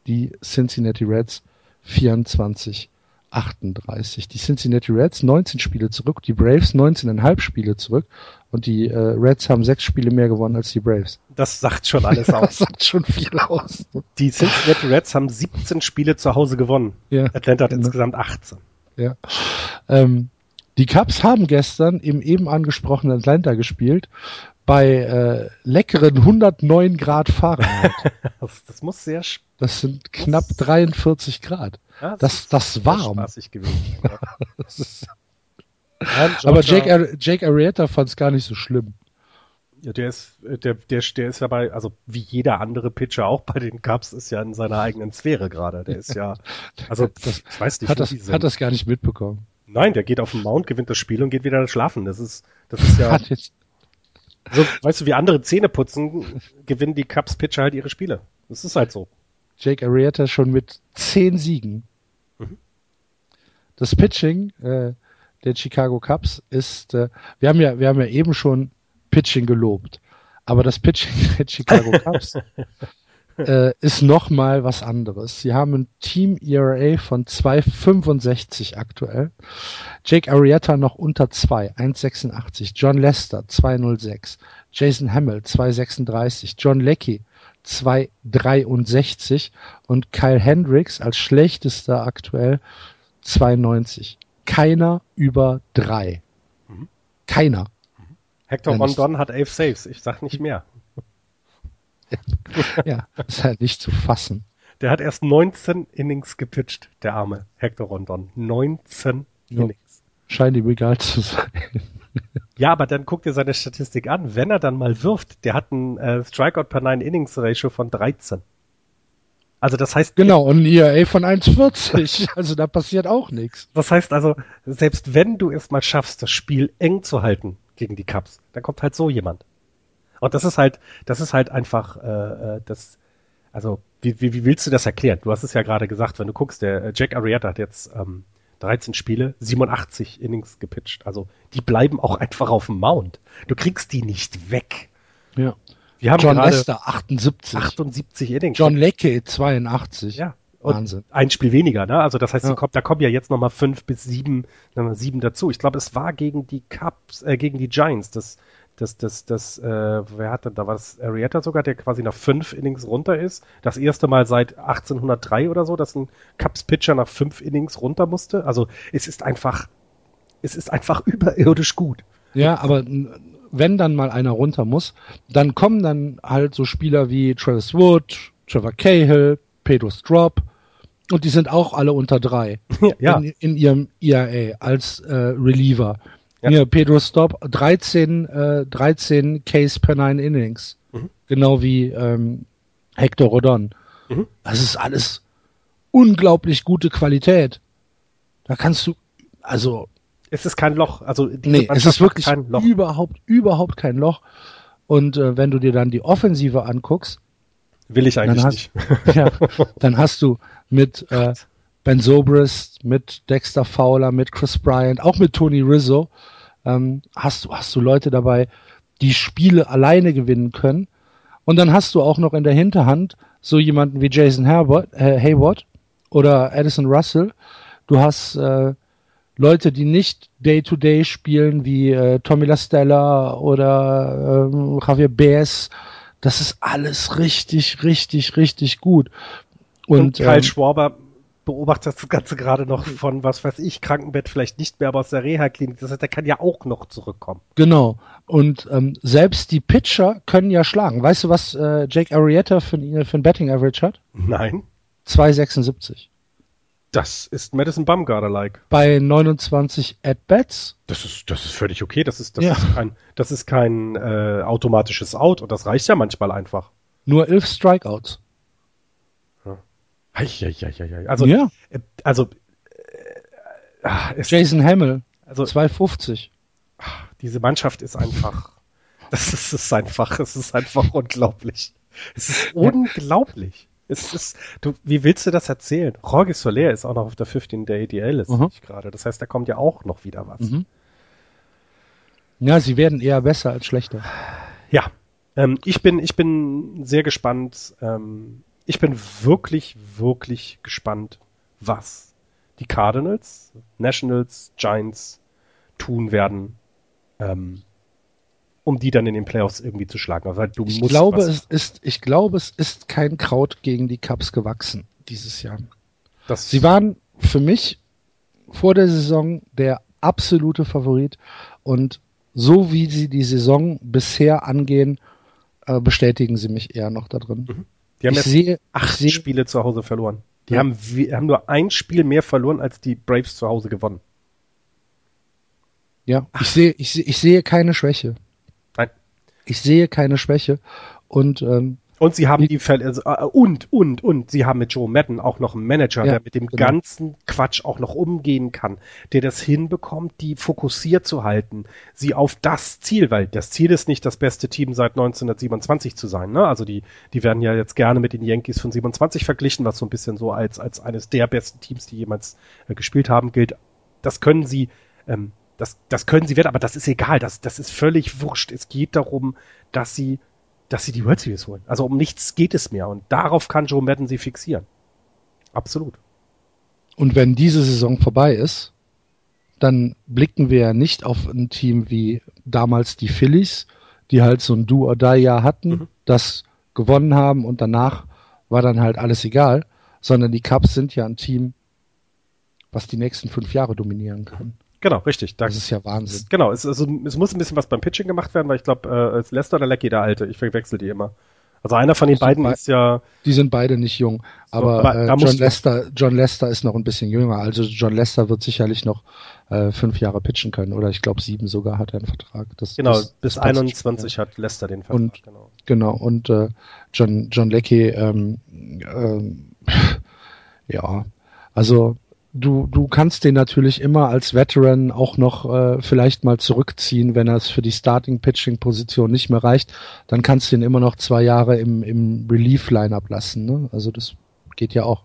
die Cincinnati Reds 24 38. Die Cincinnati Reds 19 Spiele zurück, die Braves 19,5 Spiele zurück und die äh, Reds haben sechs Spiele mehr gewonnen als die Braves. Das sagt schon alles aus. das sagt schon viel aus. Die Cincinnati Reds haben 17 Spiele zu Hause gewonnen. Ja. Atlanta hat Genau. insgesamt 18. Ja. Ähm, die Cubs haben gestern im eben angesprochenen Atlanta gespielt bei äh, leckeren 109 Grad Fahrenheit. Das, das muss sehr, Das sind knapp 43 Grad. Ja, Das, ist das sehr warm. spaßig gewesen. Ja. Das ist, aber Jake, Jake Arrieta fand es gar nicht so schlimm. Ja, der ist, der, der, der ist ja bei, also wie jeder andere Pitcher auch bei den Cubs, ist ja in seiner eigenen Sphäre gerade. Der ist ja, also Das- ich weiß nicht, Hat das, hat das gar nicht mitbekommen. Nein, der geht auf den Mount, gewinnt das Spiel und geht wieder schlafen. Das ist, das ist ja, so, weißt du, wie andere Zähne putzen, gewinnen die Cubs Pitcher halt ihre Spiele. Das ist halt so. Jake Arrieta schon mit zehn Siegen. Das Pitching äh, der Chicago Cubs ist, äh, wir haben ja, wir haben ja eben schon Pitching gelobt, aber das Pitching der Chicago Cubs äh, ist noch mal was anderes. Sie haben ein Team ERA von 2,65 aktuell. Jake Arrieta noch unter 2, 1,86. John Lester 2,06. Jason Hamill 2,36. John Leckie 2,63 und Kyle Hendricks als schlechtester aktuell 2,90. Keiner über drei. Mhm. Keiner. Hector Rondon hat elf Saves. Ich sag nicht mehr. Ja, ist halt nicht zu fassen. Der hat erst 19 Innings gepitcht, der arme Hector Rondon. 19 Ja. Innings. Scheint ihm egal zu sein. Ja, aber dann guck dir seine Statistik an. Wenn er dann mal wirft, der hat ein äh, Strikeout per 9 Innings Ratio von 13. Also das heißt, Genau, und ein ERA von 1,40. Also da passiert auch nichts. das heißt also, selbst wenn du es mal schaffst, das Spiel eng zu halten gegen die Cubs, dann kommt halt so jemand. Und das ist halt, das ist halt einfach, äh, äh, das, also wie, wie, wie willst du das erklären? Du hast es ja gerade gesagt, wenn du guckst, der äh, Jack Arrieta hat jetzt ähm, 13 Spiele, 87 Innings gepitcht. Also die bleiben auch einfach auf dem Mount. Du kriegst die nicht weg. Ja. Wir haben John Lester 78. 78 Innings. John Leckie 82. ja. Und Wahnsinn. ein Spiel weniger, ne? Also das heißt, Ja. kommt, da kommen ja jetzt nochmal fünf bis sieben, nochmal sieben dazu. Ich glaube, es war gegen die Cubs, äh, gegen die Giants, das, das, das, das, äh, wer hat denn, da war das Arietta sogar, der quasi nach fünf Innings runter ist. Das erste Mal seit 1803 oder so, dass ein Cubs-Pitcher nach fünf Innings runter musste. Also es ist einfach, es ist einfach überirdisch gut. Ja, aber wenn dann mal einer runter muss, dann kommen dann halt so Spieler wie Travis Wood, Trevor Cahill, Pedro Strop und die sind auch alle unter drei ja, in, in ihrem ERA als äh, Reliever. Ja. Hier, Pedro Strop 13, äh, 13 Case per 9 Innings. Mhm. Genau wie ähm, Hector Rodon. Mhm. Das ist alles unglaublich gute Qualität. Da kannst du, also es ist kein Loch. Also Nee, es ist wirklich kein Loch. überhaupt, überhaupt kein Loch. Und äh, wenn du dir dann die Offensive anguckst, Will ich eigentlich dann nicht. hast, ja, dann hast du mit äh, Ben Zobrist, mit Dexter Fowler, mit Chris Bryant, auch mit Tony Rizzo, ähm, hast du hast du Leute dabei, die Spiele alleine gewinnen können. Und dann hast du auch noch in der Hinterhand so jemanden wie Jason Herbert, äh, Hayward oder Addison Russell. Du hast äh, Leute, die nicht Day-to-Day spielen, wie äh, Tommy LaStella oder ähm, Javier Baez. Das ist alles richtig, richtig, richtig gut. Und, Und, Kyle ähm, Schwarber beobachtet das Ganze gerade noch von, was weiß ich, Krankenbett vielleicht nicht mehr, aber aus der Reha-Klinik. Das heißt, der kann ja auch noch zurückkommen. Genau. Und ähm, selbst die Pitcher können ja schlagen. Weißt du, was äh, Jake Arrieta für, ein- für ein Betting Average hat? Nein. 2,76. Das ist Madison Bumgarner-like. Bei 29 At-Bats. Das ist, das ist völlig okay. Das ist, das Ja. ist kein, das ist kein äh, automatisches Out und das reicht ja manchmal einfach. Nur 11 Strikeouts. Eieieiei. Also, ja. äh, also, äh, es, Jason Hamill, also 2,50. diese Mannschaft ist einfach, das ist, ist einfach, es ist einfach unglaublich. Es ist unglaublich. Es ist, du, wie willst du das erzählen? Jorge Soler ist auch noch auf der 15 der ADL, ist Mhm. gerade. Das heißt, da kommt ja auch noch wieder was. Mhm. Ja, sie werden eher besser als schlechter. Ja, ähm, ich bin, ich bin sehr gespannt. Ähm, ich bin wirklich, wirklich gespannt, was die Cardinals, Nationals, Giants tun werden, ähm, um die dann in den Playoffs irgendwie zu schlagen. Also du Ich musst glaube, was- es ist, ich glaube, es ist kein Kraut gegen die Cubs gewachsen dieses Jahr. das, Sie waren für mich vor der Saison der absolute Favorit und so wie sie die Saison bisher angehen, äh, bestätigen sie mich eher noch da drin. die haben ich jetzt sehe, acht sehe, Spiele zu Hause verloren. Die Ja. haben, haben nur ein Spiel mehr verloren, als die Braves zu Hause gewonnen. ja, ich sehe, ich sehe, ich sehe keine Schwäche. Ich sehe keine Schwäche und ähm, Und sie haben die Fälle, also, äh, und, und, und, sie haben mit Joe Madden auch noch einen Manager, Ja, der mit dem genau. ganzen Quatsch auch noch umgehen kann, der das hinbekommt, die fokussiert zu halten, sie auf das Ziel, weil das Ziel ist nicht das beste Team seit 1927 zu sein, ne? Also die, die werden ja jetzt gerne mit den Yankees von 27 verglichen, was so ein bisschen so als, als eines der besten Teams, die jemals äh, gespielt haben, gilt. Das können sie, ähm, das, das können sie werden, aber das ist egal, das, das ist völlig wurscht. Es geht darum, dass sie dass sie die World Series holen. Also um nichts geht es mehr und darauf kann Joe Madden sie fixieren. Absolut. Und wenn diese Saison vorbei ist, dann blicken wir ja nicht auf ein Team wie damals die Phillies, die halt so ein Do-or-Die-Jahr hatten, Mhm. das gewonnen haben und danach war dann halt alles egal, sondern die Cubs sind ja ein Team, was die nächsten fünf Jahre dominieren kann. Genau, richtig. Da, Das ist ja Wahnsinn. genau, es, also, es muss ein bisschen was beim Pitching gemacht werden, weil ich glaube, äh, es ist Lester oder Lecky der Alte. Ich verwechsel die immer. Also einer von den sind beiden bei- ist ja, Die sind beide nicht jung, aber, aber äh, John Lester, John Lester ist noch ein bisschen jünger. Also John Lester wird sicherlich noch äh, fünf Jahre pitchen können oder ich glaube sieben sogar hat er einen Vertrag. Das, genau, das, bis das passt 21 hat Lester den Vertrag. Und- genau. Genau, und äh, John, John Leckie, ähm, ähm, ja, also du, du kannst den natürlich immer als Veteran auch noch äh, vielleicht mal zurückziehen, wenn er es für die Starting-Pitching-Position nicht mehr reicht, dann kannst du ihn immer noch zwei Jahre im, im Relief-Line-Up lassen. Ne? Also das geht ja auch.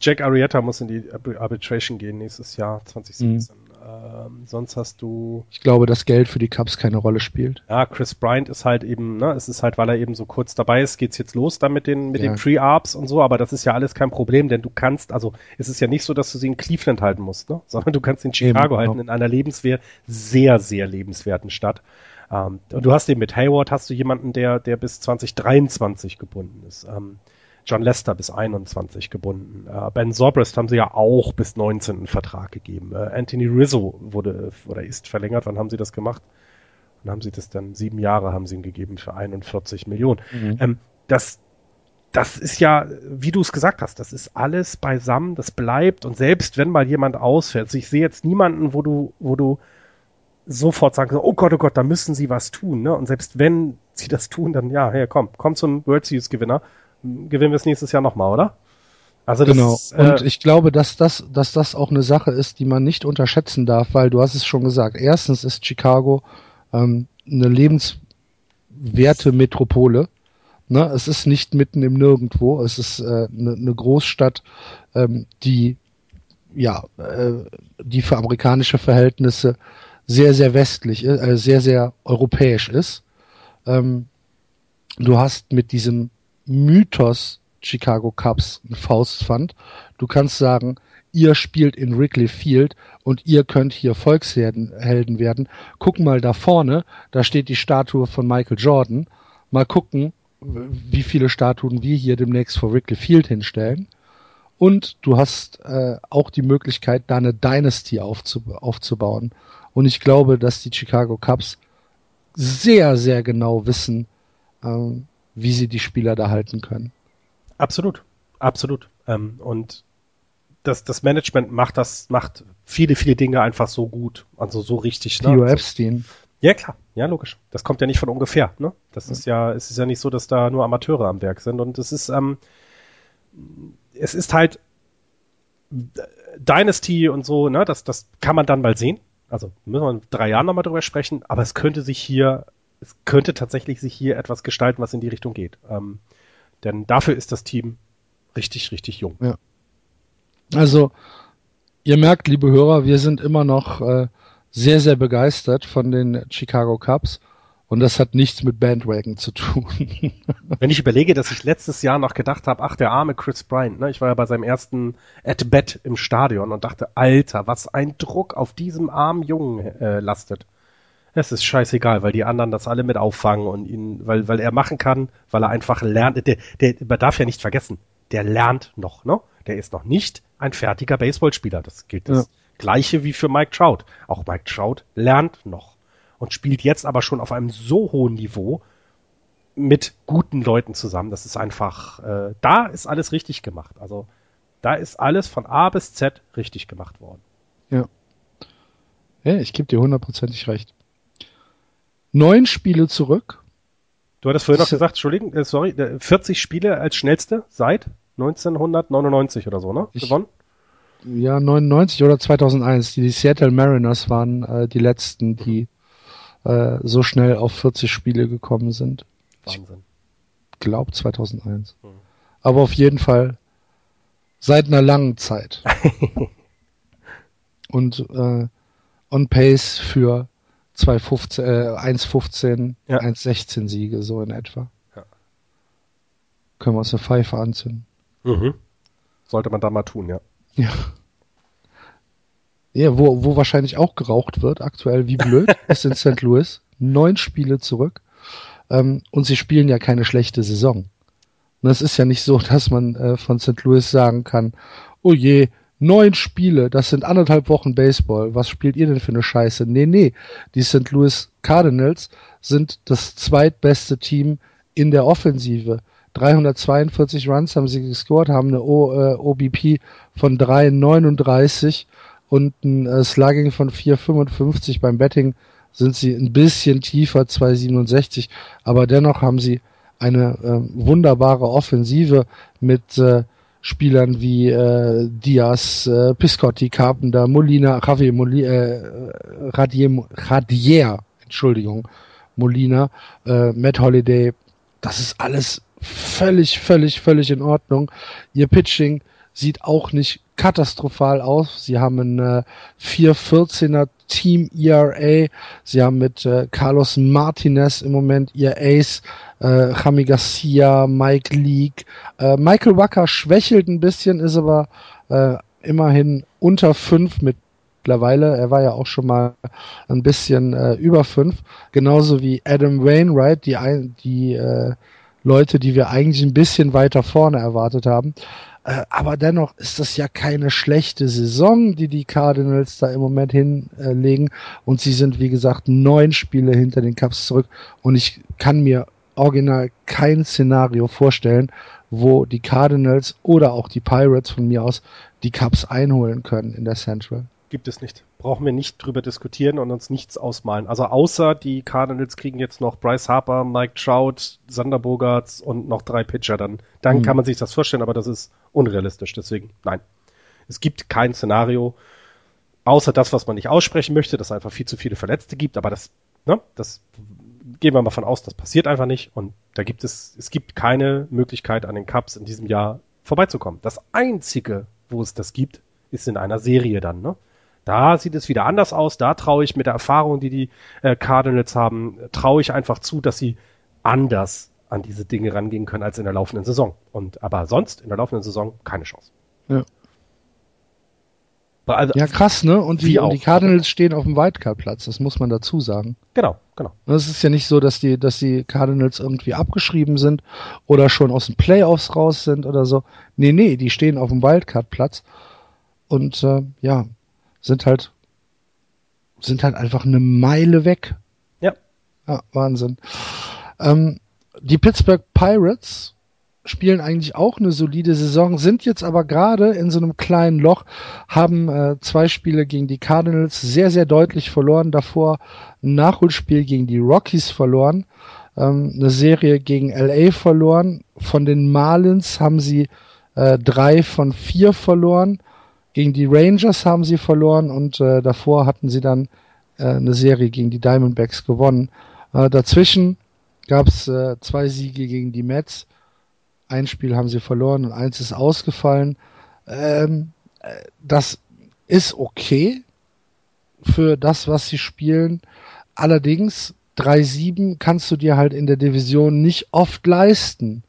Jack Arrieta muss in die Arbit- Arbitration gehen nächstes Jahr, 2017. Mhm. Ähm, sonst hast du Ich glaube, dass Geld für die Cubs keine Rolle spielt. Ja, Chris Bryant ist halt eben, ne, es ist halt, weil er eben so kurz dabei ist, geht's jetzt los dann mit den, mit Ja. den Pre-Arbs und so, aber das ist ja alles kein Problem, denn du kannst, also es ist ja nicht so, dass du sie in Cleveland halten musst, ne, sondern du kannst in Chicago Eben, halten, genau. in einer lebenswert, sehr, sehr lebenswerten Stadt. Ähm, und du hast eben mit Hayward hast du jemanden, der, der bis 2023 gebunden ist. Ähm, John Lester bis 21 gebunden. Äh, ben Zobrist haben sie ja auch bis 19 einen Vertrag gegeben. Äh, Anthony Rizzo wurde oder ist verlängert. Wann haben sie das gemacht? Dann haben sie das dann sieben Jahre haben sie ihn gegeben für 41 Millionen. Ähm, das, das ist ja, wie du es gesagt hast, das ist alles beisammen, das bleibt und selbst wenn mal jemand ausfällt, also ich sehe jetzt niemanden, wo du, wo du sofort sagst, oh Gott, oh Gott, da müssen sie was tun, ne? Und selbst wenn sie das tun, dann ja, hey, komm, komm zum World Series Gewinner, gewinnen wir es nächstes Jahr nochmal, oder? Also das Genau. ist, Und äh, ich glaube, dass das, dass das auch eine Sache ist, die man nicht unterschätzen darf, weil du hast es schon gesagt. Erstens ist Chicago ähm, eine lebenswerte Metropole. Ne? Es ist nicht mitten im Nirgendwo. Es ist äh, eine, eine Großstadt, ähm, die ja, äh, die für amerikanische Verhältnisse sehr, sehr westlich, äh, sehr, sehr europäisch ist. Ähm, du hast mit diesem Mythos Chicago Cubs ein Faustpfand. Du kannst sagen, ihr spielt in Wrigley Field und ihr könnt hier Volkshelden Helden werden. Guck mal da vorne, da steht die Statue von Michael Jordan. Mal gucken, wie viele Statuen wir hier demnächst vor Wrigley Field hinstellen. Und du hast äh, auch die Möglichkeit, da eine Dynasty aufzu aufzubauen. Und ich glaube, dass die Chicago Cubs sehr, sehr genau wissen, ähm, wie sie die Spieler da halten können. Absolut, absolut. Ähm, und das, das Management macht das, macht viele, viele Dinge einfach so gut, also so richtig. Theo Also, Epstein. ja, klar, ja, logisch. Das kommt ja nicht von ungefähr, ne? Das ist ja, es ist ja nicht so, dass da nur Amateure am Werk sind und es ist, ähm, es ist halt Dynasty und so, ne? Das, das kann man dann mal sehen. Also müssen wir in drei Jahren nochmal drüber sprechen, aber es könnte sich hier, es könnte tatsächlich sich hier etwas gestalten, was in die Richtung geht. Ähm, denn dafür ist das Team richtig, richtig jung. Also, ihr merkt, liebe Hörer, wir sind immer noch äh, sehr, sehr begeistert von den Chicago Cubs. Und das hat nichts mit Bandwagon zu tun. Wenn ich überlege, dass ich letztes Jahr noch gedacht habe, ach, der arme Chris Bryant, ne? ich war ja bei seinem ersten At-Bat im Stadion und dachte, Alter, was ein Druck auf diesem armen Jungen äh, lastet. Es ist scheißegal, weil die anderen das alle mit auffangen und ihn, weil, weil er machen kann, weil er einfach lernt. Der, der, man darf ja nicht vergessen, der lernt noch, ne? Der ist noch nicht ein fertiger Baseballspieler. Das gilt das ja. Gleiche wie für Mike Trout. Auch Mike Trout lernt noch und spielt jetzt aber schon auf einem so hohen Niveau mit guten Leuten zusammen. Das ist einfach, äh, da ist alles richtig gemacht. Also da ist alles von A bis Z richtig gemacht worden. Ja. Ja, ich gebe dir hundertprozentig recht. Neun Spiele zurück. Du hattest vorhin noch gesagt, Entschuldigung, äh, sorry, 40 Spiele als schnellste seit 1999 oder so, ne? Ich, Gewonnen? Ja, 99 oder 2001. Die, die Seattle Mariners waren äh, die letzten, die äh, so schnell auf 40 Spiele gekommen sind. Wahnsinn. Ich glaube 2001. Hm. Aber auf jeden Fall seit einer langen Zeit. Und äh, on pace für 215, äh, 1,15, ja. 1,16 Siege, so in etwa. Ja. Können wir uns eine Pfeife anzünden. Mhm. Sollte man da mal tun, ja. Ja. Ja, wo, wo wahrscheinlich auch geraucht wird, aktuell wie blöd, ist in St. Louis. Neun Spiele zurück. Ähm, und sie spielen ja keine schlechte Saison. Und es ist ja nicht so, dass man äh, von St. Louis sagen kann, oh je, neun Spiele, das sind anderthalb Wochen Baseball. Was spielt ihr denn für eine Scheiße? Nee, nee. Die St. Louis Cardinals sind das zweitbeste Team in der Offensive. 342 Runs haben sie gescored, haben eine o, äh, OBP von 3,39 und ein äh, Slugging von 4,55. Beim Betting sind sie ein bisschen tiefer, 2,67, aber dennoch haben sie eine äh, wunderbare Offensive mit äh, Spielern wie äh, Diaz, äh, Piscotti, Carpenter, Molina, Javier Molina, äh, Radier, Radier, Entschuldigung, Molina, äh, Matt Holiday, das ist alles völlig, völlig, völlig in Ordnung. Ihr Pitching sieht auch nicht katastrophal aus. Sie haben ein äh, 414er Team ERA. Sie haben mit äh, Carlos Martinez im Moment ihr Ace, äh, Jami Garcia, Mike Leake. Äh, Michael Wacker schwächelt ein bisschen, ist aber äh, immerhin unter fünf mittlerweile. Er war ja auch schon mal ein bisschen äh, über fünf. Genauso wie Adam Wainwright, die, ein, die äh, Leute, die wir eigentlich ein bisschen weiter vorne erwartet haben. Äh, aber dennoch ist das ja keine schlechte Saison, die die Cardinals da im Moment hinlegen. Und sie sind, wie gesagt, neun Spiele hinter den Cups zurück. Und ich kann mir original kein Szenario vorstellen, wo die Cardinals oder auch die Pirates von mir aus die Cups einholen können in der Central gibt es nicht. Brauchen wir nicht drüber diskutieren und uns nichts ausmalen. Also außer die Cardinals kriegen jetzt noch Bryce Harper, Mike Trout, Sander Bogarts und noch drei Pitcher. Dann, dann mhm. kann man sich das vorstellen, aber das ist unrealistisch. Deswegen, nein. Es gibt kein Szenario, außer das, was man nicht aussprechen möchte, dass es einfach viel zu viele Verletzte gibt. Aber das, ne, das gehen wir mal von aus, das passiert einfach nicht. Und da gibt es, es gibt keine Möglichkeit, an den Cups in diesem Jahr vorbeizukommen. Das einzige, wo es das gibt, ist in einer Serie dann, ne? Da sieht es wieder anders aus. Da traue ich mit der Erfahrung, die die äh, Cardinals haben, traue ich einfach zu, dass sie anders an diese Dinge rangehen können als in der laufenden Saison. Und aber sonst in der laufenden Saison keine Chance. Ja. Also, ja, krass, ne? Und die, und die Cardinals stehen auf dem Wildcard-Platz, das muss man dazu sagen. Genau, genau. Es ist ja nicht so, dass die, dass die Cardinals irgendwie abgeschrieben sind oder schon aus den Playoffs raus sind oder so. Nee, nee, die stehen auf dem Wildcard-Platz. Und äh, ja, sind halt, sind halt einfach eine Meile weg. Ja. Ja, Wahnsinn. Ähm, die Pittsburgh Pirates spielen eigentlich auch eine solide Saison, sind jetzt aber gerade in so einem kleinen Loch, haben äh, zwei Spiele gegen die Cardinals sehr, sehr deutlich verloren, davor ein Nachholspiel gegen die Rockies verloren, ähm, eine Serie gegen LA verloren, von den Marlins haben sie äh, drei von vier verloren, gegen die Rangers haben sie verloren und äh, davor hatten sie dann äh, eine Serie gegen die Diamondbacks gewonnen. Äh, dazwischen gab es äh, zwei Siege gegen die Mets. Ein Spiel haben sie verloren und eins ist ausgefallen. Ähm, äh, das ist okay für das, was sie spielen. Allerdings 3-7 kannst du dir halt in der Division nicht oft leisten.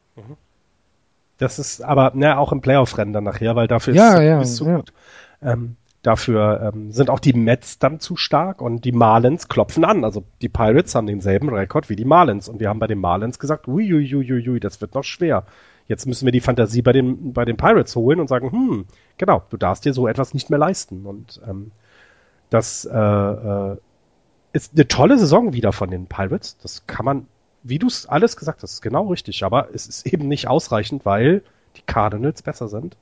Das ist aber ne, auch im Playoff-Rennen dann nachher, weil dafür Ja, ist ja, es zu ja. gut. Ähm, dafür ähm, sind auch die Mets dann zu stark und die Marlins klopfen an. Also die Pirates haben denselben Rekord wie die Marlins und wir haben bei den Marlins gesagt, uiuiuiui, das wird noch schwer. Jetzt müssen wir die Fantasie bei den, bei den Pirates holen und sagen, hm, genau, du darfst dir so etwas nicht mehr leisten. Und ähm, das äh, äh, ist eine tolle Saison wieder von den Pirates. Das kann man, wie du es alles gesagt hast, ist genau richtig. Aber es ist eben nicht ausreichend, weil die Cardinals besser sind,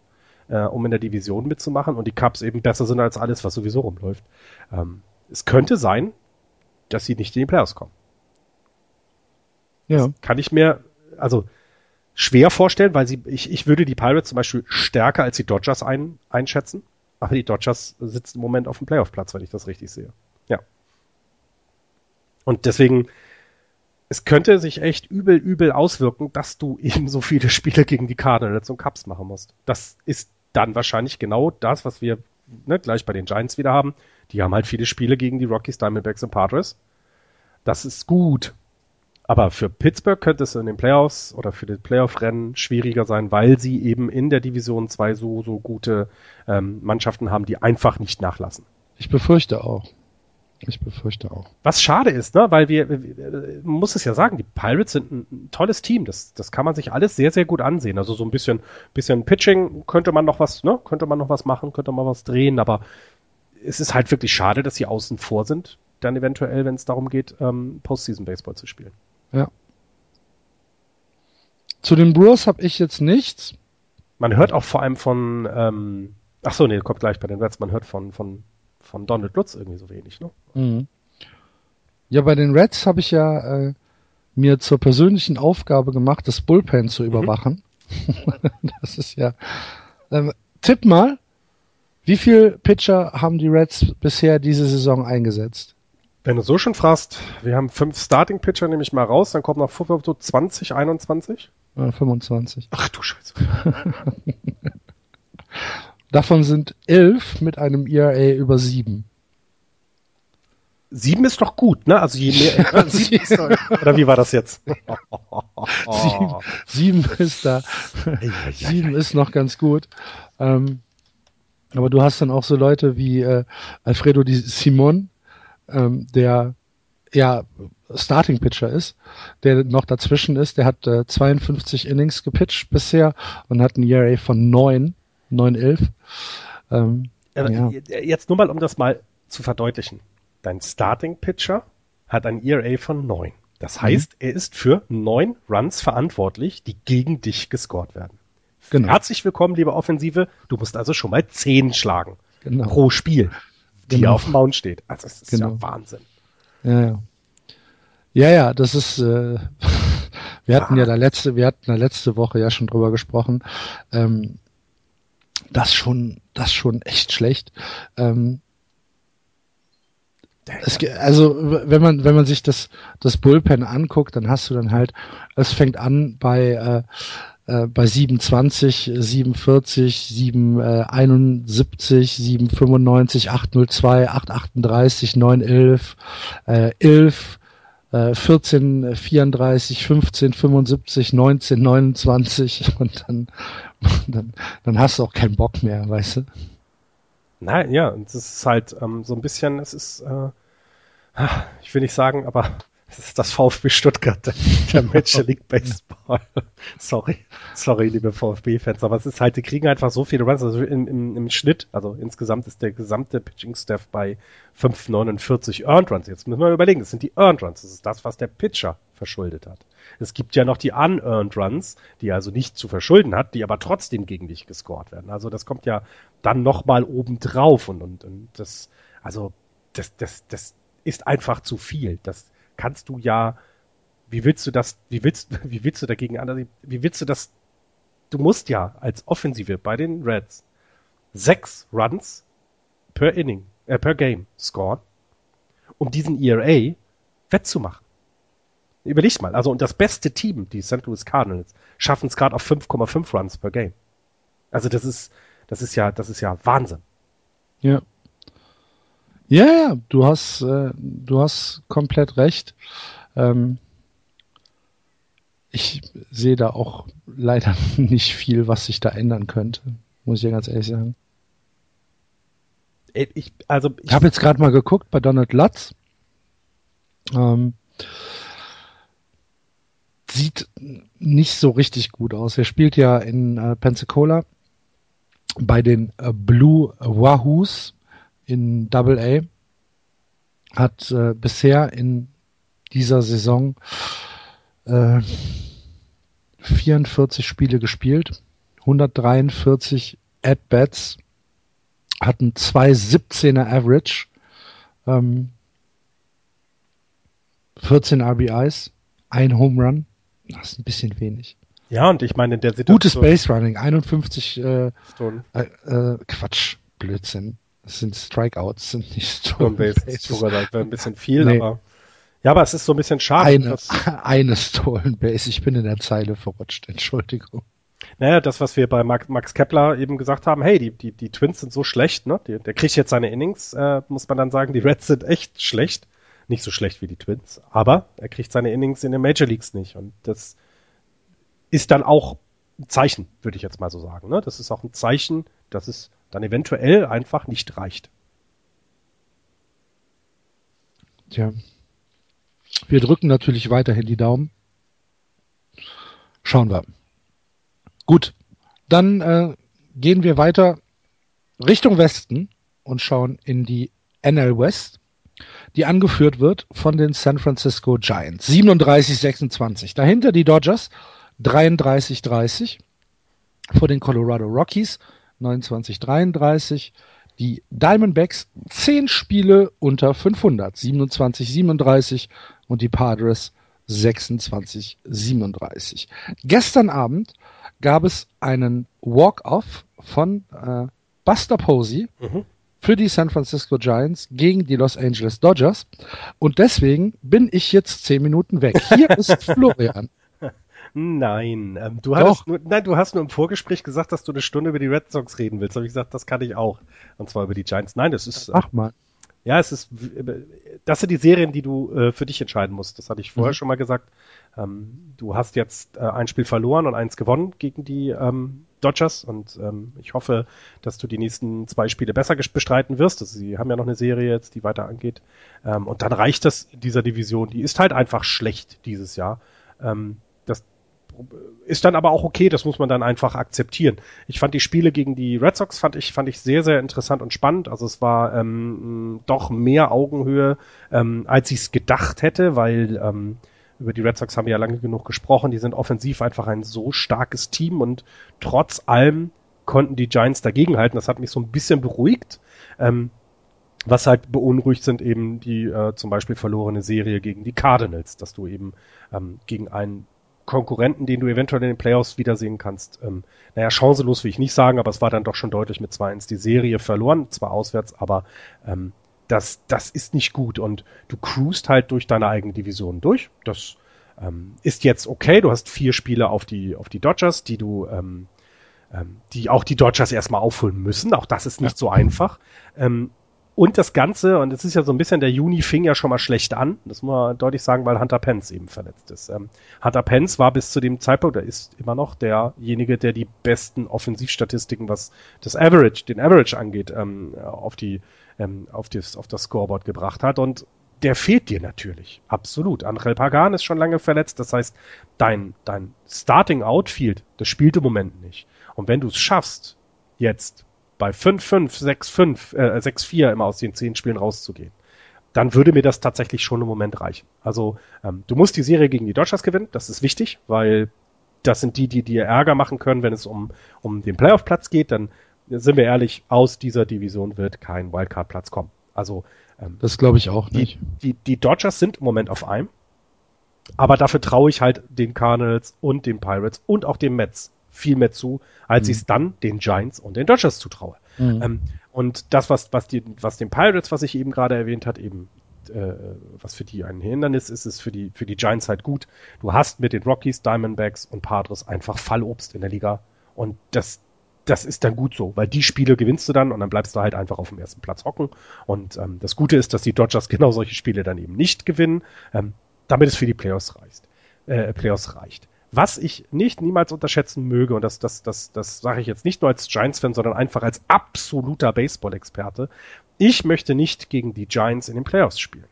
äh, um in der Division mitzumachen und die Cubs eben besser sind als alles, was sowieso rumläuft. Ähm, es könnte sein, dass sie nicht in die Playoffs kommen. Ja. Kann ich mir, also schwer vorstellen, weil sie, ich, ich würde die Pirates zum Beispiel stärker als die Dodgers ein, einschätzen. Aber die Dodgers sitzen im Moment auf dem Playoff-Platz, wenn ich das richtig sehe. Ja. Und deswegen, es könnte sich echt übel, übel auswirken, dass du eben so viele Spiele gegen die Cardinals und Cubs machen musst. Das ist dann wahrscheinlich genau das, was wir ne, gleich bei den Giants wieder haben. Die haben halt viele Spiele gegen die Rockies, Diamondbacks und Padres. Das ist gut. Aber für Pittsburgh könnte es in den Playoffs oder für das Playoff-Rennen schwieriger sein, weil sie eben in der Division zwei so, so gute ähm, Mannschaften haben, die einfach nicht nachlassen. Ich befürchte auch. Ich befürchte auch. Was schade ist, ne? weil wir, man muss es ja sagen, die Pirates sind ein, ein tolles Team. Das, das kann man sich alles sehr, sehr gut ansehen. Also so ein bisschen, bisschen Pitching könnte man noch was, ne? könnte man noch was machen, könnte man was drehen, aber es ist halt wirklich schade, dass sie außen vor sind, dann eventuell, wenn es darum geht, ähm, Postseason Baseball zu spielen. Ja. Zu den Brewers habe ich jetzt nichts. Man hört auch vor allem von, ähm, ach so, nee, kommt gleich bei den Reds, man hört von, von, von Donald Lutz irgendwie so wenig, ne? Mhm. Ja, bei den Reds habe ich ja äh, mir zur persönlichen Aufgabe gemacht, das Bullpen zu überwachen. das ist ja. Ähm, tipp mal, wie viel Pitcher haben die Reds bisher diese Saison eingesetzt? Wenn du so schon fragst, wir haben fünf Starting Pitcher, nehme ich mal raus, dann kommt noch fünf, so 20, 21. Äh, 25. Ach du Scheiße. Davon sind elf mit einem ERA über sieben. Sieben ist doch gut, ne? Also je mehr. äh, sieben ist doch, oder wie war das jetzt? Sieben, sieben ist da. Sieben ist noch ganz gut. Ähm, aber du hast dann auch so Leute wie äh, Alfredo Di Simon, ähm, der ja Starting Pitcher ist, der noch dazwischen ist. Der hat äh, 52 Innings gepitcht bisher und hat ein ERA von 9, 9,11. Ähm, ja. Jetzt nur mal, um das mal zu verdeutlichen. Dein Starting Pitcher hat ein ERA von neun. Das heißt, er ist für neun Runs verantwortlich, die gegen dich gescored werden. Genau. Herzlich willkommen, liebe Offensive. Du musst also schon mal zehn schlagen Genau. pro Spiel, die Genau. auf dem Mount steht. Also das ist ja Genau. Wahnsinn. Ja, ja. Ja, ja, das ist, äh, wir hatten ja da letzte, wir hatten da letzte Woche ja schon drüber gesprochen. Ähm, das schon, das schon echt schlecht. Ähm, es, also wenn man wenn man sich das das Bullpen anguckt, dann hast du dann halt, es fängt an bei äh, äh, bei 720, 47, 771, 795, 802, 838, 911, äh, 11, äh, 14, 34, 15, 75, 19, 29 und dann, dann, dann hast du auch keinen Bock mehr, weißt du? Nein, ja, das ist halt ähm, so ein bisschen, es ist, äh, ich will nicht sagen, aber es ist das VfB Stuttgart der, Major League Baseball. sorry, sorry, liebe VfB-Fans, aber es ist halt, die kriegen einfach so viele Runs, also im, im, im Schnitt, also insgesamt ist der gesamte Pitching-Staff bei 5,49 Earned Runs. Jetzt müssen wir überlegen, das sind die Earned Runs, das ist das, was der Pitcher verschuldet hat. Es gibt ja noch die Unearned Runs, die er also nicht zu verschulden hat, die aber trotzdem gegen dich gescored werden. Also das kommt ja dann nochmal oben drauf und, und, und das, also das, das, das ist einfach zu viel. Das kannst du ja, wie willst du das, wie willst, wie willst du dagegen an, wie willst du das, du musst ja als Offensive bei den Reds sechs Runs per Inning, äh, per Game scoren, um diesen ERA wettzumachen. Überleg mal, also und das beste Team, die St. Louis Cardinals, schaffen es gerade auf 5,5 Runs per Game. Also das ist, das ist ja, das ist ja Wahnsinn. Ja. Ja, ja, du hast, äh, du hast komplett recht. Ähm, ich sehe da auch leider nicht viel, was sich da ändern könnte, muss ich ja ganz ehrlich sagen. Ich, also ich, ich habe jetzt gerade mal geguckt bei Donald Lutz. Ähm, sieht nicht so richtig gut aus. Er spielt ja in äh, Pensacola bei den äh, Blue Wahoos in Double A. Hat äh, bisher in dieser Saison äh, 44 Spiele gespielt, 143 At-Bats, hatten 2,17er Average, ähm, 14 RBIs, ein Home Run, das ist ein bisschen wenig. Ja, und ich meine, in der Situation. Gutes Base Running, 51 äh, äh, äh, Quatsch, Blödsinn. Das sind Strikeouts, sind nicht Stone Base. Sogar ein bisschen viel, nee. aber. Ja, aber es ist so ein bisschen schade. Eine, eine Stolen Base. Ich bin in der Zeile verrutscht. Entschuldigung. Naja, das, was wir bei Max Kepler eben gesagt haben, hey, die, die, die Twins sind so schlecht, ne? Die, der kriegt jetzt seine Innings, äh, muss man dann sagen, die Reds sind echt schlecht. Nicht so schlecht wie die Twins, aber er kriegt seine Innings in den Major Leagues nicht. Und das ist dann auch ein Zeichen, würde ich jetzt mal so sagen. Ne? Das ist auch ein Zeichen, dass es dann eventuell einfach nicht reicht. Tja. Wir drücken natürlich weiterhin die Daumen. Schauen wir. Gut, dann äh, gehen wir weiter Richtung Westen und schauen in die NL West, die angeführt wird von den San Francisco Giants. 37-26. Dahinter die Dodgers 33-30. Vor den Colorado Rockies 29-33. Die Diamondbacks 10 Spiele unter 500, 27-37 und die Padres 26-37. Gestern Abend gab es einen Walk-Off von äh, Buster Posey mhm. für die San Francisco Giants gegen die Los Angeles Dodgers und deswegen bin ich jetzt 10 Minuten weg. Hier ist Florian. Nein, ähm, du hattest nur, nein, du hast nur im Vorgespräch gesagt, dass du eine Stunde über die Red Sox reden willst. Habe ich gesagt, das kann ich auch. Und zwar über die Giants. Nein, das ist. Äh, Ach mal. Ja, es ist. Das sind die Serien, die du äh, für dich entscheiden musst. Das hatte ich vorher mhm. schon mal gesagt. Ähm, du hast jetzt äh, ein Spiel verloren und eins gewonnen gegen die ähm, Dodgers und ähm, ich hoffe, dass du die nächsten zwei Spiele besser bestreiten wirst. Also, sie haben ja noch eine Serie jetzt, die weiter angeht. Ähm, und dann reicht das dieser Division. Die ist halt einfach schlecht dieses Jahr. Ähm, ist dann aber auch okay, das muss man dann einfach akzeptieren. Ich fand die Spiele gegen die Red Sox fand ich fand ich sehr sehr interessant und spannend. Also es war ähm, doch mehr Augenhöhe, ähm, als ich es gedacht hätte, weil ähm, über die Red Sox haben wir ja lange genug gesprochen. Die sind offensiv einfach ein so starkes Team und trotz allem konnten die Giants dagegenhalten. Das hat mich so ein bisschen beruhigt. Ähm, was halt beunruhigt sind eben die äh, zum Beispiel verlorene Serie gegen die Cardinals, dass du eben ähm, gegen einen Konkurrenten, den du eventuell in den Playoffs wiedersehen kannst. Ähm, naja, chancenlos will ich nicht sagen, aber es war dann doch schon deutlich mit 2-1 die Serie verloren, zwar auswärts, aber ähm, das, das ist nicht gut und du cruist halt durch deine eigene Division durch. Das ähm, ist jetzt okay. Du hast vier Spiele auf die, auf die Dodgers, die du, ähm, ähm, die auch die Dodgers erstmal aufholen müssen. Auch das ist nicht ja. so einfach. Ähm, und das Ganze, und es ist ja so ein bisschen, der Juni fing ja schon mal schlecht an, das muss man deutlich sagen, weil Hunter Pence eben verletzt ist. Ähm, Hunter Pence war bis zu dem Zeitpunkt, er ist immer noch derjenige, der die besten Offensivstatistiken, was das Average, den Average angeht, ähm, auf die, ähm, auf das, auf das Scoreboard gebracht hat. Und der fehlt dir natürlich. Absolut. Angel Pagan ist schon lange verletzt. Das heißt, dein, dein Starting Outfield, das spielt im Moment nicht. Und wenn du es schaffst, jetzt bei 5-5, 6-5, äh, 6-4 immer aus den zehn Spielen rauszugehen, dann würde mir das tatsächlich schon im Moment reichen. Also ähm, du musst die Serie gegen die Dodgers gewinnen, das ist wichtig, weil das sind die, die dir Ärger machen können, wenn es um, um den Playoff-Platz geht, dann sind wir ehrlich, aus dieser Division wird kein Wildcard-Platz kommen. Also ähm, das glaube ich auch nicht. Die, die, die Dodgers sind im Moment auf einem, aber dafür traue ich halt den Cardinals und den Pirates und auch den Mets viel mehr zu, als mhm. ich es dann den Giants und den Dodgers zutraue. Mhm. Ähm, und das, was, was, die, was den Pirates, was ich eben gerade erwähnt hat, eben äh, was für die ein Hindernis ist, ist für die, für die Giants halt gut. Du hast mit den Rockies, Diamondbacks und Padres einfach Fallobst in der Liga. Und das, das ist dann gut so, weil die Spiele gewinnst du dann und dann bleibst du halt einfach auf dem ersten Platz hocken. Und ähm, das Gute ist, dass die Dodgers genau solche Spiele dann eben nicht gewinnen, ähm, damit es für die Playoffs reicht. Äh, Playoffs reicht. Was ich nicht niemals unterschätzen möge, und das, das, das, das sage ich jetzt nicht nur als Giants-Fan, sondern einfach als absoluter Baseball-Experte, ich möchte nicht gegen die Giants in den Playoffs spielen.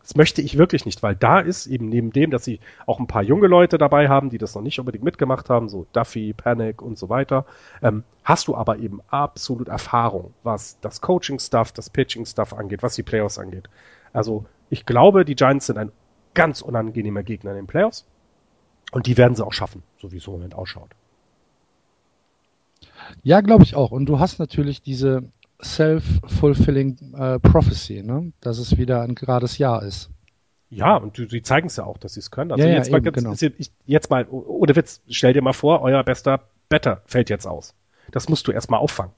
Das möchte ich wirklich nicht, weil da ist eben neben dem, dass sie auch ein paar junge Leute dabei haben, die das noch nicht unbedingt mitgemacht haben, so Duffy, Panic und so weiter, ähm, hast du aber eben absolut Erfahrung, was das Coaching-Stuff, das Pitching-Stuff angeht, was die Playoffs angeht. Also ich glaube, die Giants sind ein ganz unangenehmer Gegner in den Playoffs und die werden sie auch schaffen, so wie es im Moment ausschaut. Ja, glaube ich auch. Und du hast natürlich diese self-fulfilling äh, prophecy, ne? dass es wieder ein gerades Jahr ist. Ja, und sie zeigen es ja auch, dass sie es können. Also ja, jetzt, ja, mal, eben, ganz, genau. jetzt, jetzt mal, ohne Witz, stell dir mal vor, euer bester Better fällt jetzt aus. Das musst du erstmal auffangen.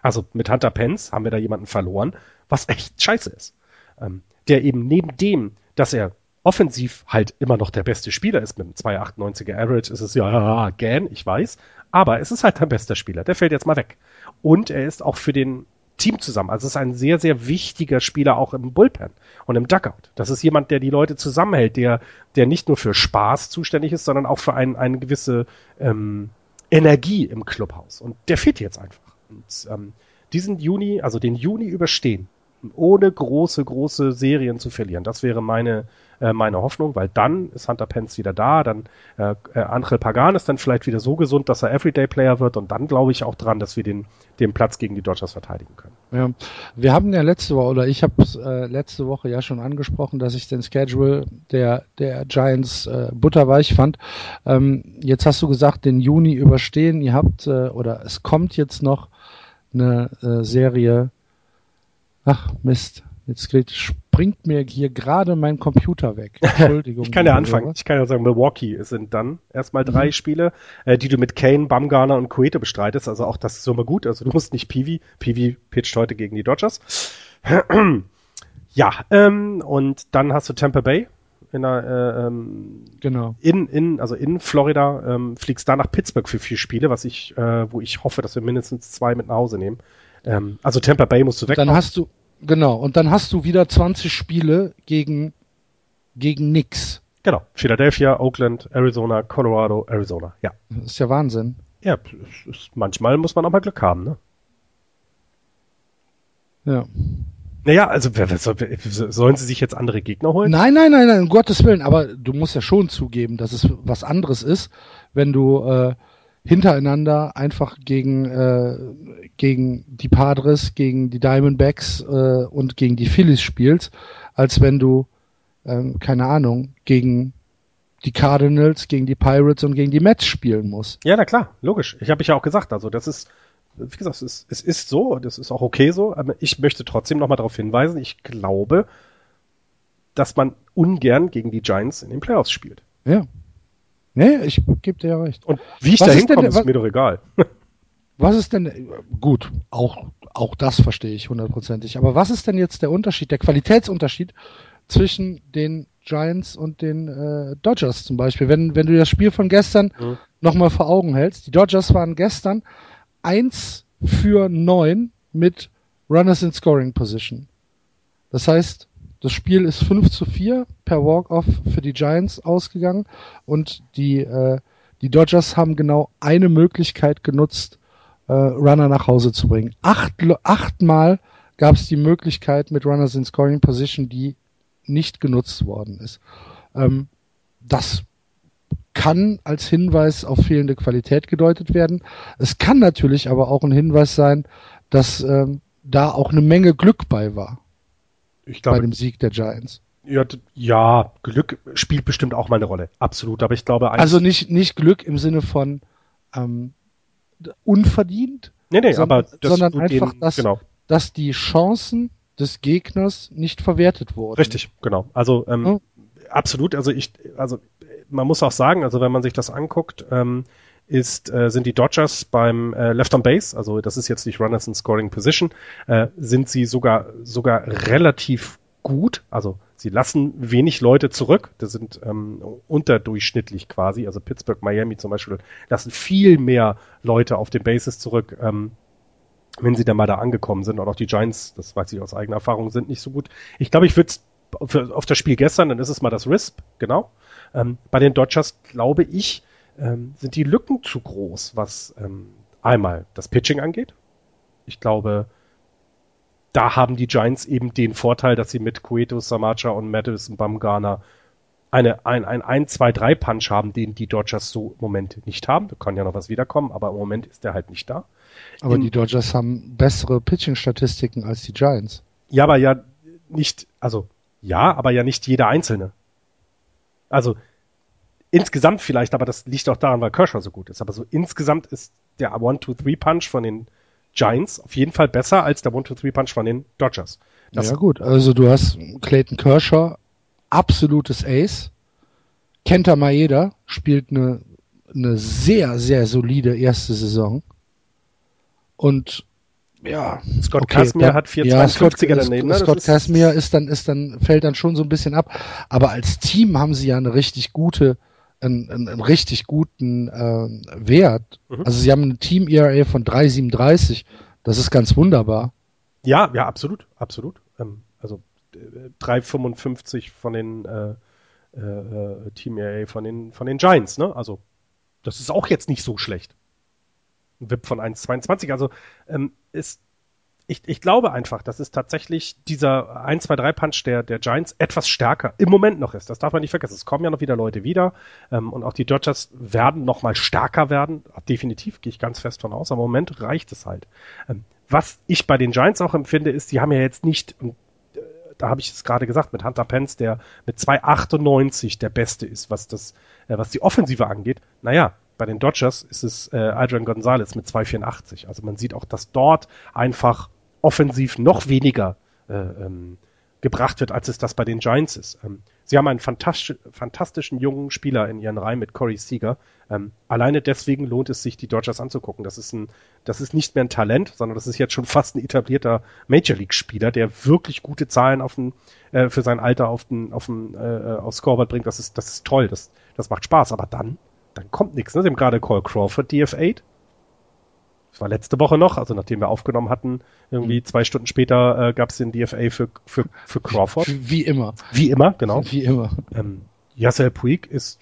Also mit Hunter Pence haben wir da jemanden verloren, was echt scheiße ist. Ähm, der eben neben dem, dass er offensiv halt immer noch der beste Spieler ist, mit einem 2,98er Average ist es ja gern, ich weiß, aber es ist halt dein bester Spieler, der fällt jetzt mal weg. Und er ist auch für den Team zusammen. Also es ist ein sehr, sehr wichtiger Spieler auch im Bullpen und im Duckout. Das ist jemand, der die Leute zusammenhält, der, der nicht nur für Spaß zuständig ist, sondern auch für ein, eine gewisse ähm, Energie im Clubhaus. Und der fehlt jetzt einfach. Und ähm, diesen Juni, also den Juni überstehen, ohne große, große Serien zu verlieren. Das wäre meine, äh, meine Hoffnung, weil dann ist Hunter Pence wieder da, dann äh, äh, Angel Pagan ist dann vielleicht wieder so gesund, dass er Everyday-Player wird und dann glaube ich auch dran, dass wir den, den Platz gegen die Dodgers verteidigen können. Ja, wir haben ja letzte Woche, oder ich habe äh, letzte Woche ja schon angesprochen, dass ich den Schedule der, der Giants äh, butterweich fand. Ähm, jetzt hast du gesagt, den Juni überstehen. Ihr habt, äh, oder es kommt jetzt noch eine äh, Serie. Ach, Mist. Jetzt geht, springt mir hier gerade mein Computer weg. Entschuldigung. ich kann ja anfangen. Ich kann ja sagen, Milwaukee sind dann erstmal drei mhm. Spiele, äh, die du mit Kane, Bumgarner und Cueto bestreitest. Also auch das ist immer gut. Also du musst nicht Peavy. Peavy pitcht heute gegen die Dodgers. ja, ähm, und dann hast du Tampa Bay in der, äh, ähm, genau. in, in, also in Florida, ähm, fliegst da nach Pittsburgh für vier Spiele, was ich, äh, wo ich hoffe, dass wir mindestens zwei mit nach Hause nehmen. Ähm, also Tampa Bay musst du weg. Dann hast du, genau, und dann hast du wieder 20 Spiele gegen, gegen nix. Genau. Philadelphia, Oakland, Arizona, Colorado, Arizona. Ja. Das ist ja Wahnsinn. Ja, manchmal muss man auch mal Glück haben, ne? Ja. Naja, also sollen sie sich jetzt andere Gegner holen? Nein, nein, nein, nein, um Gottes Willen. Aber du musst ja schon zugeben, dass es was anderes ist, wenn du äh, hintereinander einfach gegen äh, gegen die Padres, gegen die Diamondbacks äh, und gegen die Phillies spielst, als wenn du ähm, keine Ahnung gegen die Cardinals, gegen die Pirates und gegen die Mets spielen musst. Ja, na klar, logisch. Ich habe ich ja auch gesagt. Also das ist wie gesagt, es ist, es ist so, das ist auch okay so, aber ich möchte trotzdem nochmal darauf hinweisen, ich glaube, dass man ungern gegen die Giants in den Playoffs spielt. Ja. Nee, ich gebe dir ja recht. Und wie ich da hinkomme, ist, ist mir doch egal. Was ist denn, gut, auch, auch das verstehe ich hundertprozentig, aber was ist denn jetzt der Unterschied, der Qualitätsunterschied zwischen den Giants und den äh, Dodgers zum Beispiel? Wenn, wenn du das Spiel von gestern mhm. nochmal vor Augen hältst, die Dodgers waren gestern 1 für 9 mit Runners in Scoring Position. Das heißt, das Spiel ist 5 zu 4 per Walk-Off für die Giants ausgegangen und die, äh, die Dodgers haben genau eine Möglichkeit genutzt, äh, Runner nach Hause zu bringen. Acht, achtmal gab es die Möglichkeit mit Runners in Scoring Position, die nicht genutzt worden ist. Ähm, das kann als Hinweis auf fehlende Qualität gedeutet werden. Es kann natürlich aber auch ein Hinweis sein, dass ähm, da auch eine Menge Glück bei war. Ich glaube, bei dem Sieg der Giants. Ja, ja, Glück spielt bestimmt auch mal eine Rolle. Absolut. Aber ich glaube Also nicht, nicht Glück im Sinne von ähm, unverdient. Nee, nee, sondern, aber das sondern einfach, den, dass, genau. dass die Chancen des Gegners nicht verwertet wurden. Richtig, genau. Also ähm, ja. absolut. Also ich, also man muss auch sagen, also wenn man sich das anguckt, ähm, ist, äh, sind die Dodgers beim äh, Left on Base, also das ist jetzt nicht Runners in Scoring Position, äh, sind sie sogar sogar relativ gut, also Sie lassen wenig Leute zurück. Das sind ähm, unterdurchschnittlich quasi. Also Pittsburgh, Miami zum Beispiel lassen viel mehr Leute auf den Bases zurück, ähm, wenn sie dann mal da angekommen sind. Und auch die Giants, das weiß ich aus eigener Erfahrung, sind nicht so gut. Ich glaube, ich würde auf das Spiel gestern, dann ist es mal das RISP, genau. Ähm, bei den Dodgers glaube ich, ähm, sind die Lücken zu groß, was ähm, einmal das Pitching angeht. Ich glaube, da haben die Giants eben den Vorteil, dass sie mit Cueto, Samacha und Madison Bumgarner eine, ein, ein 1, 2, 3 Punch haben, den die Dodgers so im Moment nicht haben. Da kann ja noch was wiederkommen, aber im Moment ist der halt nicht da. Aber In, die Dodgers haben bessere Pitching-Statistiken als die Giants. Ja, aber ja nicht, also ja, aber ja nicht jeder Einzelne. Also insgesamt vielleicht, aber das liegt auch daran, weil Kershaw so gut ist. Aber so insgesamt ist der 1-2-3-Punch von den Giants auf jeden Fall besser als der 1-2-3-Punch von den Dodgers. Das ja gut, also du hast Clayton Kershaw, absolutes Ace. Kenta Maeda spielt eine, eine sehr, sehr solide erste Saison. Und ja, Scott okay, Casimir hat 452er ja, Scott, daneben. Ne? Scott Casimir ist dann, ist dann, fällt dann schon so ein bisschen ab. Aber als Team haben sie ja eine richtig gute, einen, einen, einen richtig guten äh, Wert. Mhm. Also sie haben ein Team ERA von 3,37. Das ist ganz wunderbar. Ja, ja, absolut, absolut. Ähm, also äh, 3,55 von den äh, äh, äh, Team ERA von den von den Giants. Ne? Also das ist auch jetzt nicht so schlecht. Ein VIP von 1,22. Also ähm, ist ich, ich glaube einfach, dass es tatsächlich dieser 1-2-3-Punch der, der Giants etwas stärker im Moment noch ist. Das darf man nicht vergessen. Es kommen ja noch wieder Leute wieder ähm, und auch die Dodgers werden noch mal stärker werden. Definitiv gehe ich ganz fest von aus. Aber im Moment reicht es halt. Ähm, was ich bei den Giants auch empfinde, ist, die haben ja jetzt nicht, und äh, da habe ich es gerade gesagt, mit Hunter Pence, der mit 2,98 der Beste ist, was das, äh, was die Offensive angeht. Naja, bei den Dodgers ist es äh, Adrian Gonzalez mit 2,84. Also man sieht auch, dass dort einfach offensiv noch weniger äh, ähm, gebracht wird, als es das bei den Giants ist. Ähm, sie haben einen fantastisch, fantastischen jungen Spieler in ihren Reihen mit Corey Seager. Ähm, alleine deswegen lohnt es sich, die Dodgers anzugucken. Das ist ein, das ist nicht mehr ein Talent, sondern das ist jetzt schon fast ein etablierter Major League Spieler, der wirklich gute Zahlen auf den, äh, für sein Alter auf den, auf den, äh, aufs Scoreboard bringt. Das ist, das ist toll. Das, das macht Spaß. Aber dann dann kommt nichts. Ne? Sie haben gerade Cole Crawford DF8. Das war letzte Woche noch, also nachdem wir aufgenommen hatten, irgendwie mhm. zwei Stunden später äh, gab es den DFA für, für, für Crawford. Wie immer. Wie immer, genau. Wie immer. Ähm, Yassel Puig ist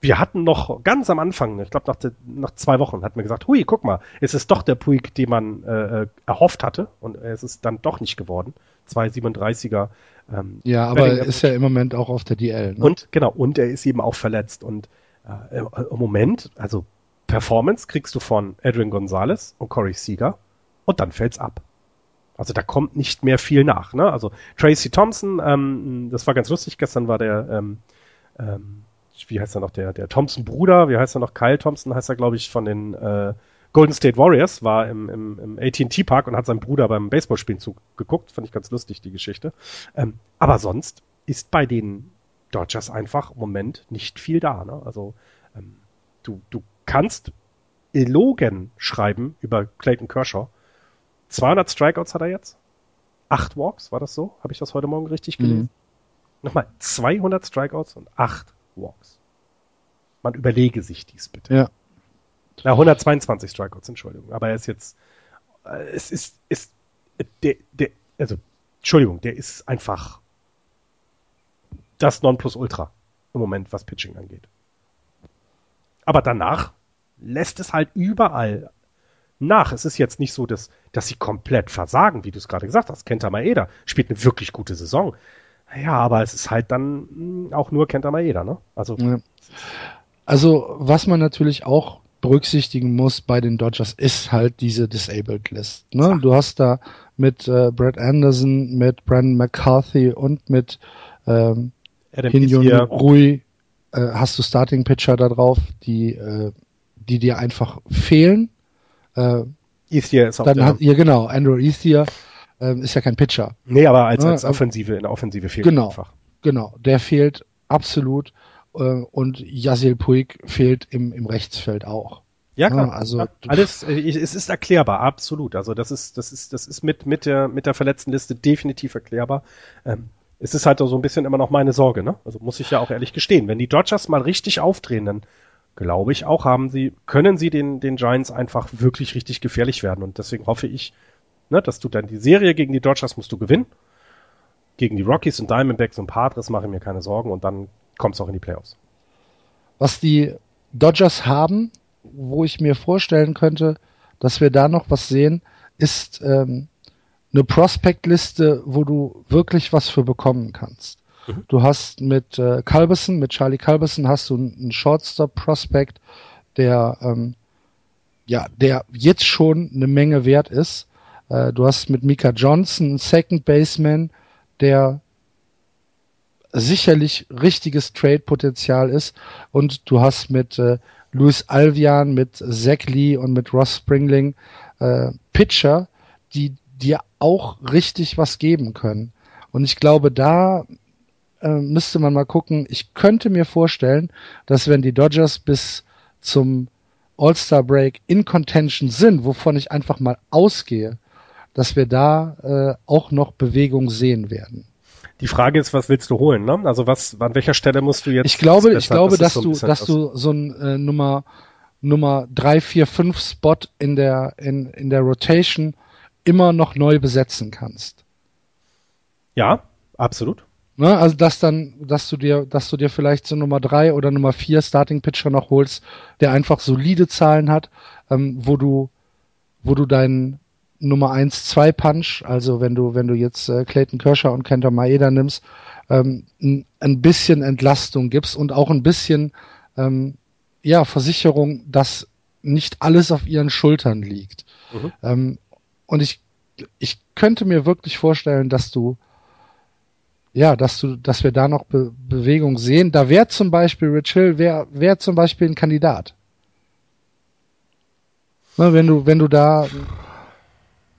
wir hatten noch ganz am Anfang, ich glaube nach, nach zwei Wochen, hat mir gesagt, hui, guck mal, es ist doch der Puig, den man äh, äh erhofft hatte und es ist dann doch nicht geworden. 237er. Ähm, ja, aber er ist ja im Moment auch auf der DL. Ne? Und genau, und er ist eben auch verletzt und äh, im Moment, also Performance kriegst du von Adrian Gonzalez und Corey Seager und dann fällt's ab. Also da kommt nicht mehr viel nach. Ne? Also Tracy Thompson, ähm, das war ganz lustig, gestern war der, ähm, ähm, wie heißt er noch, der, der Thompson-Bruder, wie heißt er noch, Kyle Thompson heißt er, glaube ich, von den äh, Golden State Warriors, war im, im, im AT&T Park und hat seinen Bruder beim Baseballspielen zugeguckt. Fand ich ganz lustig, die Geschichte. Ähm, aber sonst ist bei den Dodgers einfach im Moment nicht viel da. Ne? Also ähm, du, du kannst Elogen schreiben über Clayton Kershaw. 200 Strikeouts hat er jetzt. Acht Walks, war das so? Habe ich das heute Morgen richtig mhm. gelesen? Mhm. Nochmal, 200 Strikeouts und acht Walks. Man überlege sich dies bitte. Ja. Na, 122 Strikeouts, Entschuldigung. Aber er ist jetzt, äh, es ist, ist, der, der, also, Entschuldigung, der ist einfach das Nonplusultra im Moment, was Pitching angeht. Aber danach lässt es halt überall nach. Es ist jetzt nicht so, dass, dass sie komplett versagen, wie du es gerade gesagt hast. Kenta Maeda spielt eine wirklich gute Saison. Ja, aber es ist halt dann hm, auch nur Kenta Maeda, ne? Also, ja. also was man natürlich auch berücksichtigen muss bei den Dodgers ist halt diese Disabled List. Ne? Du hast da mit äh, Brad Anderson, mit Brandon McCarthy und mit ähm, Hinyon Rui äh, hast du Starting Pitcher da drauf, die, äh, die dir einfach fehlen. Äh, Eastier ist auch dann hat, Ja, genau, Andrew Eastier äh, ist ja kein Pitcher. Nee, aber als, als Offensive, in der Offensive fehlt genau, einfach. Genau, der fehlt absolut äh, und Yasil Puig fehlt im, im Rechtsfeld auch. Ja, klar. Ja, also ja, alles, äh, es ist erklärbar, absolut. Also das ist, das ist, das ist mit mit der mit der verletzten Liste definitiv erklärbar. Ähm, es ist halt so ein bisschen immer noch meine Sorge, ne? Also muss ich ja auch ehrlich gestehen. Wenn die Dodgers mal richtig aufdrehen, dann glaube ich auch, haben sie, können sie den, den Giants einfach wirklich richtig gefährlich werden. Und deswegen hoffe ich, ne, dass du dann die Serie gegen die Dodgers musst du gewinnen. Gegen die Rockies und Diamondbacks und Padres mache ich mir keine Sorgen und dann kommt es auch in die Playoffs. Was die Dodgers haben, wo ich mir vorstellen könnte, dass wir da noch was sehen, ist ähm, eine Prospect-Liste, wo du wirklich was für bekommen kannst. Mhm. Du hast mit äh, Culberson, mit Charlie Culberson hast du einen Shortstop-Prospect, der ähm, ja, der jetzt schon eine Menge wert ist. Äh, du hast mit Mika Johnson einen Second Baseman, der sicherlich richtiges Trade-Potenzial ist. Und du hast mit äh, Luis Alvian, mit Zach Lee und mit Ross Springling äh, Pitcher, die dir auch richtig was geben können. Und ich glaube, da äh, müsste man mal gucken. Ich könnte mir vorstellen, dass wenn die Dodgers bis zum All-Star Break in Contention sind, wovon ich einfach mal ausgehe, dass wir da äh, auch noch Bewegung sehen werden. Die Frage ist, was willst du holen? Ne? Also was, an welcher Stelle musst du jetzt? Ich glaube, ich glaube, das dass so du, dass du so ein äh, Nummer Nummer drei, vier, fünf Spot in der in in der Rotation immer noch neu besetzen kannst. Ja, absolut. Ne, also dass dann, dass du dir, dass du dir vielleicht so Nummer drei oder Nummer vier Starting Pitcher noch holst, der einfach solide Zahlen hat, ähm, wo du, wo du deinen Nummer eins zwei Punch, also wenn du, wenn du jetzt äh, Clayton Kershaw und Kenta Maeda nimmst, ähm, ein, ein bisschen Entlastung gibst und auch ein bisschen ähm, ja Versicherung, dass nicht alles auf ihren Schultern liegt. Mhm. Ähm, und ich, ich könnte mir wirklich vorstellen, dass du ja, dass du, dass wir da noch Be Bewegung sehen. Da wäre zum Beispiel Rich Hill, wäre wär zum Beispiel ein Kandidat. Ne, wenn du, wenn du da,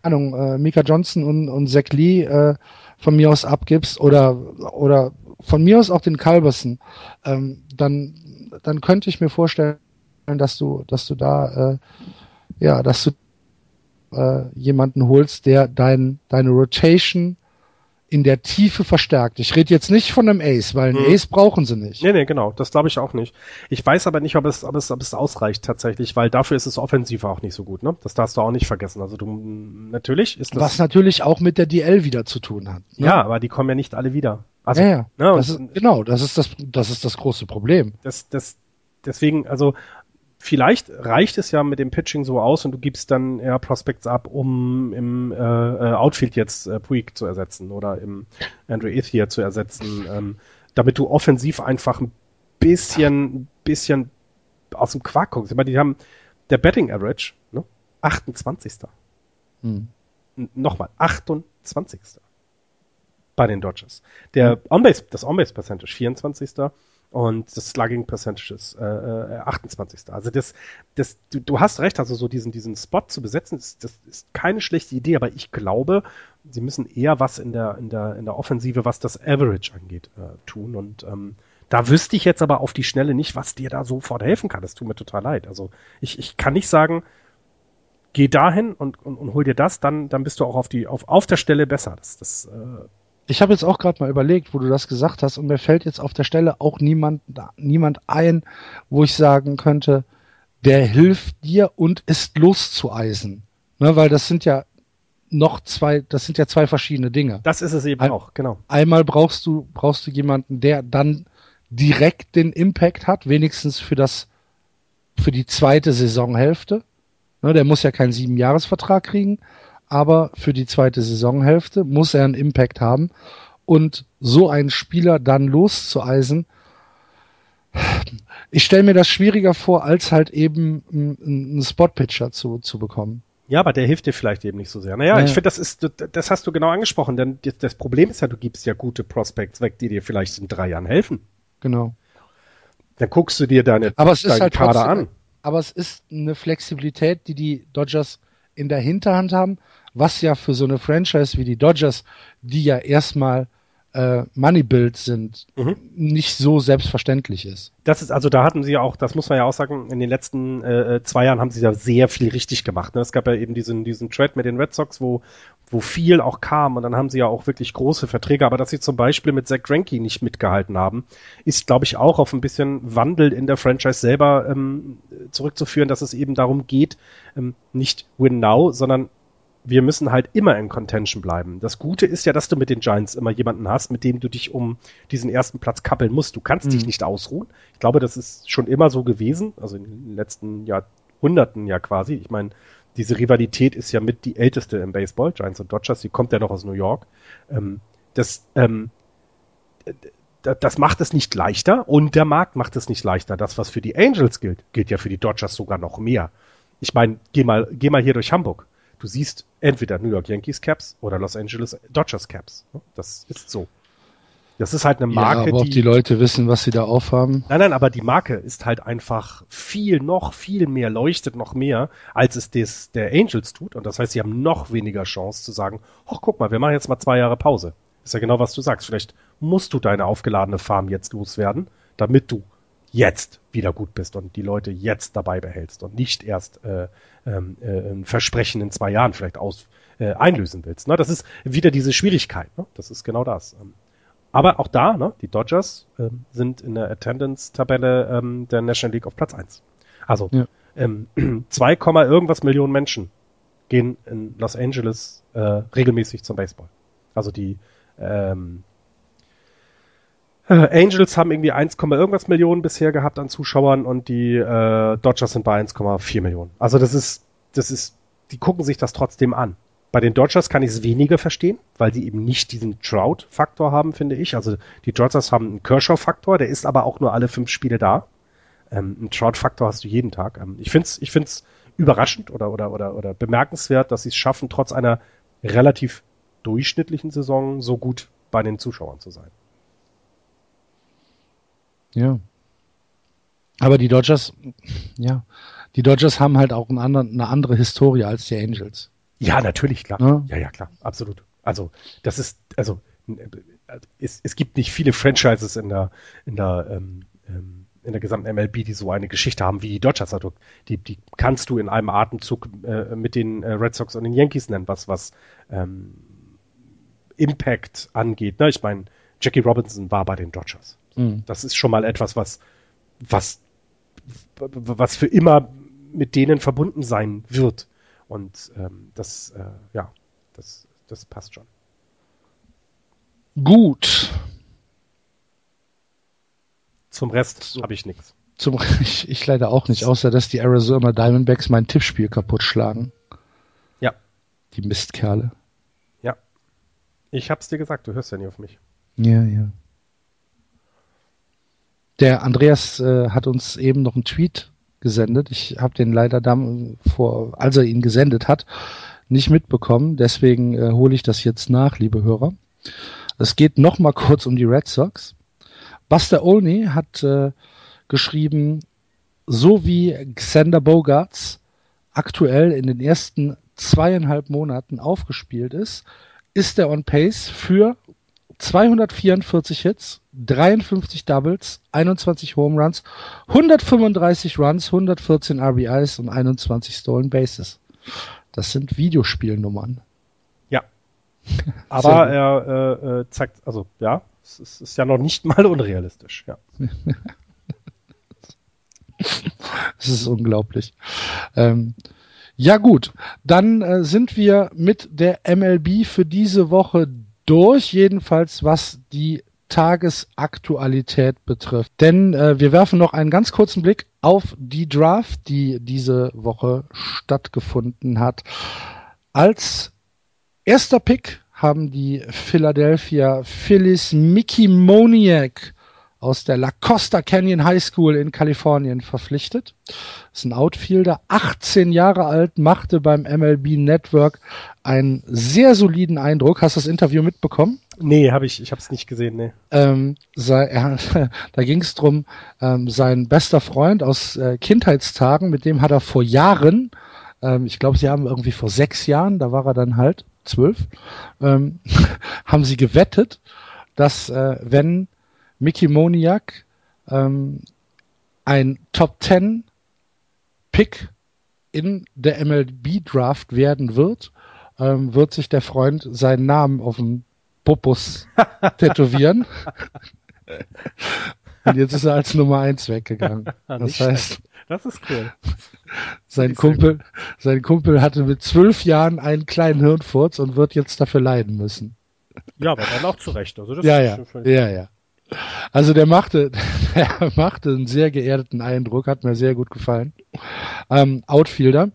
Ahnung, äh, Mika Johnson und, und Zach Lee äh, von mir aus abgibst oder oder von mir aus auch den Calverson, ähm, dann dann könnte ich mir vorstellen, dass du, dass du da, äh, ja, dass du äh, jemanden holst, der dein, deine Rotation in der Tiefe verstärkt. Ich rede jetzt nicht von einem Ace, weil einen hm. Ace brauchen sie nicht. Nee, nee, genau. Das glaube ich auch nicht. Ich weiß aber nicht, ob es, ob es, ob es ausreicht tatsächlich, weil dafür ist es offensiv auch nicht so gut, ne? Das darfst du auch nicht vergessen. Also du, natürlich ist das. Was natürlich auch mit der DL wieder zu tun hat. Ne? Ja, aber die kommen ja nicht alle wieder. Also, ja, ja. Ne, das ist, genau, das ist das, das ist das große Problem. Das, das, deswegen, also, vielleicht reicht es ja mit dem Pitching so aus und du gibst dann eher Prospects ab, um im äh, äh, Outfield jetzt äh, Puig zu ersetzen oder im Andrew Ethier zu ersetzen, ähm, damit du offensiv einfach ein bisschen, bisschen aus dem Quark guckst. Ich meine, die haben der Betting Average, ne? 28. Hm. Nochmal, 28. bei den Dodgers. Der. On-Base, das On-Base Percentage, 24 und das Slugging Percentage ist äh, 28. Äh, also das, das, du, du hast recht, also so diesen, diesen Spot zu besetzen, ist, das ist keine schlechte Idee, aber ich glaube, sie müssen eher was in der, in der, in der Offensive, was das Average angeht, äh, tun. Und ähm, da wüsste ich jetzt aber auf die Schnelle nicht, was dir da sofort helfen kann. Das tut mir total leid. Also ich, ich kann nicht sagen, geh dahin und, und, und hol dir das, dann, dann bist du auch auf die, auf, auf der Stelle besser. Das, das äh, ich habe jetzt auch gerade mal überlegt, wo du das gesagt hast, und mir fällt jetzt auf der Stelle auch niemand, niemand ein, wo ich sagen könnte, der hilft dir und ist loszueisen. Ne, weil das sind ja noch zwei, das sind ja zwei verschiedene Dinge. Das ist es eben Ein, auch, genau. Einmal brauchst du, brauchst du jemanden, der dann direkt den Impact hat, wenigstens für das, für die zweite Saisonhälfte. Ne, der muss ja keinen Siebenjahresvertrag kriegen, aber für die zweite Saisonhälfte muss er einen Impact haben und so einen Spieler dann loszueisen. Ich stelle mir das schwieriger vor, als halt eben einen Spot-Pitcher zu, zu bekommen. Ja, aber der hilft dir vielleicht eben nicht so sehr. Naja, naja. ich finde, das ist, das hast du genau angesprochen, denn das Problem ist ja, du gibst ja gute Prospects weg, die dir vielleicht in drei Jahren helfen. Genau. Dann guckst du dir deine, aber es ist halt Kader trotzdem, an. Aber es ist eine Flexibilität, die die Dodgers in der Hinterhand haben, was ja für so eine Franchise wie die Dodgers, die ja erstmal äh, Money-Build sind, mhm. nicht so selbstverständlich ist. Das ist, also da hatten sie ja auch, das muss man ja auch sagen, in den letzten äh, äh zwei Jahren haben sie ja sehr viel richtig gemacht. Ne? Es gab ja eben diesen, diesen Trade mit den Red Sox, wo, wo viel auch kam und dann haben sie ja auch wirklich große Verträge, aber dass sie zum Beispiel mit Zach Greinke nicht mitgehalten haben, ist, glaube ich, auch auf ein bisschen Wandel in der Franchise selber ähm, zurückzuführen, dass es eben darum geht, ähm, nicht win now, sondern wir müssen halt immer in Contention bleiben. Das Gute ist ja, dass du mit den Giants immer jemanden hast, mit dem du dich um diesen ersten Platz kappeln musst. Du kannst mhm. dich nicht ausruhen. Ich glaube, das ist schon immer so gewesen, also in den letzten Jahrhunderten ja quasi. Ich meine, diese Rivalität ist ja mit die älteste im Baseball, Giants und Dodgers, die kommt ja noch aus New York. Ähm, das, ähm, das macht es nicht leichter und der Markt macht es nicht leichter. Das, was für die Angels gilt, gilt ja für die Dodgers sogar noch mehr. Ich meine, geh mal, geh mal hier durch Hamburg du siehst entweder New York Yankees Caps oder Los Angeles Dodgers Caps. Das ist so. Das ist halt eine Marke, ja, aber die, ob die Leute wissen, was sie da aufhaben. Nein, nein, aber die Marke ist halt einfach viel, noch viel mehr, leuchtet noch mehr, als es des, der Angels tut. Und das heißt, sie haben noch weniger Chance zu sagen, ach, guck mal, wir machen jetzt mal zwei Jahre Pause. Ist ja genau, was du sagst. Vielleicht musst du deine aufgeladene Farm jetzt loswerden, damit du jetzt wieder gut bist und die Leute jetzt dabei behältst und nicht erst äh, ähm, äh, ein Versprechen in zwei Jahren vielleicht aus, äh, einlösen willst. Ne? Das ist wieder diese Schwierigkeit. Ne? Das ist genau das. Ähm, aber auch da, ne, die Dodgers ähm, sind in der Attendance-Tabelle ähm, der National League auf Platz eins. Also ja. ähm, 2, irgendwas Millionen Menschen gehen in Los Angeles äh, regelmäßig zum Baseball. Also die ähm, äh, Angels haben irgendwie 1, irgendwas Millionen bisher gehabt an Zuschauern und die äh, Dodgers sind bei 1,4 Millionen. Also das ist, das ist, die gucken sich das trotzdem an. Bei den Dodgers kann ich es weniger verstehen, weil sie eben nicht diesen Trout-Faktor haben, finde ich. Also die Dodgers haben einen Kershaw-Faktor, der ist aber auch nur alle fünf Spiele da. Ähm, einen Trout-Faktor hast du jeden Tag. Ähm, ich finde es ich find's überraschend oder, oder, oder, oder bemerkenswert, dass sie es schaffen, trotz einer relativ durchschnittlichen Saison so gut bei den Zuschauern zu sein. Ja. Aber die Dodgers, ja, die Dodgers haben halt auch einen anderen, eine andere Historie als die Angels. Ja, natürlich, klar. Ja, ja, ja klar, absolut. Also, das ist, also, es, es gibt nicht viele Franchises in der, in der, ähm, ähm in der gesamten MLB, die so eine Geschichte haben wie die Dodgers. Also die, die kannst du in einem Atemzug äh, mit den äh, Red Sox und den Yankees nennen, was, was ähm, Impact angeht. Ne? Ich meine, Jackie Robinson war bei den Dodgers. Mhm. Das ist schon mal etwas, was, was, was für immer mit denen verbunden sein wird. Und ähm, das, äh, ja, das, das passt schon. Gut. Zum Rest so. habe ich nichts. Zum ich, ich leider auch nicht, außer dass die Arizona Diamondbacks mein Tippspiel kaputt schlagen. Ja. Die Mistkerle. Ja. Ich hab's dir gesagt, du hörst ja nie auf mich. Ja, ja. Der Andreas äh, hat uns eben noch einen Tweet gesendet. Ich habe den leider dann vor, als er ihn gesendet hat, nicht mitbekommen. Deswegen äh, hole ich das jetzt nach, liebe Hörer. Es geht noch mal kurz um die Red Sox. Buster Olney hat äh, geschrieben, so wie Xander Bogarts aktuell in den ersten zweieinhalb Monaten aufgespielt ist, ist er on pace für 244 Hits, 53 Doubles, 21 Home Runs, 135 Runs, 114 RBIs und 21 Stolen Bases. Das sind Videospielnummern. Ja. Aber er äh, äh, zeigt, also ja, es ist, ist ja noch nicht mal unrealistisch. Ja. Es ist unglaublich. Ähm, ja gut, dann äh, sind wir mit der MLB für diese Woche durch, jedenfalls was die Tagesaktualität betrifft. Denn äh, wir werfen noch einen ganz kurzen Blick auf die Draft, die diese Woche stattgefunden hat. Als erster Pick haben die Philadelphia Phillies Mickey Moniak aus der La Costa Canyon High School in Kalifornien verpflichtet. Das ist ein Outfielder, 18 Jahre alt, machte beim MLB Network einen sehr soliden Eindruck. Hast du das Interview mitbekommen? Nee, habe ich, ich habe es nicht gesehen, nee. Ähm, sei, er, da ging es drum, ähm, sein bester Freund aus äh, Kindheitstagen, mit dem hat er vor Jahren, ähm, ich glaube, sie haben irgendwie vor sechs Jahren, da war er dann halt zwölf, ähm, haben sie gewettet dass äh, wenn Mickey Moniak ähm, ein Top 10 Pick in der MLB Draft werden wird, ähm, wird sich der Freund seinen Namen auf dem Popus tätowieren. Und jetzt ist er als Nummer 1 weggegangen. Das heißt, das ist cool. Sein Kumpel, sein Kumpel hatte mit zwölf Jahren einen kleinen Hirnfurz und wird jetzt dafür leiden müssen. Ja, aber dann auch zurecht. Also das ja, ja, ja, ja. Also der machte, der machte einen sehr geerdeten Eindruck, hat mir sehr gut gefallen. Ähm, Outfielder.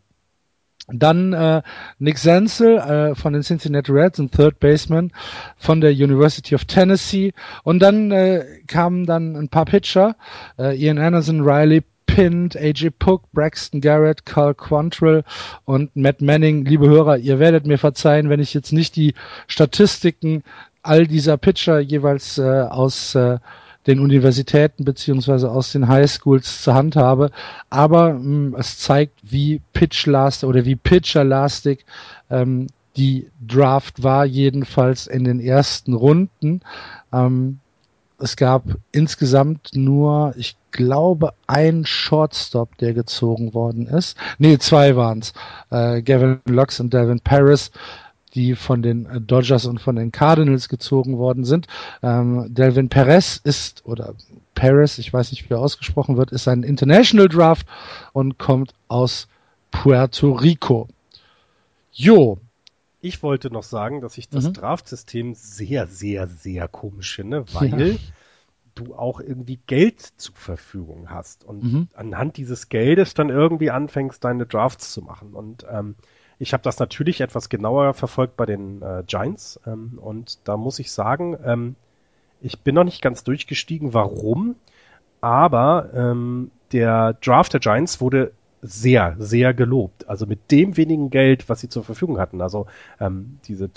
Dann äh, Nick Senzel äh, von den Cincinnati Reds, ein Third Baseman von der University of Tennessee. Und dann äh, kamen dann ein paar Pitcher, äh, Ian Anderson, Riley Pint, AJ Puck, Braxton Garrett, Carl Quantrill und Matt Manning. Liebe Hörer, ihr werdet mir verzeihen, wenn ich jetzt nicht die Statistiken all dieser Pitcher jeweils äh, aus äh, den Universitäten beziehungsweise aus den Highschools zur Hand habe. Aber mh, hm, es zeigt, wie pitchlastig oder wie pitcherlastig ähm, die Draft war, jedenfalls in den ersten Runden. Ähm, es gab insgesamt nur, ich glaube, ein Shortstop, der gezogen worden ist. Nee, zwei waren's. Äh, Gavin Lux und Devin Paris die von den äh, Dodgers und von den Cardinals gezogen worden sind. Ähm, Delvin Perez ist, oder Perez, ich weiß nicht, wie er ausgesprochen wird, ist ein International Draft und kommt aus Puerto Rico. Jo. Ich wollte noch sagen, dass ich das mhm. Draftsystem sehr, sehr, sehr komisch finde, weil ja. du auch irgendwie Geld zur Verfügung hast und mhm. anhand dieses Geldes dann irgendwie anfängst, deine Drafts zu machen. Und ähm, ich habe das natürlich etwas genauer verfolgt bei den äh, Giants ähm, und da muss ich sagen, ähm, ich bin noch nicht ganz durchgestiegen, warum, aber ähm, der Draft der Giants wurde sehr, sehr gelobt. Also mit dem wenigen Geld, was sie zur Verfügung hatten. Also ähm, diese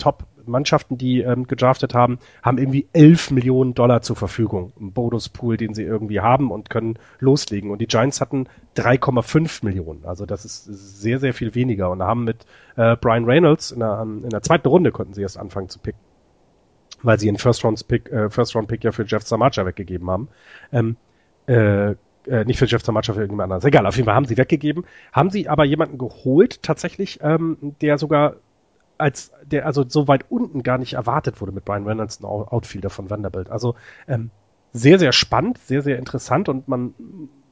Top-Mannschaften, die ähm, gedraftet haben, haben irgendwie 11 Millionen Dollar zur Verfügung. Ein Bonuspool, den sie irgendwie haben und können loslegen. Und die Giants hatten 3,5 Millionen. Also das ist sehr, sehr viel weniger. Und haben mit äh, Brian Reynolds in der, in der zweiten Runde konnten sie erst anfangen zu picken. Weil sie einen First-Round-Pick äh, First ja für Jeff Samacha weggegeben haben. Ähm, äh, äh, nicht für Jeff Samacha, für irgendjemand anderes. Egal, auf jeden Fall haben sie weggegeben. Haben sie aber jemanden geholt, tatsächlich, ähm, der sogar als der also so weit unten gar nicht erwartet wurde mit Brian Reynolds, ein Outfielder von Vanderbilt. Also ähm, sehr, sehr spannend, sehr, sehr interessant und man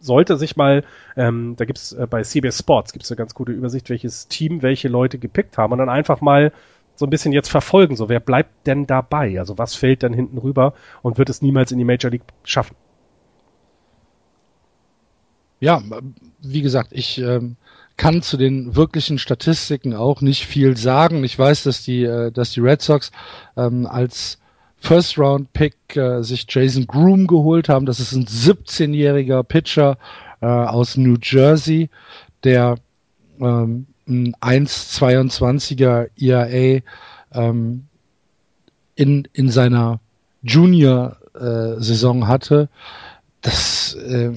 sollte sich mal, ähm, da gibt's äh, bei CBS Sports gibt's eine ganz gute Übersicht, welches Team welche Leute gepickt haben und dann einfach mal so ein bisschen jetzt verfolgen, so wer bleibt denn dabei? Also was fällt dann hinten rüber und wird es niemals in die Major League schaffen? ja, wie gesagt, ich ähm, kann zu den wirklichen Statistiken auch nicht viel sagen. Ich weiß, dass die, äh, dass die Red Sox ähm, als First Round Pick äh, sich Jason Groom geholt haben. Das ist ein 17-jähriger Pitcher äh, aus New Jersey, der ähm, ein 1,22er ERA ähm, in, in seiner Junior-Saison äh, hatte. Das äh,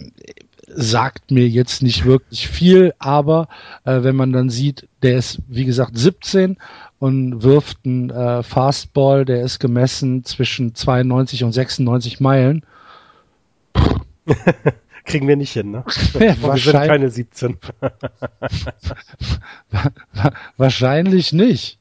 sagt mir jetzt nicht wirklich viel, aber äh, wenn man dann sieht, der ist wie gesagt 17 und wirft einen äh, Fastball, der ist gemessen zwischen 92 und 96 Meilen. Kriegen wir nicht hin, ne? Ja, wir sind keine 17. wahrscheinlich nicht.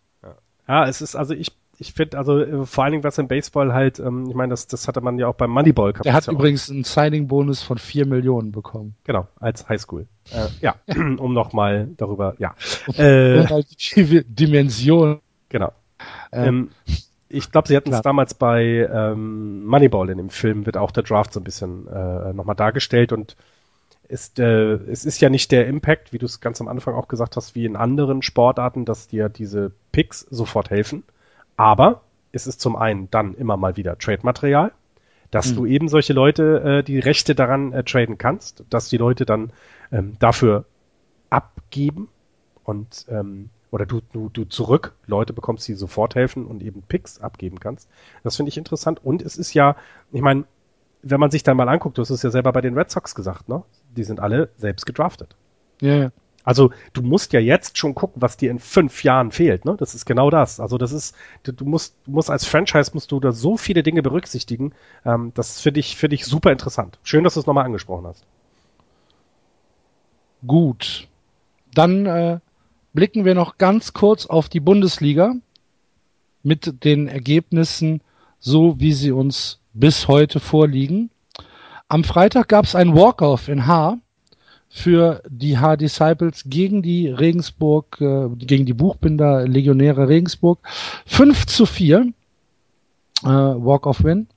Ja, es ist, also ich ich finde, also äh, vor allen Dingen was im Baseball halt, ähm, ich meine, das, das hatte man ja auch beim Moneyball. Der hat übrigens einen Signing-Bonus von vier Millionen bekommen. Genau, als Highschool. Äh, ja, um nochmal darüber, ja. Äh, die Dimension. Genau. Ähm, ich glaube, sie hatten es damals bei ähm, Moneyball in dem Film, wird auch der Draft so ein bisschen äh, nochmal dargestellt und ist, äh, es ist ja nicht der Impact, wie du es ganz am Anfang auch gesagt hast, wie in anderen Sportarten, dass dir diese Picks sofort helfen aber es ist zum einen dann immer mal wieder Trade-Material, dass mhm. du eben solche Leute äh, die Rechte daran äh, traden kannst, dass die Leute dann ähm, dafür abgeben und ähm, oder du, du, du zurück Leute bekommst, die sofort helfen und eben Picks abgeben kannst. Das finde ich interessant. Und es ist ja, ich meine, wenn man sich dann mal anguckt, du hast es ja selber bei den Red Sox gesagt, ne? Die sind alle selbst gedraftet. Ja, ja. Also du musst ja jetzt schon gucken, was dir in fünf Jahren fehlt. Ne? Das ist genau das. Also das ist, du, musst, du musst als Franchise musst du da so viele Dinge berücksichtigen. Ähm, das finde ich, finde ich super interessant. Schön, dass du es nochmal angesprochen hast. Gut. Dann äh, blicken wir noch ganz kurz auf die Bundesliga mit den Ergebnissen, so wie sie uns bis heute vorliegen. Am Freitag gab es ein Walk-off in H für die H-Disciples gegen die Regensburg, äh, gegen die Buchbinder Legionäre Regensburg. 5 zu 4 äh, Walk-off-Win.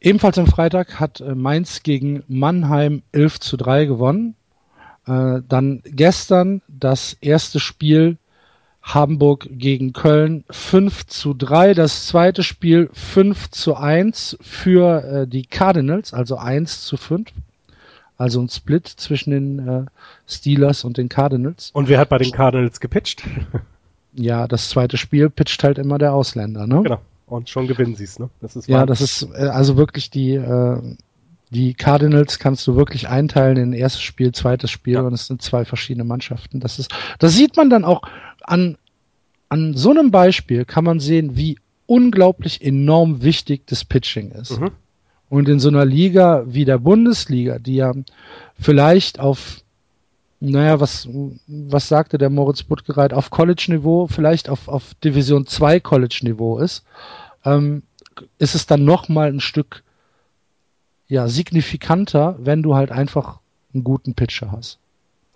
Ebenfalls am Freitag hat äh, Mainz gegen Mannheim 11 zu 3 gewonnen. Äh, dann gestern das erste Spiel Hamburg gegen Köln 5 zu 3. Das zweite Spiel 5 zu 1 für äh, die Cardinals, also 1 zu 5. Also ein Split zwischen den äh, Steelers und den Cardinals. Und wer hat bei den Cardinals gepitcht? ja, das zweite Spiel pitcht halt immer der Ausländer, ne? Genau. Und schon gewinnen sie es, ne? Das ist ja, das ist äh, also wirklich die äh, die Cardinals kannst du wirklich einteilen in erstes Spiel, zweites Spiel ja. und es sind zwei verschiedene Mannschaften. Das ist, das sieht man dann auch an an so einem Beispiel kann man sehen, wie unglaublich enorm wichtig das Pitching ist. Mhm. Und in so einer Liga wie der Bundesliga, die ja vielleicht auf, naja, was, was sagte der Moritz Buttgereit, auf College-Niveau, vielleicht auf, auf Division 2 College-Niveau ist, ähm, ist es dann nochmal ein Stück, ja, signifikanter, wenn du halt einfach einen guten Pitcher hast.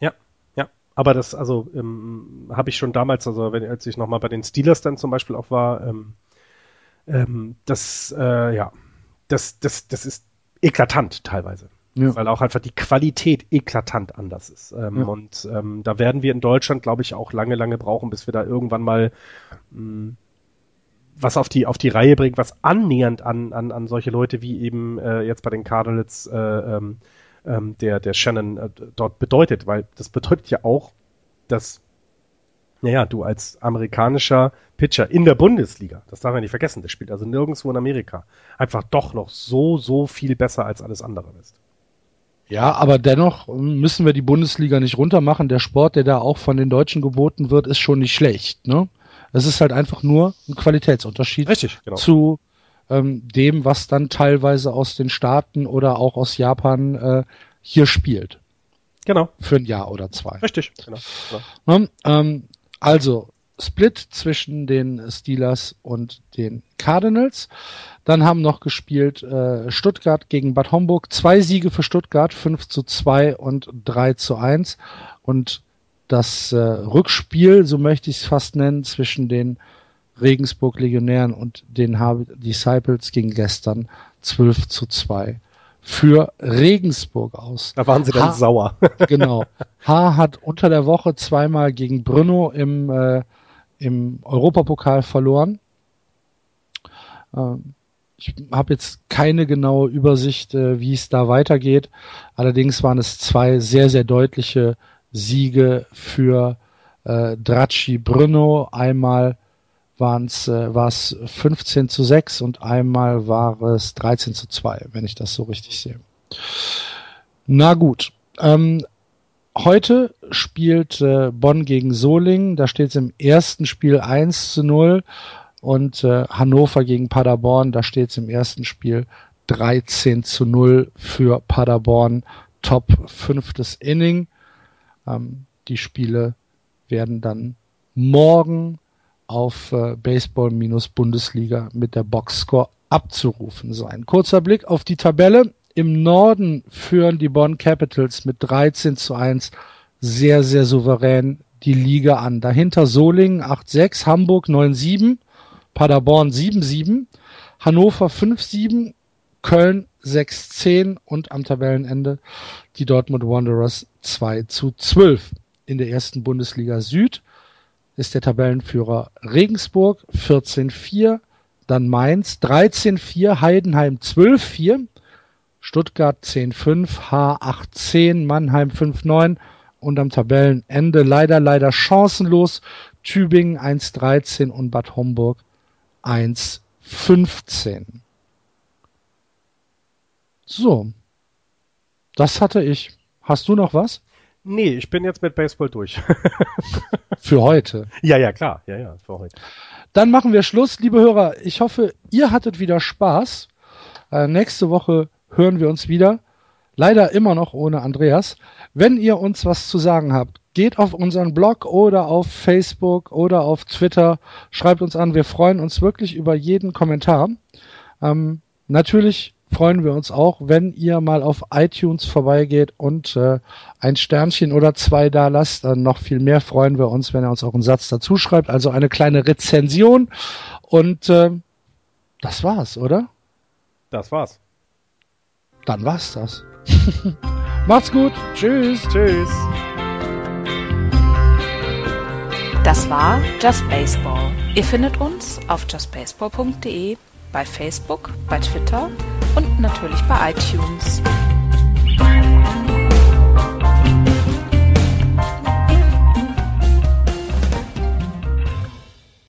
Ja, ja. Aber das, also, ähm, habe ich schon damals, also wenn, als ich nochmal bei den Steelers dann zum Beispiel auch war, ähm, ähm, das, äh, ja, das, das, das ist eklatant teilweise. Ja. Weil auch einfach die Qualität eklatant anders ist. Ähm, ja. Und ähm, da werden wir in Deutschland, glaube ich, auch lange, lange brauchen, bis wir da irgendwann mal mh, hm, was auf die, auf die Reihe bringen, was annähernd an, an, an solche Leute wie eben äh, jetzt bei den Cardinals äh, ähm, ähm, der, der Shannon äh, dort bedeutet. Weil das bedeutet ja auch, dass naja, du als amerikanischer Pitcher in der Bundesliga, das darf man nicht vergessen, das spielt also nirgendwo in Amerika, einfach doch noch so, so viel besser als alles andere ist. Ja, aber dennoch müssen wir die Bundesliga nicht runtermachen. Der Sport, der da auch von den Deutschen geboten wird, ist schon nicht schlecht. Ne? Es ist halt einfach nur ein Qualitätsunterschied Richtig, genau. zu ähm, dem, was dann teilweise aus den Staaten oder auch aus Japan äh, hier spielt. Genau. Für ein Jahr oder zwei. Richtig, genau. genau. Ne? Ähm, also Split zwischen den Steelers und den Cardinals. Dann haben noch gespielt äh, Stuttgart gegen Bad Homburg. Zwei Siege für Stuttgart, 5 zu 2 und 3 zu 1. Und das äh, Rückspiel, so möchte ich es fast nennen, zwischen den Regensburg Legionären und den Disciples ging gestern 12 zu 2 für Regensburg aus. Da waren sie dann H sauer. genau. H hat unter der Woche zweimal gegen Brno im, äh, im Europapokal verloren. Ähm, ich habe jetzt keine genaue Übersicht, äh, wie es da weitergeht. Allerdings waren es zwei sehr, sehr deutliche Siege für äh, Dracci Brno. Einmal waren's, äh, war es 15 zu 6 und einmal war es 13 zu 2, wenn ich das so richtig sehe. Na gut. Ähm, heute spielt äh, Bonn gegen Solingen. Da steht es im ersten Spiel 1 zu 0 und äh, Hannover gegen Paderborn. Da steht es im ersten Spiel 13 zu 0 für Paderborn. Top fünftes Inning. Ähm, die Spiele werden dann morgen auf äh, Baseball-Bundesliga mit der Boxscore abzurufen sein. Kurzer Blick auf die Tabelle. Im Norden führen die Bonn Capitals mit 13 zu 1 sehr, sehr souverän die Liga an. Dahinter Solingen 8-6, Hamburg 9-7, Paderborn 7-7, Hannover 5-7, Köln 6-10 und am Tabellenende die Dortmund Wanderers 2 zu 12. In der ersten Bundesliga Süd ist der Tabellenführer Regensburg 14-4, dann Mainz 13-4, Heidenheim 12-4, Stuttgart 10-5, H8-10, Mannheim 5-9 und am Tabellenende leider, leider chancenlos Tübingen 1-13 und Bad Homburg 1-15. So, das hatte ich. Hast du noch was? Nee, ich bin jetzt mit Baseball durch. für heute. Ja, ja, klar. Ja, ja, für heute. Dann machen wir Schluss, liebe Hörer. Ich hoffe, ihr hattet wieder Spaß. Äh, nächste Woche hören wir uns wieder. Leider immer noch ohne Andreas. Wenn ihr uns was zu sagen habt, geht auf unseren Blog oder auf Facebook oder auf Twitter. Schreibt uns an. Wir freuen uns wirklich über jeden Kommentar. Ähm, natürlich freuen wir uns auch, wenn ihr mal auf iTunes vorbeigeht und äh, ein Sternchen oder zwei da lasst. Dann noch viel mehr freuen wir uns, wenn ihr uns auch einen Satz dazu schreibt. Also eine kleine Rezension. Und äh, das war's, oder? Das war's. Dann war's das. Macht's gut. Tschüss. Tschüss. Das war Just Baseball. Ihr findet uns auf justbaseball.de, bei Facebook, bei Twitter und natürlich bei iTunes.